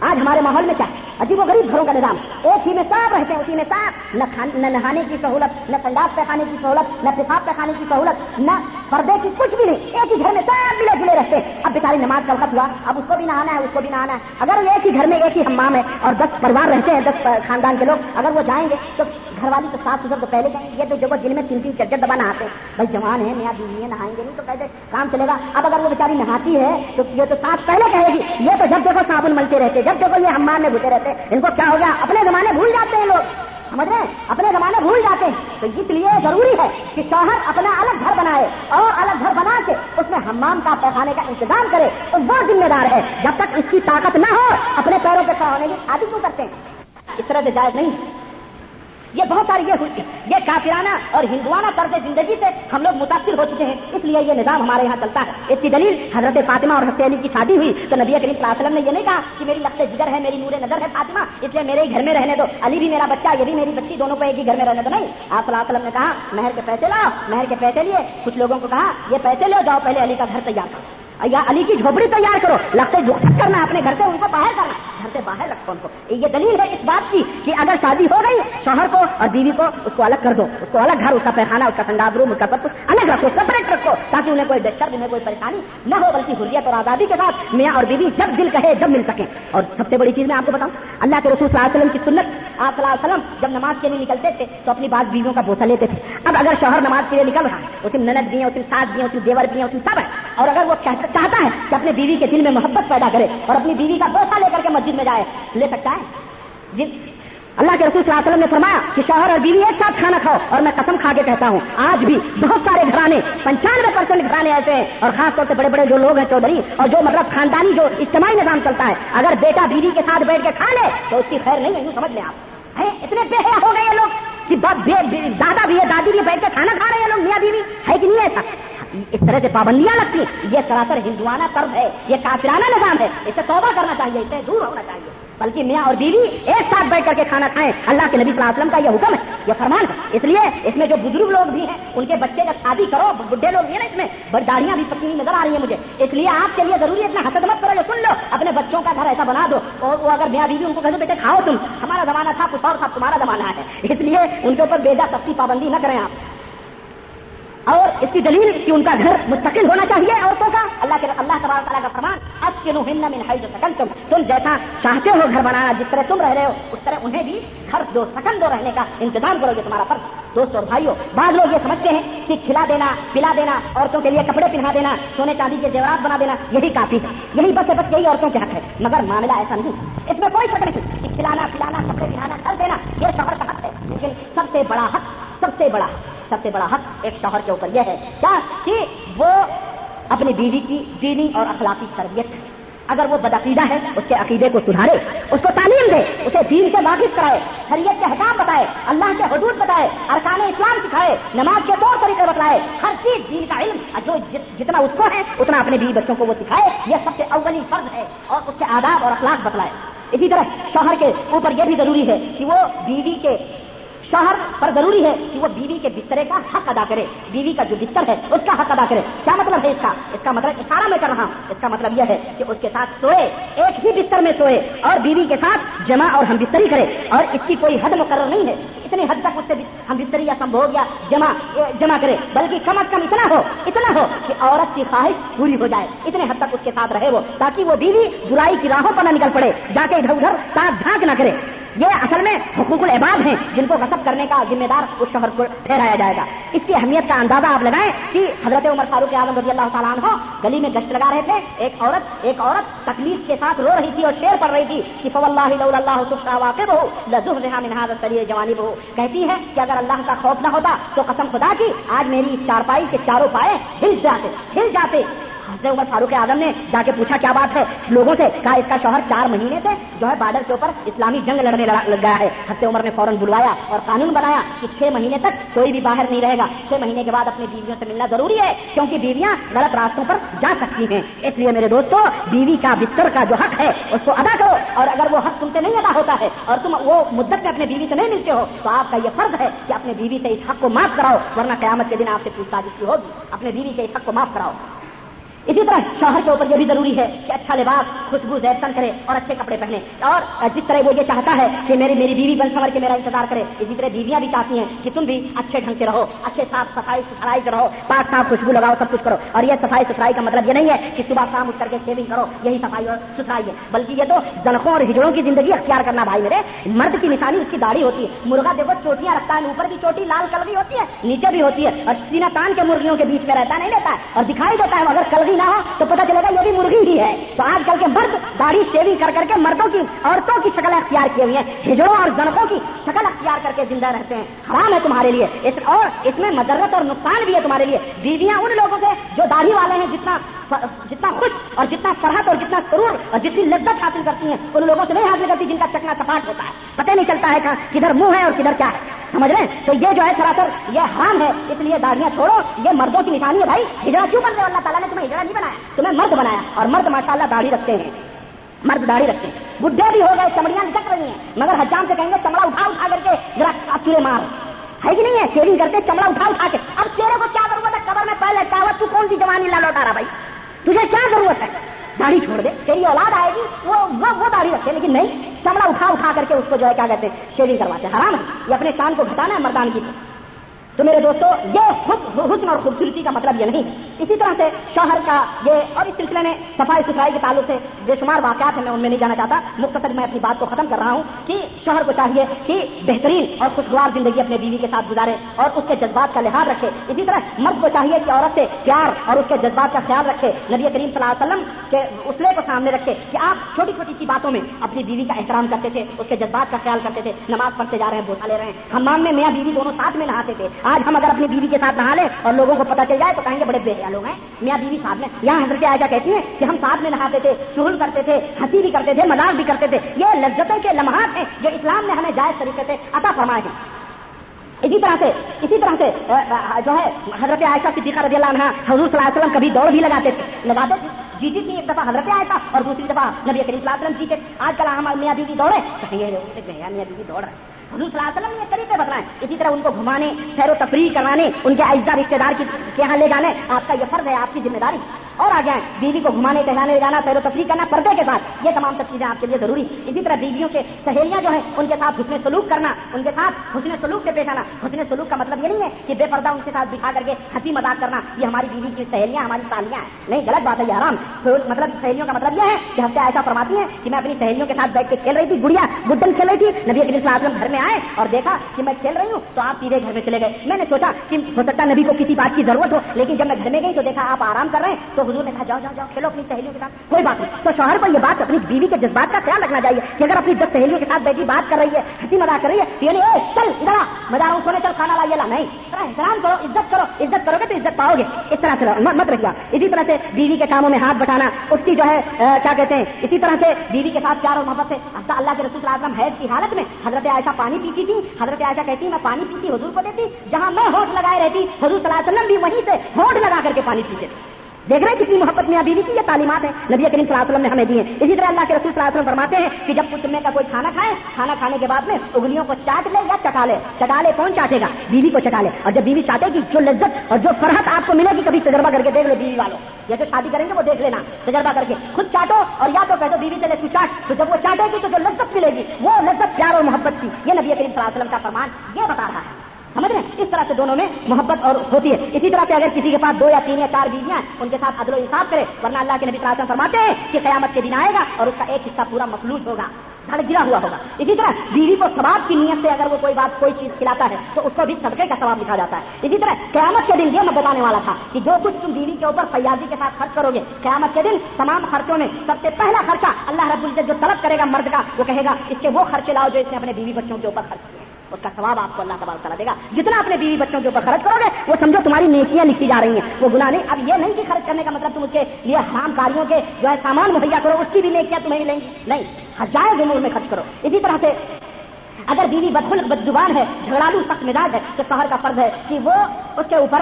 آج ہمارے ماحول میں کیا عجیب و غریب گھروں کا نظام۔ ایک ہی میں صاف رہتے ہیں، اسی میں صاف نہ نہانے کی سہولت، نہ سنڈاس پہ کی سہولت، نہ پیشاب پہ کی سہولت، نہ پردے کی کچھ بھی نہیں۔ ایک ہی گھر میں سب ملے جلے رہتے اب بیچاری نماز کا وقت ہوا، اب اس کو بھی نہانا ہے، اس کو بھی نہانا ہے۔ اگر ایک ہی گھر میں ایک ہی ہمام ہے اور دس پریوار رہتے ہیں، دس خاندان کے لوگ، اگر وہ جائیں گے تو گھر والی تو سات ستر تو پہلے جائیں گے۔ یہ تو جگہ جن میں تین تین چرچر دبا نہاتے ہیں۔ بھائی جوان ہے نیا بیوی ہے، نہائیں گے نہیں تو کیسے کام چلے گا۔ اب اگر وہ بیچاری نہاتی ہے تو یہ تو سات پہلے کہے گی۔ یہ تو جب دیکھو صابن ملتے رہتے جب دیکھو یہ ہمام میں گھسے رہتے ان کو کیا ہو گیا؟ اپنے زمانے بھول جاتے ہیں لوگ۔ سمجھ رہے ہیں؟ اپنے زمانے بھول جاتے ہیں۔ تو اس لیے ضروری ہے کہ شوہر اپنا الگ گھر بنائے اور الگ گھر بنا کے اس میں ہمام کا پیخانے کا انتظام کرے۔ تو وہ ذمہ دار ہے، جب تک اس کی طاقت نہ ہو، اپنے پیروں پہ کھڑا ہونے کی شادی کیوں کرتے ہیں؟ اس طرح سے جائز نہیں۔ یہ بہت ساری یہ یہ کافرانہ اور ہندوانہ طرز زندگی سے ہم لوگ متاثر ہو چکے ہیں۔ اس لیے یہ نظام ہمارے یہاں چلتا ہے۔ اس کی دلیل حضرت فاطمہ اور حضرت علی کی شادی ہوئی تو نبی کریم صلی اللہ علیہ وسلم نے یہ نہیں کہا کہ میری لفظ جگر ہے، میری نور نظر ہے فاطمہ، اس لیے میرے ہی گھر میں رہنے دو۔ علی بھی میرا بچہ، یہ بھی میری بچی، دونوں کو ایک ہی گھر میں رہنے دو۔ نہیں، آپ صلی اللہ علیہ وسلم نے کہا، مہر کے پیسے لاؤ، مہر کے پیسے لیے۔ کچھ لوگوں کو کہا، یہ پیسے لو، جاؤ پہلے علی کا گھر تیار کرو۔ یا علی کی جھوپڑی تیار کرو۔ لگتے جو کرنا، اپنے گھر سے ان کو باہر کرنا۔ گھر سے باہر رکھو ان کو؟ یہ دلیل ہے اس بات کی کہ اگر شادی ہو گئی، شوہر کو اور بیوی کو اس کو الگ کر دو۔ اس کو الگ گھر، اس کا پیخانہ، اس کا ٹھنڈا روم، اس کا سب کچھ الگ رکھو سپریٹ رکھو، تاکہ انہیں کوئی ڈسٹرب انہیں کوئی پریشانی نہ ہو، بلکہ حریت اور آزادی کے ساتھ میاں اور بیوی جب دل کہے، جب مل سکے اور سب سے بڑی چیز میں آپ کو بتاؤں، اللہ کے رسول صلی اللہ علیہ وسلم کی سنت، آپ صلی اللہ علیہ وسلم جب نماز کے لیے نکلتے تھے، تو اپنی بات بیویوں کا بوسا لیتے تھے۔ اب اگر شوہر نماز کے لیے نکل رہا ہے اس کی نند دی اس کی ساس دی اس کی دیور دی اس کی سب ہے۔ اور اگر وہ چاہتا ہے کہ اپنے بیوی کے دل میں محبت پیدا کرے اور اپنی بیوی کا بوسا لے کر کے مسجد میں جائے۔ لے سکتا ہے؟ اللہ کے رسول صلی اللہ علیہ وسلم نے فرمایا کہ شوہر اور بیوی ایک ساتھ کھانا کھاؤ اور میں قسم کھا کے کہتا ہوں، آج بھی بہت سارے گھرانے، پنچانوے پرسینٹ گھرانے ایسے ہیں اور خاص طور سے بڑے بڑے جو لوگ ہیں چودھری اور جو مطلب خاندانی جو اجتماعی نظام چلتا ہے، اگر بیٹا بیوی کے ساتھ بیٹھ کے کھا لے تو اس کی خیر نہیں ہے، یوں سمجھ لیں آپ۔ اتنے بے حیا ہو گئے لوگ کہ دادا بھی ہے، دادی بھی بیٹھ کے کھانا کھا رہے ہیں لوگ، میاں بیوی، ہے کہ نہیں ایسا؟ اس طرح سے پابندیاں لگتی ہیں۔ یہ سراسر ہندوانہ طرز ہے، یہ کافرانہ نظام ہے اسے توبہ کرنا چاہیے اسے دور ہونا چاہیے۔ بلکہ میاں اور بیوی ایک ساتھ بیٹھ کر کے کھانا کھائیں۔ اللہ کے نبی صلی اللہ علیہ وسلم کا یہ حکم ہے، یہ فرمان ہے۔ اس لیے اس میں جو بزرگ لوگ بھی ہیں، ان کے بچے جب شادی کرو، بڈھے لوگ بھی ہیں نا اس میں بڑی داڑیاں بھی پکی نظر آ رہی ہیں مجھے۔ اس لیے آپ کے لیے ضروری اتنا حسد مت کرو جو سن لو۔ اپنے بچوں کا گھر ایسا بنا دو۔ اور وہ اگر میاں بیوی ان کو کہتے بیٹے کھاؤ تم، ہمارا زمانہ تھا، کچھ اور تھا، تمہارا زمانہ ہے۔ اس لیے ان کے اوپر بیجا سختی پابندی نہ کریں آپ۔ اور اس کی دلیل کہ ان کا گھر مستقل ہونا چاہیے عورتوں کا۔ اللہ کے اللہ تبار تعالیٰ کا فرمان اب جو سکن تم تم جیسا چاہتے ہو گھر بنانا، جس طرح تم رہ رہے ہو، اس طرح انہیں بھی گھر دو سکن دو رہنے کا انتظام کرو گے تمہارا فرض۔ دوست اور بھائیوں بعض لوگ یہ سمجھتے ہیں کہ کھلا دینا، پلا دینا، عورتوں کے لیے کپڑے پہنا دینا، سونے چاندی کے زیورات بنا دینا، یہی کافی ہے۔ یہی بس بس یہی عورتوں کے حق ہے۔ مگر معاملہ ایسا نہیں اس میں کوئی شک نہیں کہ کھلانا، پلانا، کپڑے پہنانا، کر دینا، یہ شوہر کا حق ہے۔ لیکن سب سے بڑا حق، سب سے بڑا سب سے بڑا حق ایک شوہر کے اوپر یہ ہے، کیا؟ کہ وہ اپنی بیوی کی دینی اور اخلاقی تربیت اگر وہ بدعقیدہ ہے، اس کے عقیدے کو سدھارے، اس کو تعلیم دے، اسے دین سے واقف کرائے، شریعت کے حکام بتائے، اللہ کے حدود بتائے، ارکان اسلام سکھائے، نماز کے طور طریقے بتلائے، ہر چیز دین کا علم جو جتنا اس کو ہے، اتنا اپنے بیوی بچوں کو وہ سکھائے، یہ سب سے اولی فرض ہے، اور اس کے آداب اور اخلاق بتلائے۔ اسی طرح شوہر کے اوپر یہ بھی ضروری ہے کہ وہ بیوی کے شوہر پر ضروری ہے کہ وہ بیوی کے بسترے کا حق ادا کرے۔ بیوی کا جو بستر ہے، اس کا حق ادا کرے۔ کیا مطلب ہے اس کا؟ اس کا مطلب اشارہ میں کر رہا ہوں۔ اس کا مطلب یہ ہے کہ اس کے ساتھ سوئے، ایک ہی بستر میں سوئے اور بیوی کے ساتھ جمع اور ہم بستری کرے۔ اور اس کی کوئی حد مقرر نہیں ہے۔ اتنی حد تک اس سے ہم بستری یا سمبھوگ یا جمع جمع کرے۔ بلکہ کم از کم اتنا ہو اتنا ہو کہ عورت کی خواہش پوری ہو جائے۔ اتنے حد تک اس کے ساتھ رہے وہ، تاکہ وہ بیوی برائی کی راہوں پر نہ نکل پڑے، جا کے ادھر ادھر ساتھ جھانک نہ کرے۔ یہ اصل میں حقوق العباد ہیں جن کو غصب کرنے کا ذمہ دار اس شہر کو ٹھہرایا جائے گا۔ اس کی اہمیت کا اندازہ آپ لگائیں کہ حضرت عمر فاروق اعظم رضی اللہ تعالیٰ عنہ گلی میں گشت لگا رہے تھے۔ ایک عورت ایک عورت تکلیف کے ساتھ رو رہی تھی اور شیر پڑ رہی تھی کہ فو اللہ اللہ واقع بہو لذو منہاد سری جوانی بہو کہتی ہے کہ اگر اللہ کا خوف نہ ہوتا تو قسم خدا کی، آج میری چارپائی کے چاروں پائے ہل جاتے ہل جاتے۔ حضرت عمر فاروق اعظم نے جا کے پوچھا کیا بات ہے؟ لوگوں سے کہا، اس کا شوہر چار مہینے سے جو ہے بارڈر کے اوپر اسلامی جنگ لڑنے لگ گیا ہے۔ حضرت عمر نے فوراً بلوایا اور قانون بنایا کہ چھ مہینے تک کوئی بھی باہر نہیں رہے گا۔ چھ مہینے کے بعد اپنی بیویوں سے ملنا ضروری ہے کیونکہ بیویاں غلط راستوں پر جا سکتی ہیں۔ اس لیے میرے دوستوں بیوی کا بستر کا جو حق ہے، اس کو ادا کرو۔ اور اگر وہ حق تم سے نہیں ادا ہوتا ہے اور تم وہ مدت میں اپنے بیوی سے نہیں ملتے ہو، تو آپ کا یہ فرض ہے کہ اپنے بیوی سے اس حق کو معاف کراؤ، ورنہ قیامت کے دن آپ سے پوچھ تاجی کی ہوگی۔ اپنے بیوی کے اس حق کو معاف کراؤ۔ اسی طرح شوہر کے اوپر یہ بھی ضروری ہے کہ اچھا لباس، خوشبو زیتن کرے اور اچھے کپڑے پہنے۔ اور جس طرح وہ یہ چاہتا ہے کہ میری میری بیوی بن سمر کے میرا انتظار کرے، اسی طرح بیویاں بھی چاہتی ہیں کہ تم بھی اچھے ڈھنگ سے رہو، اچھے صاف صفائی ستھرائی سے رہو، پاک صاف خوشبو لگاؤ، سب کچھ کرو۔ اور یہ صفائی ستھرائی کا مطلب یہ نہیں ہے کہ صبح شام اٹھ کر کے شیونگ کرو، یہی صفائی اور ستھرائی ہے۔ بلکہ یہ تو زنخوں اور ہجڑوں کی زندگی اختیار کرنا بھائی میرے۔ مرد کی نشانی اس کی داڑھی ہوتی ہے۔ مرغا دیکھو، چوٹیاں رکھتا ہے، اوپر بھی چوٹی، لال کلوی ہوتی ہے، نیچے بھی ہوتی ہے۔ اور سینا تان کے مرغیوں کے بیچ میں رہتا نہیں لیتا ہے۔ اور دکھائی دیتا ہے اگر کلوی نہ ہو تو پتا چلے گا یہ بھی مرغی ہی ہے۔ تو آج کل کے مرد داڑھی شیونگ کر کر کے مردوں کی عورتوں کی شکل اختیار کیے ہوئی ہیں۔ ہجڑوں اور زنقوں کی شکل اختیار کر کے زندہ رہتے ہیں۔ حرام ہے تمہارے لیے۔ اس اور اس میں مدرت اور نقصان بھی ہے تمہارے لیے۔ بیویاں ان لوگوں سے جو داڑھی والے ہیں، جتنا جتنا خوش اور جتنا فرحت اور جتنا سرور اور جتنی لذت حاصل کرتی ہیں، ان لوگوں سے نہیں حاصل کرتی جن کا چکنا سپاٹ ہوتا ہے۔ پتہ نہیں چلتا ہے کدھر منہ ہے اور کدھر کیا ہے۔ سمجھ رہے ہیں؟ تو یہ جو ہے سراسر، یہ حرام ہے۔ اس لیے داڑیاں چھوڑو۔ یہ مردوں کی نشانی ہے بھائی۔ ہجڑا کیوں بنتے اللہ تعالیٰ نے تمہیں ہجڑا نہیں بنایا۔ تمہیں مرد بنایا اور مرد ماشاء اللہ داڑھی رکھتے ہیں۔ مرد داڑھی رکھتے ہیں۔ بڈھے بھی ہو گئے، چمڑیاں لٹک رہی ہیں۔ مگر حجام سے کہیں گے، چمڑا اٹھا اٹھا کر کے ذرا چورے مار۔ ہے کہ نہیں ہے؟ شیونگ کرتے، چمڑا اٹھا اٹھا کے۔ اب تیرے کو کیا ضرورت ہے؟ کبر میں پہلے کہاوت تو کون سی جوانی لا لوٹا رہا بھائی؟ تجھے کیا ضرورت ہے؟ داڑھی چھوڑ دے۔ تیری اولاد آئے گی، وہ وہ داڑھی رکھتے لیکن نہیں۔ چمڑا اٹھا اٹھا کر کے اس کو جو ہے کیا کہتے ہیں؟ شیونگ کرواتے حرام ہے۔ یہ اپنے شان کو گھٹانا ہے مردان کی تو میرے دوستو، یہ حسن اور خوبصورتی کا مطلب یہ نہیں۔ اسی طرح سے شوہر کا یہ، اور اس سلسلے میں صفائی ستھرائی کے تعلق سے بے شمار واقعات ہیں، میں ان میں نہیں جانا چاہتا۔ مختصر میں اپنی بات کو ختم کر رہا ہوں کہ شوہر کو چاہیے کہ بہترین اور خوشگوار زندگی اپنے بیوی کے ساتھ گزارے اور اس کے جذبات کا لحاظ رکھے۔ اسی طرح مرد کو چاہیے کہ عورت سے پیار اور اس کے جذبات کا خیال رکھے۔ نبی کریم صلی اللہ علیہ وسلم کے اسلے کو سامنے رکھے کہ آپ چھوٹی چھوٹی سی باتوں میں اپنی بیوی کا احترام کرتے تھے، اس کے جذبات کا خیال کرتے تھے۔ نماز پڑھتے جا رہے ہیں، بوسا لے رہے ہیں۔ ہم میں میاں بیوی دونوں ساتھ میں نہاتے تھے۔ آج ہم اگر اپنی بیوی کے ساتھ نہا لیں اور لوگوں کو پتا چل جائے تو کہیں گے بڑے بے حیا لوگ ہیں۔ میاں بیوی ساتھ میں۔ یہاں حضرت عائشہ کہتی ہیں کہ ہم ساتھ میں نہاتے تھے چہل کرتے تھے، ہنسی بھی کرتے تھے مذاق بھی کرتے تھے۔ یہ لذتوں کے لمحات ہیں جو اسلام نے ہمیں جائز طریقے سے عطا فرمائے ہیں۔ اسی طرح سے، اسی طرح سے جو ہے، حضرت عائشہ صدیقہ رضی اللہ عنہ، حضور صلی اللہ علیہ وسلم کبھی دوڑ بھی لگاتے تھے لگاتے تھے۔ جیتی تھی ایک دفعہ حضرت آیا تھا اور دوسری دفعہ نبی کریم صلی اللہ علیہ وسلم جیتے آج کل ہم میاں بیوی دوڑے میاں بیوی دوڑ رہے حضور صلی اللہ علیہ وسلم نے طریقے بتائیں اسی طرح ان کو گھمانے، سیر و تفریح کروانے، ان کے اجزا رشتے دار کے یہاں لے جانے، آپ کا یہ فرض ہے، آپ کی ذمہ داری۔ اور آ جائیں بیوی کو گھمانے، ٹہلانے لے جانا، سیر و تفریح کرنا، پردے کے ساتھ، یہ تمام سب چیزیں آپ کے لیے ضروری اسی طرح بیویوں کے سہیلیاں جو ہیں، ان کے ساتھ حسن سلوک کرنا، ان کے ساتھ حسن سلوک سے پیش آنا۔ حسن سلوک کا مطلب یہ نہیں ہے کہ بے پردہ ان کے ساتھ دکھا کر کے ہنسی مذاق کرنا، یہ ہماری بیوی کی سہیلیاں، ہماری سالیاں ہیں۔ نہیں، غلط بات ہے، یہ آرام مطلب سہیلیوں کا مطلب یہ ہے کہ ہم ایسا فرماتی ہیں کہ میں اپنی سہیلیوں کے ساتھ بیٹھ کے کھیل رہی تھی، گڑیا، گڈن کھیل رہی تھی۔ نبی صلی اللہ علیہ وسلم گھر میں آئے اور دیکھا کہ میں کھیل رہی ہوں تو آپ سیدھے گھر میں چلے گئے۔ میں نے سوچا کہ ہو سکتا نبی کو کسی بات کی ضرورت ہو، لیکن جب میں گھر میں گئی تو دیکھا آپ آرام کر رہے ہیں، تو حضور نے کہا، جاؤ جاؤ جاؤ، کھیلو اپنی سہیلیوں کے ساتھ۔ کوئی بات نہیں۔ تو شوہر کو یہ بات اپنی بیوی کے جذبات کا خیال رکھنا چاہیے کہ اگر اپنی دس سہیلیوں کے ساتھ بیٹھی بات کر رہی ہے، ہنسی مزاق کر رہی ہے یعنی اے، چل، ادھر مزہ ہوں سونے، چل، کھانا لائیے لا نہیں۔ احترام کرو، عزت کرو عزت کرو گے تو عزت پاؤ گے۔ اس طرح سے مت رکھیے اسی طرح سے بیوی کے کاموں میں ہاتھ بٹانا اس کی جو ہے کیا کہتے ہیں، اسی طرح سے بیوی کے ساتھ پیار اور محبت سے۔ اللہ کے رسول اعظم حیض کی حالت میں حضرت عائشہ پانی پیتی تھی۔ حضرت عائشہ کہتی، میں پانی پیتی حضور کو دیتی، جہاں میں ہوٹ لگائے رہتی، حضور صلی اللہ علیہ وسلم بھی وہیں سے ہوٹ لگا کر کے پانی پیتے تھے۔ دیکھ رہے ہیں کتنی محبت میں بیوی کی، یہ تعلیمات ہے نبی کریم صلی اللہ علیہ وسلم نے ہمیں دی ہیں۔ اسی طرح اللہ کے رسول صلی اللہ علیہ وسلم فرماتے ہیں کہ جب کچھ کا کوئی کھانا کھائے، کھانا کھانے کے بعد میں انگلیوں کو چاٹ لے یا چٹا لے۔ چٹا لے کون چاٹے گا؟ بیوی کو چٹا لے اور جب بیوی چاٹے گی، جو لذت اور جو فرحت آپ کو ملے گی، کبھی تجربہ کر کے دیکھ لو بیوی والوں۔ یا جو شادی کریں گے، وہ دیکھ لینا۔ تجربہ کر کے خود چاٹو اور یا تو کہ بیوی سے تو چاٹ۔ تو جب وہ چاٹے گی، تو جو لذت ملے گی، وہ لذت، پیار اور محبت کی۔ یہ نبی کریم صلی اللہ علیہ وسلم کا فرمان یہ بتا رہا ہے۔ سمجھ رہے ہیں؟ اس طرح سے دونوں میں محبت اور ہوتی ہے۔ اسی طرح سے اگر کسی کے پاس دو یا تین یا چار بیویاں ان کے ساتھ عدل و انصاف کرے، ورنہ اللہ کے نبی صلی اللہ علیہ وسلم فرماتے ہیں کہ قیامت کے دن آئے گا اور اس کا ایک حصہ پورا مخلوط ہوگا، دھڑ گرا ہوا ہوگا۔ اسی طرح بیوی کو ثواب کی نیت سے اگر وہ کوئی بات، کوئی چیز کھلاتا ہے، تو اس کو بھی صدقے کا ثواب لکھا جاتا ہے۔ اسی طرح قیامت کے دن یہ میں بتانے والا تھا کہ جو کچھ تم بیوی کے اوپر فیاضی کے ساتھ خرچ کرو گے، قیامت کے دن تمام خرچوں میں سب سے پہلا خرچہ اللہ رب العزت جو طلب کرے گا مرد کا، وہ کہے گا، اس کے وہ خرچے لاؤ جو اس نے اپنے بیوی بچوں کے اوپر خرچ کیے۔ اس کا ثواب آپ کو اللہ تبارک کرا دے گا۔ جتنا اپنے بیوی بچوں کے اوپر خرچ کرو گے، وہ سمجھو تمہاری نیکیاں لکھی جا رہی ہیں۔ وہ گناہ نہیں، اب یہ نہیں کہ خرچ کرنے کا مطلب تم اس کے لیے حرام کاریوں کے جو ہے سامان مہیا کرو، اس کی بھی نیکیاں تمہیں لیں گی۔ نہیں ہزار امور میں خرچ کرو۔ اسی طرح سے اگر بیوی بدخل بد زبان ہے، جھگڑالو، سخت مزاج ہے، تو شوہر کا فرض ہے کہ وہ اس کے اوپر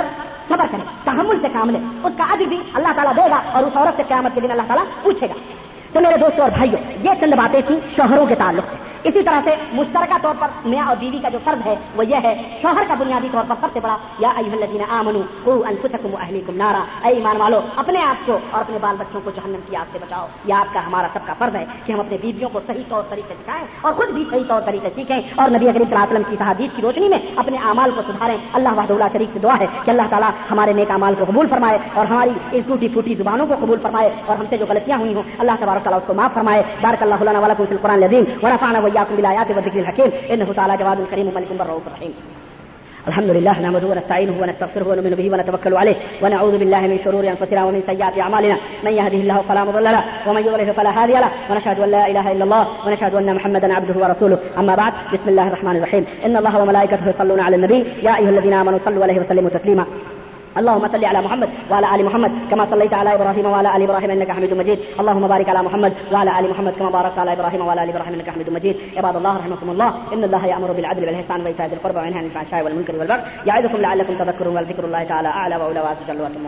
صبر کرے، تحمل سے کام لے۔ اس کا ابھی بھی اللہ تعالیٰ دے گا اور اس عورت سے قیامت کے دن اللہ تعالیٰ پوچھے گا۔ تو میرے دوستوں اور بھائیوں، یہ چند باتیں تھیں شوہروں کے تعلق سے۔ اسی طرح سے مشترکہ طور پر میاں اور بیوی کا جو فرض ہے، وہ یہ ہے، شوہر کا بنیادی طور پر سب سے بڑا، یا الذین آمنو کو انفسکم واہلیکم نارا۔ اے ایمان والو، اپنے آپ کو اور اپنے بال بچوں کو جہنم کی آگ سے بچاؤ۔ یہ آپ کا، ہمارا سب کا فرض ہے کہ ہم اپنے بیویوں کو صحیح طور طریقے سکھائیں اور خود بھی صحیح طور طریقے سیکھیں۔ اور نبی صلی اللہ علیہ وسلم کی تحادیث کی روشنی میں اپنے اعمال کو سدھاریں۔ اللہ وحد اللہ شریف سے دعا ہے کہ اللہ تعالیٰ ہمارے نیک اعمال کو قبول فرمائے اور ہماری اس ٹوٹی پھوٹی زبانوں کو قبول فرمائے اور ہم سے جو غلطیاں ہوئی ہوں، اللہ تبارک تعالیٰ اس کو معاف فرمائے بارک اللہ علیہ والا القرآن العظیم ورفعنا وإياكم بالآيات والذكر الحكيم. إنه تعالى جواد كريم ملك بالرؤوف الرحيم الحمد لله نحمده ونستعينه ونستغفره ونؤمن به ونتوكل عليه ونعوذ بالله من شرور انفسنا ومن سيئات اعمالنا من يهده الله فلا مضل له ومن يضلل فلا هادي له. ونشهد ان لا اله الا الله ونشهد ان محمدا عبده ورسوله. اما بعد، بسم الله الرحمن الرحيم. ان الله وملائكته يصلون على النبي. يا ايها الذين امنوا صلوا عليه وسلموا تسليما. اللهم صل على محمد وعلى ال محمد كما صليت على ابراهيم وعلى ال ابراهيم انك حميد مجيد. اللهم بارك على محمد وعلى ال محمد كما باركت على ابراهيم وعلى ال ابراهيم انك حميد مجيد. عباد الله رحمكم الله. ان الله يامر بالعدل والاحسان وايتاء ذي القربى وينهى عن الفحشاء والمنكر والبغي. يعظكم لعلكم تذكرون وذكر الله تعالى اعلى واولى واسجل واتم